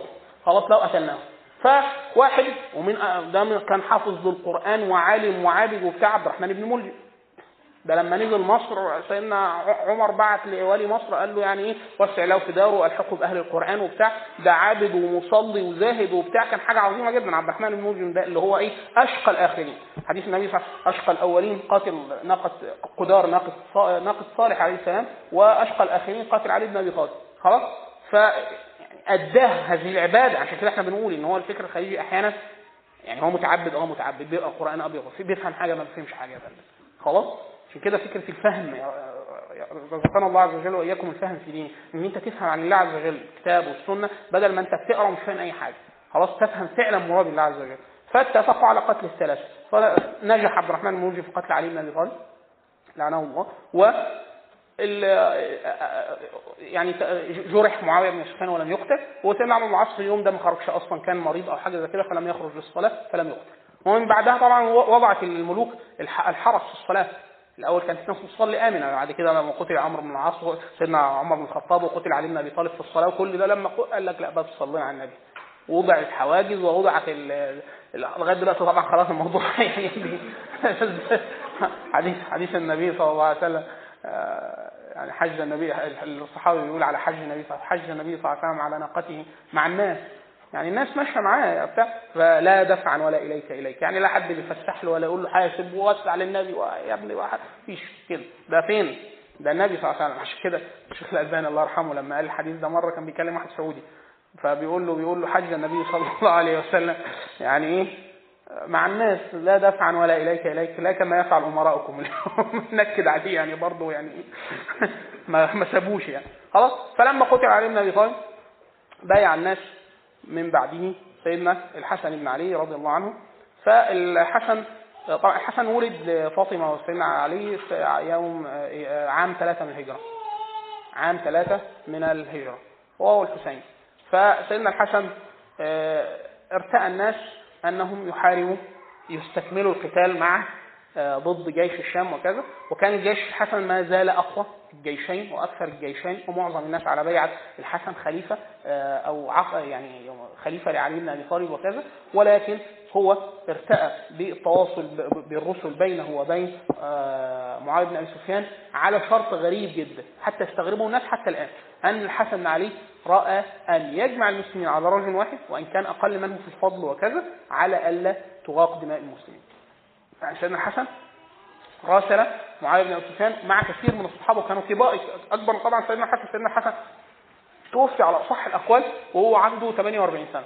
خلاص لو قتلناهم. فواحد ومن ده كان حافظ للقرآن وعالم وعابد وبتاع عبد الرحمن بن ملجم ده لما نزل مصر سيدنا عمر بعت لولي مصر قال له يعني إيه؟ وسع له في داره والحقه بأهل القرآن وبتاع. ده عابد ومصلي وزاهد وبتاع. كان حاجة عظيمة جدا. عبد الرحمن بن ملجم ده اللي هو إيه؟ أشقى الآخرين. حديث النبي صلى الله عليه وسلم أشقى الأولين قاتل ناقه قدار ناقه ناقه صالح عليه السلام وأشقى الآخرين قاتل علي بن أبي طالب. خلاص؟ ف أداه هذه العبادة. عشان كده إحنا بنقول إن هو الفكر الخليجي أحيانا يعني هو متعبد آه متعبد بيقرأ القرآن أبيض بيفهم حاجة ما بيفهمش حاجة. خلاص؟ عشان كده فكرة الفهم رزقنا الله عز وجل وإياكم الفهم في دين إن أنت تفهم عن الله عز وجل الكتاب والسنة بدل ما أنت بتقرأ ومش فاهم أي حاجة. خلاص تفهم فعلا مراد الله عز وجل. فاتفقوا على قتل الثلاثه فنجح عبد الرحمن الموجي في قتل علي بن أبي طالب لعنه الله. و يعني جرح معاوية بن سفيان ولم يقتل. وسيدنا عمرو بن العاص اليوم ده ما خرجش أصلا كان مريض أو حاجة زي كده فلم يخرج للصلاة فلم يقتل. ومن بعدها طبعا وضعت الملوك الحرس في الصلاة. الأول كانت الناس تصلي امنه بعد كده لما قتل عمرو بن العاص سيدنا عمر بن الخطاب وقتل علي بن أبي طالب في الصلاة وكل ده لما قال لك لا بس صلينا على النبي. وضعت حواجز ووضعت لغاية دلوقتي طبعا خلاص الموضوع يعني حديث حديث النبي صلى الله عليه وسلم يعني حج النبي الصحابي بيقول على حج النبي صلى حج النبي صلى الله عليه وسلم على ناقته مع الناس. يعني الناس ماشية معاه بتاع فلا دفعا ولا إليك إليك. يعني لا حد بيفسح له ولا يقول له حاسب ووسع للنبي. يا ابني مفيش كده. ده فين؟ ده النبي صلى الله عليه وسلم. عشان كده الشيخ الألباني الله يرحمه لما قال الحديث ده مرة كان بيكلم واحد سعودي. فبيقول له بيقول له حج النبي صلى الله عليه وسلم. يعني إيه؟ مع الناس لا دفعا ولا إليك إليك لا كما يفعل أمراؤكم اليوم. نكد عليه يعني برضه يعني ما ما سابوش يعني. خلاص؟ فلما قتل علي بن ابي طالب بايع الناس من بعده سيدنا الحسن بن علي رضي الله عنه. فالحسن طبعا الحسن ولد لفاطمة وسيدنا علي في يوم عام ثلاثة من الهجرة. عام ثلاثة من الهجرة. وهو الحسين. فسيدنا الحسن ارتأى الناس أنهم يحاربوا يستكملوا القتال مع ضد جيش الشام وكذا وكان الجيش الحسن ما زال أقوى الجيشين وأكثر الجيشين ومعظم الناس على بيعة الحسن خليفة أو يعني خليفة لعلي بن أبي طالب وكذا ولكن هو ارتأى بالتواصل بالرسل بينه وبين معاويه بن أبي سفيان على شرط غريب جدا حتى يستغربه الناس حتى الآن أن الحسن بن علي رأى أن يجمع المسلمين على رجل واحد وإن كان أقل منه في الفضل وكذا على ألا تغاق دماء المسلمين. سيدنا الحسن راسل معاويه بن أبي سفيان مع كثير من الصحابة وكانوا كبار أكبر. طبعا سيدنا الحسن سيدنا الحسن توفي على اصح الأقوال وهو عنده 48 سنة.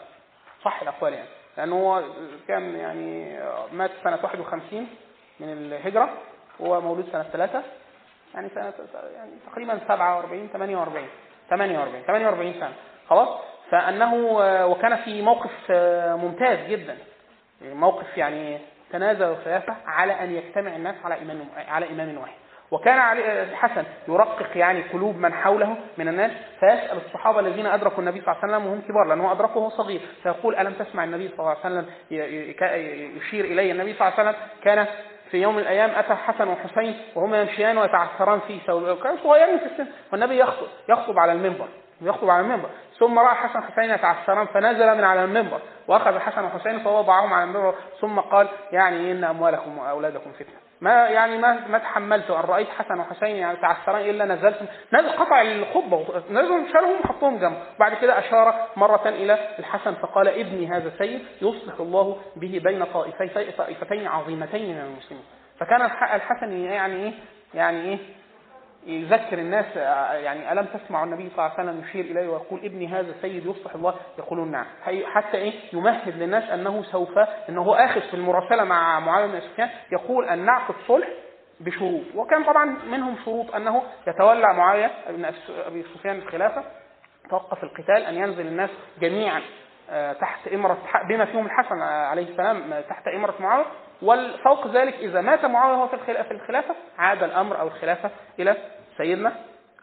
صح الأقوال يعني. لأنه هو كان يعني مات سنة 51 من الهجرة وهو مولود سنة 3 يعني سنة يعني تقريبا 47 48 48 48 سنة. خلاص؟ فأنه وكان في موقف ممتاز جدا. موقف يعني تنازل الخلافة على أن يجتمع الناس على امام على امام واحد. وكان علي الحسن يرقق يعني قلوب من حوله من الناس فيسأل الصحابة الذين أدركوا النبي صلى الله عليه وسلم وهم كبار لأنه أدركه وهو صغير فيقول ألم تسمع النبي صلى الله عليه وسلم يشير إلي النبي صلى الله عليه وسلم؟ كان في يوم من الأيام أتى حسن وحسين وهما يمشيان ويتعثران في سوء كانوا صغيرين في السن والنبي يخطب يخطب على المنبر يخطب على المنبر. ثم راى حسن وحسين يتعثران فنزل من على المنبر وأخذ حسن وحسين فوضعهم على المنبر ثم قال يعني إن أموالكم وأولادكم فتنة. ما يعني ما ما تحملت ان رأيت حسن وحسين يعني تعثران إلا نزلت نزل قطع الخطبة نزلوا شالهم وحطهم جنبه. بعد كده أشار مرة إلى الحسن فقال ابني هذا سيد يصلح الله به بين طائفتي طائفتين عظيمتين من المسلمين. فكان الحسن يعني إيه؟ يعني إيه؟ يذكر الناس يعني ألم تسمع النبي صلى الله عليه وسلم يشير إليه ويقول ابني هذا السيد يصلح الله؟ يقولون نعم. حتى إيه؟ يمهد للناس أنه سوف أنه آخذ في المراسلة مع معاوية بن سفيان يقول أن نعقد صلح بشروط. وكان طبعا منهم شروط أنه يتولى معاوية بن أبي سفيان الخلافة. توقف القتال أن ينزل الناس جميعا تحت إمرة بما فيهم الحسن عليه السلام تحت إمرة معاوية وفوق ذلك إذا مات معاوية وهو في الخلافة عاد الأمر أو الخلافة إلى سيدنا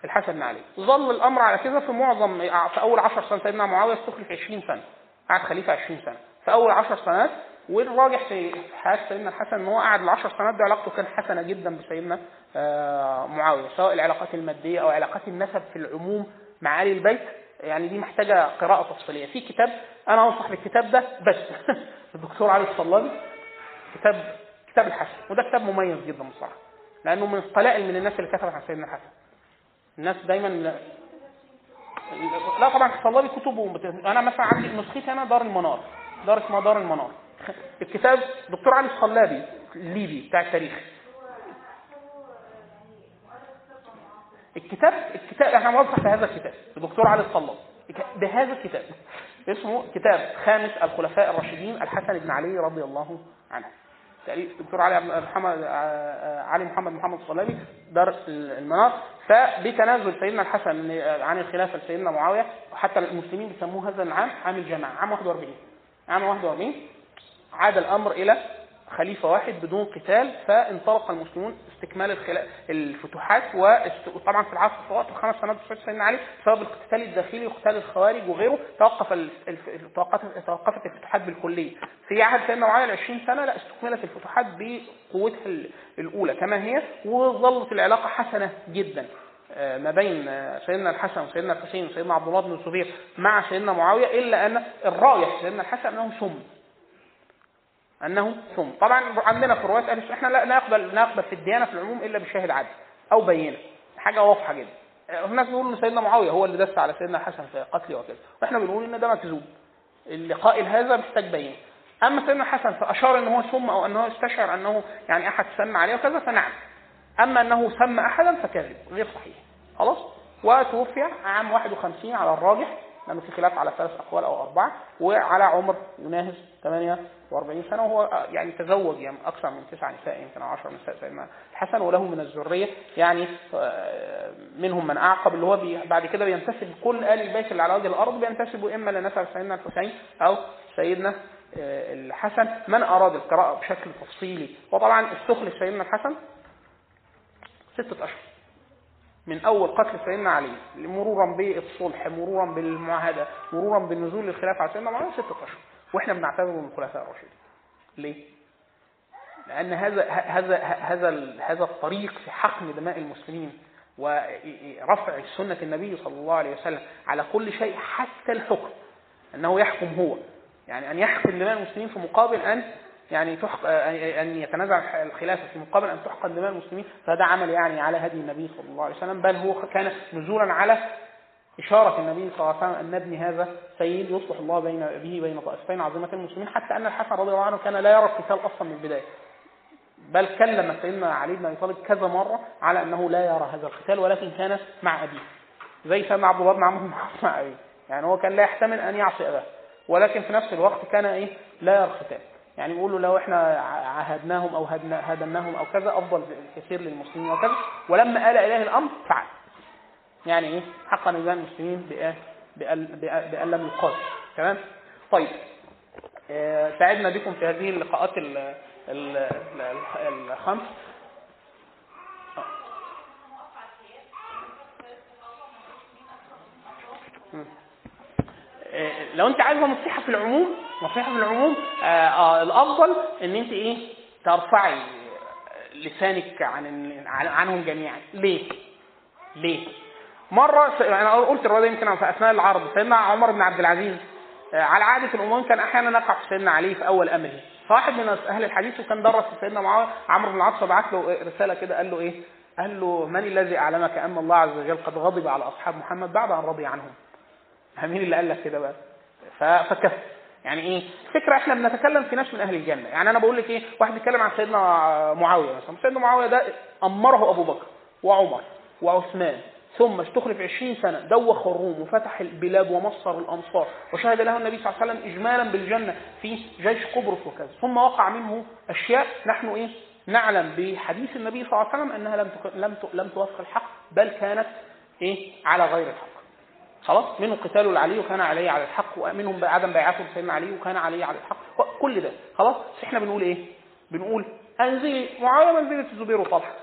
الحسن بن علي. ظل الأمر على كده في معظم في أول عشر سنة سيدنا معاوية استخلف 20 سنة. قعد خليفة 20 سنة. في أول عشر سنوات والراجح في حياة سيدنا الحسن إن هو قعد العشر سنوات دي علاقته كانت حسنة جدا بسيدنا معاوية سواء العلاقات المادية أو علاقات النسب في العموم مع آل البيت. يعني دي محتاجة قراءة تفصيلية. في كتاب أنا أنصح بالكتاب ده بس. الدكتور علي الصلابي كتاب كتاب الحسن. وده كتاب مميز جدا بصراحة. لأنه من قلائل من الناس اللي كتبت عن سيدنا الحسن الناس دايما لا طبعا الصلابي كتبه أنا مثلا عندي نسختي أنا دار المنار. دار اسمها دار المنار. الكتاب دكتور علي الصلابي الليبي بتاع التاريخ. الكتاب الكتاب إحنا بننصح في هذا الكتاب الدكتور علي الصلاب بهذا الكتاب. اسمه كتاب خامس الخلفاء الراشدين الحسن بن علي رضي الله عنه. تأليف الدكتور علي محمد علي محمد محمد الصلابي دار المنار فبتنازل سيدنا الحسن عن الخلافه لسيدنا معاوية وحتى المسلمين بيسموه هذا العام عام الجماعة عام 41 عام 41 عاد الأمر إلى خليفة واحد بدون قتال فانطلق المسلمون استكمال. الفتوحات وطبعا في العصر في الخمس سنوات بتوع سيدنا علي بسبب القتال الداخلي وقتال الخوارج وغيره توقف. توقفت الفتوحات بالكلية في عهد سيدنا معاويه ال 20 سنة لا استكملت الفتوحات بقوتها الأولى كما هي وظلت العلاقة حسنة جدا ما بين سيدنا الحسن وسيدنا الحسين وسيدنا عبد الله بن الزبير مع سيدنا معاوية إلا أن الرايه سيدنا الحسن أنهم سم أنه ثم. طبعا عندنا في الروايات قال إحنا لا نقبل نقبل في الديانة في العموم إلا بشاهد عدل أو بينة. حاجة واضحة جدا. الناس بيقولوا إن سيدنا معاوية هو اللي دس على سيدنا الحسن في قتله وكذا وإحنا بنقول إن ده مكذوب. اللي قائل هذا محتاج بين أما سيدنا الحسن فأشار إن هو سم أو انه استشعر أنه يعني أحد سمى عليه وكذا فنعم. أما إنه سمى أحدا فكذب غير صحيح. خلاص؟ وتوفي عام 51 على الراجح. لأنه في خلاف على ثلاث أقوال أو أربعة وعلى عمر يناهز 48 سنة وهو يعني تزوج يعني أكثر من تسع نساء يمكن أو 10 نساء سيدنا الحسن وله من الذرية يعني آه، منهم من أعقب اللي هو بعد كده بينتسب كل آل البيت اللي على وجه الأرض بينتسبوا إما لنسب سيدنا الحسين أو سيدنا آه، الحسن. من أراد القراءة بشكل تفصيلي؟ وطبعا استخلف سيدنا الحسن ستة أشهر. من أول قتل سيدنا علي مرورا بالصلح مرورا بالمعاهدة مرورا بالنزول للخلافة على سيدنا معاوية ستة أشهر. وإحنا بنعتبره من الخلفاء الراشدين. ليه؟ لأن هذا هذا هذا هذا الطريق في حقن دماء المسلمين ورفع سنة النبي صلى الله عليه وسلم على كل شيء حتى الحكم أنه يحكم هو. يعني أن يحكم دماء المسلمين في مقابل أن يعني تحق ان يتنازع الخلافه في مقابل أن تحقن دماء المسلمين فهذا عمل يعني على هدي النبي صلى الله عليه وسلم بل هو كان نزولا على إشارة النبي صلى الله عليه وسلم أن نبني هذا سيد يصلح الله بين به بين طائفتين عظيمتين المسلمين حتى أن الحسن رضي الله عنه كان لا يرى القتال أصلا من البداية. بل كلم سيدنا علي بن أبي طالب كذا مرة على أنه لا يرى هذا القتال ولكن كان مع أبيه. زي سيدنا عبد الله بن عمرو مع أبيه. يعني هو كان لا يحتمل أن يعصي أباه. ولكن في نفس الوقت كان إيه؟ لا يرى القتال. يعني بيقولوا لو إحنا عهدناهم أو هدناهم أو كذا أفضل كثير للمسلمين وكذا. ولما آل اليه الأمر فعل. يعني إيه؟ حقا نزال المسلمين بأن, بأن لم يقاتل تمام؟ طيب. آه، سعدنا بكم في هذه اللقاءات الخمس آه، لو انت عايزه نصيحة في العموم نصيحة في العموم آه آه الأفضل إن انت إيه ترفعي لسانك عن عنهم جميعا. ليه؟ ليه؟ مرة أنا قلت الروايه يمكن في أثناء العرض. سيدنا عمر بن عبد العزيز آه على عاده الأمور كان أحيانا نقع في سيدنا علي في أول أمره. فواحد من أهل الحديث وكان درس سيدنا عمرو بن العاص فبعت له رسالة كده قال له إيه؟ قال له من الذي أعلمك أن الله عز وجل قد غضب على أصحاب محمد؟ بعد أن رضي عنهم. مين اللي قال لك كده بقى؟ فكف يعني إيه؟ فكرة إحنا بنتكلم في ناس من أهل الجنة. يعني أنا بقول لك إيه؟ واحد بيتكلم عن سيدنا معاوية مثلا. سيدنا معاوية ده أمره أبو بكر وعمر وعثمان. ثم استخلف عشرين سنة دوخ الروم وفتح البلاد ومصر الأمصار. وشهد له النبي صلى الله عليه وسلم إجمالا بالجنة في جيش قبرص وكذا. ثم وقع منه أشياء نحن إيه؟ نعلم بحديث النبي صلى الله عليه وسلم أنها لم لم لم توافق الحق بل كانت إيه؟ على غير الحق. خلاص؟ منهم قتال العلي وكان علي على الحق ومنهم عدم بيعته لسيدنا علي وكان علي على الحق. كل ده خلاص؟ إحنا بنقول إيه؟ بنقول انزلي معاويه منزلة الزبير وطلحة.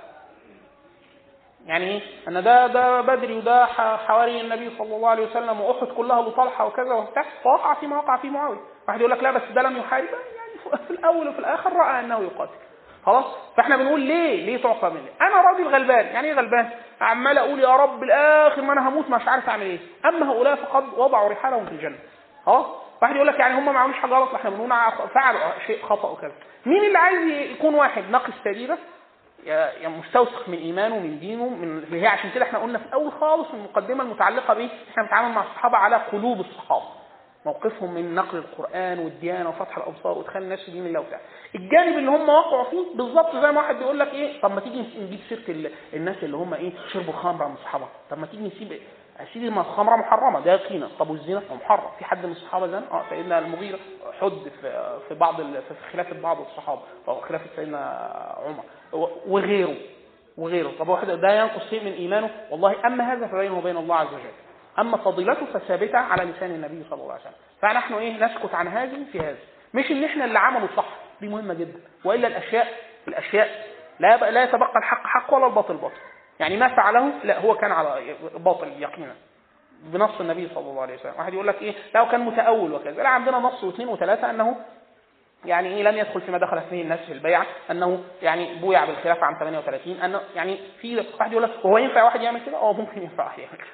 يعني إيه؟ ان ده ده بدري وده حواري النبي صلى الله عليه وسلم وأحد كلها لطلحه وكذا وبتاع. فوقع فيما وقع فيه معاوية. واحد يقول لك لا بس ده لم يحارب. يعني في الأول وفي الآخر رأى أنه يقاتل. خلاص؟ فاحنا بنقول ليه؟ ليه تعقى مني؟ أنا راجل غلبان. يعني إيه غلبان؟ عمال أقول يا رب الآخر ما أنا هموت مش عارف أعمل إيه. أما هؤلاء فقد وضعوا رحالهم في الجنة. خلاص؟ واحد يقول لك يعني هم ما عملوش حاجة غلط إحنا بنقول فعلوا. شيء خطأ وكذا. مين اللي عايز يكون واحد ناقص سريره يا مستوثق من إيمانه من دينه من اللي هي عشان كده إحنا قلنا في اول خالص المقدمة المتعلقة بايه إحنا بنتعامل مع الصحابة على قلوب الصحابة. موقفهم من نقل القرآن والديانة وفتح الأبصار وإدخال الناس في دين الله وبتاع. الجانب اللي هم وقعوا فيه بالظبط زي ما واحد بيقول لك إيه طب ما تيجي نجيب سيرة الناس اللي هم إيه شربوا خمرة من الصحابة. طب ما تيجي نسيب سيدي ما الخمرة محرمة ده يقينا. طب والزنا محرم. في حد من الصحابة زنا آه سيدنا المغيرة حد في في بعض في خلافة بعض الصحابة. أو خلافة سيدنا عمر. وغيره. وغيره. طب واحد ده ينقص شيء من إيمانه؟ والله أما هذا فبينه وبين الله عز وجل. أما فضيلته فثابتة على لسان النبي صلى الله عليه وسلم. فنحن إيه نسكت عن هذه في هذا مش إن إحنا اللي عملوا صح دي مهمة جدا. وإلا الأشياء الأشياء لا لا يتبقى الحق حق ولا الباطل باطل. يعني ما فعله لا هو كان على باطل يقينا. بنص النبي صلى الله عليه وسلم. واحد يقول لك إيه لا كان متأول وكذا. لا عندنا نص واثنين وثلاثة أنه يعني إيه لم يدخل فيما دخل فيه الناس في البيعة أنه يعني بويع بالخلافة عام 38 أنه يعني في واحد يقول لك هو ينفع واحد يعمل كده؟ آه ممكن ينفع واحد يعمل كده.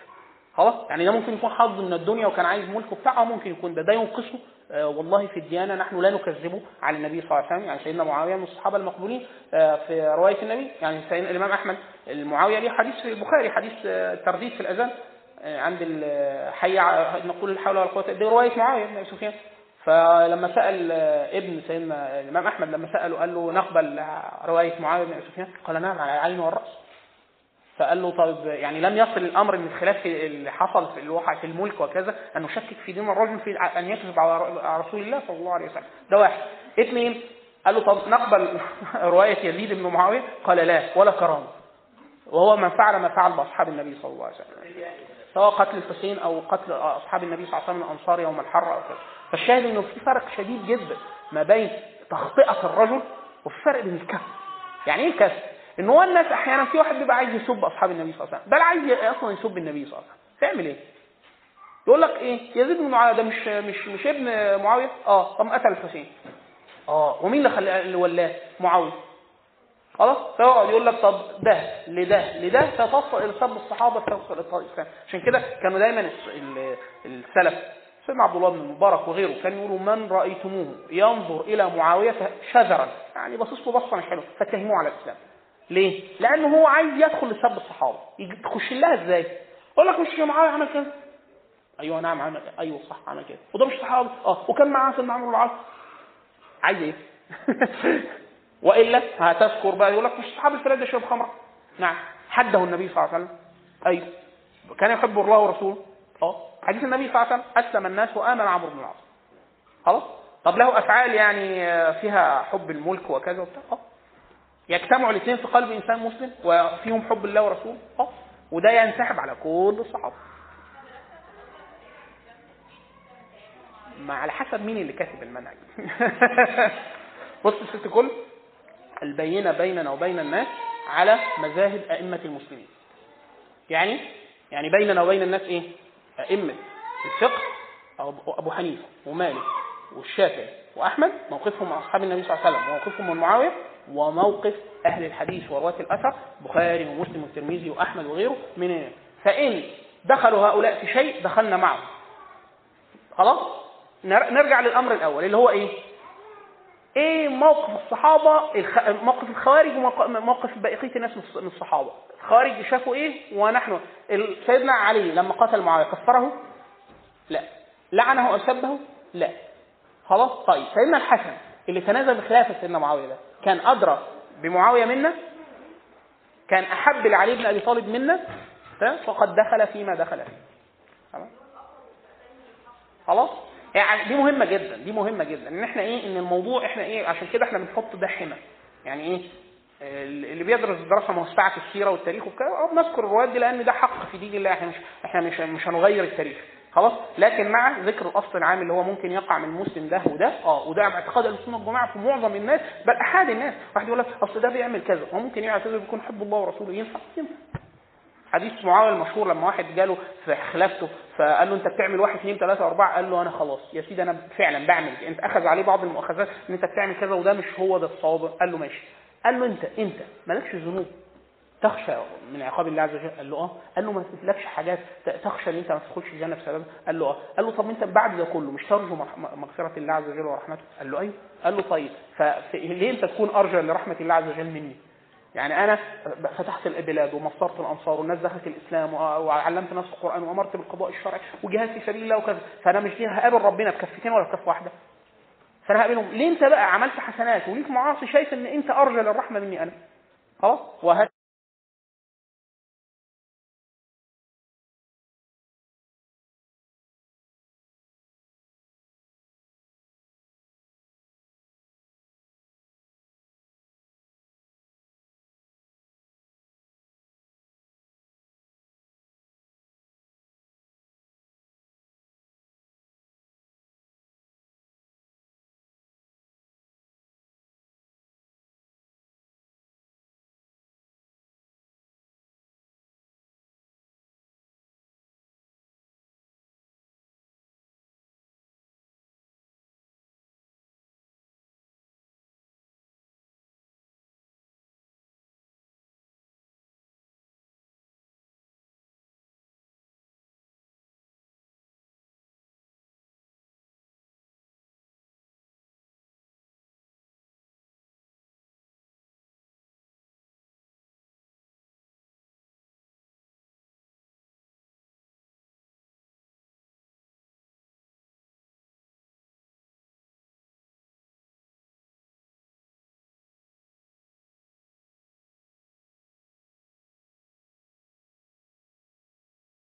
خلاص؟ يعني ده ممكن يكون حظ من الدنيا وكان عايز ملك بتاعه ممكن يكون ده ده ينقصه. آه والله في الديانة نحن لا نكذبه على النبي صلى الله عليه وسلم. يعني سيدنا معاوية من الصحابة المقبولين آه في رواية النبي يعني سيدنا الإمام أحمد المعاوية. ليه؟ حديث في البخاري حديث آه في الأذان عند الحي نقول الحول ولا قوه دي رواية معاوية بن سفيان. فلما سأل ابن سيدنا الإمام أحمد لما سأله قال له نقبل رواية معاوية بن سفيان؟ قال نعم على العين والرأس. فقال له طيب يعني لم يصل الأمر من الخلاف اللي حصل في الواقع في الملك وكذا أن نشكك في دين الرجل في أن يكذب على رسول الله صلى الله عليه وسلم. ده واحد. اثنين قال له طب نقبل رواية يزيد بن معاوية؟ قال لا ولا كرامة. وهو من فعل ما فعل بأصحاب النبي صلى الله عليه وسلم. سواء قتل الحسين أو قتل أصحاب النبي صلى الله عليه وسلم الأنصار يوم الحر أو كذا. فالشاهد إنه في فرق شديد جدا ما بين تخطئة الرجل وفي فرق بين الكف يعني إيه الكف إن هو الناس أحيانا في واحد بيبقى عايز يسب أصحاب النبي صلى الله عليه وسلم. بل عايز أصلا يسب النبي صلى الله عليه وسلم. تعمل إيه؟ يقول لك إيه؟ يزيد بن معاوية ده مش مش مش ابن معاوية؟ آه. طب قتل الحسين. آه. ومين اللي خلى اللي ولاه؟ معاوية. خلاص؟ فيقعد يقول لك طب ده لده لده إلى سب الصحابة إلى الاسلام عشان كده كانوا دايما السلف. سيدنا عبد الله بن المبارك وغيره كان يقولوا من رأيتموه ينظر إلى معاوية شذرا. يعني باصص له بصة حلوة. فاتهموه على الإسلام. ليه؟ لأنه هو عايز يدخل لسب الصحابة. تخش لها إزاي؟ يقول لك مش معاويه عمل كده. أيوه نعم عمل أيوه صح عمل كده. وده مش صحابي. آه. وكان معاه سيدنا عمرو بن العاص عايز إيه؟ وإلا هتذكر بقى. يقول لك مش صحاب الفلان ده شرب خمره نعم. حده النبي صلى الله عليه وسلم. أيوه. كان يحب الله ورسوله. آه. حديث النبي صلى الله عليه وسلم. أسلم الناس وآمن عمرو بن العاص. خلاص؟ طب له أفعال يعني فيها حب الملك وكذا وبتاع؟ آه. يجتمعوا الاثنين في قلب إنسان مسلم وفيهم حب الله ورسوله. آه. وده ينسحب على كل الصحابة. ما على حسب مين اللي كاتب المنهج. بص الست كل البينة بيننا وبين الناس على مذاهب أئمة المسلمين. يعني يعني بيننا وبين الناس إيه؟ أئمة الفقه أبو حنيفة ومالك والشافعي. واحمد موقفهم من أصحاب النبي صلى الله عليه وسلم وموقفهم من معاويه وموقف أهل الحديث ورواة الأثر بخاري ومسلم والترمذي وأحمد وغيره من فإن دخلوا هؤلاء في شيء دخلنا معهم. خلاص؟ نرجع للأمر الأول اللي هو إيه؟ إيه موقف الصحابة موقف الخوارج وموقف بقية الناس من الصحابة. الخوارج شافوا إيه؟ ونحن. سيدنا علي لما قتل معاوية كفره؟ لا. لعنه أو سبه؟ لا. خلاص؟ طيب سيدنا الحسن اللي تنازل بخلافة سيدنا معاوية ده كان أدرى بمعاوية منا؟ كان أحب لعلي بن أبي طالب منا؟ فقد دخل فيما دخل فيه. خلاص خلاص؟ يعني دي مهمة جدا دي مهمة جدا. إن إحنا إيه إن الموضوع إحنا إيه عشان كده إحنا بنحط ده حمى. يعني إيه؟ اللي بيدرس دراسة موسعه السيرة والتاريخ وكده بنذكر الروايات دي لأن ده حق في دين الله إحنا مش إحنا مش مش هنغير التاريخ. خلاص؟ لكن مع ذكر الأصل العام اللي هو ممكن يقع من المسلم ده وده آه وده اعتقاد أهل السنة في معظم الناس بل أحد الناس. واحد يقول لك أصل ده بيعمل كذا هو ممكن يعتذر بيكون حب الله ورسوله ينفع؟ ينفع. حديث معاوية المشهور لما واحد جاله في خلافته فقال له أنت بتعمل واحد اثنين ثلاثة أربعة؟ قال له أنا خلاص. يا سيدي أنا فعلا بعمل أنت أخذ عليه بعض المؤاخذات إن أنت بتعمل كذا وده مش هو ده الصواب. قال له ماشي. قال له أنت أنت مالكش ذنوب. تخشى من عقاب الله عز وجل. قال له آه. قال له ما تملكش حاجات تخشى إن أنت ما تدخلش الجنة بسببها. قال له آه. قال له طب أنت بعد ده كله مش ترجو مغفرة الله عز وجل ورحمته؟ قال له أيوه. قال له طيب فليه أنت تكون أرجى لرحمة الله عز وجل مني؟ يعني أنا فتحت البلاد ومصرت الأنصار والناس دخلت الإسلام وعلمت ناس القرآن وأمرت بالقضاء الشرعي وجهاد في سبيل الله وكذا. فأنا مش هقابل ربنا بكفتين ولا بكف واحدة؟ فأنا هقابلهم. ليه أنت بقى عملت حسنات وليك معاصي شايف إن أنت أرجى للرحمة مني أنا؟ خلاص؟ وهذا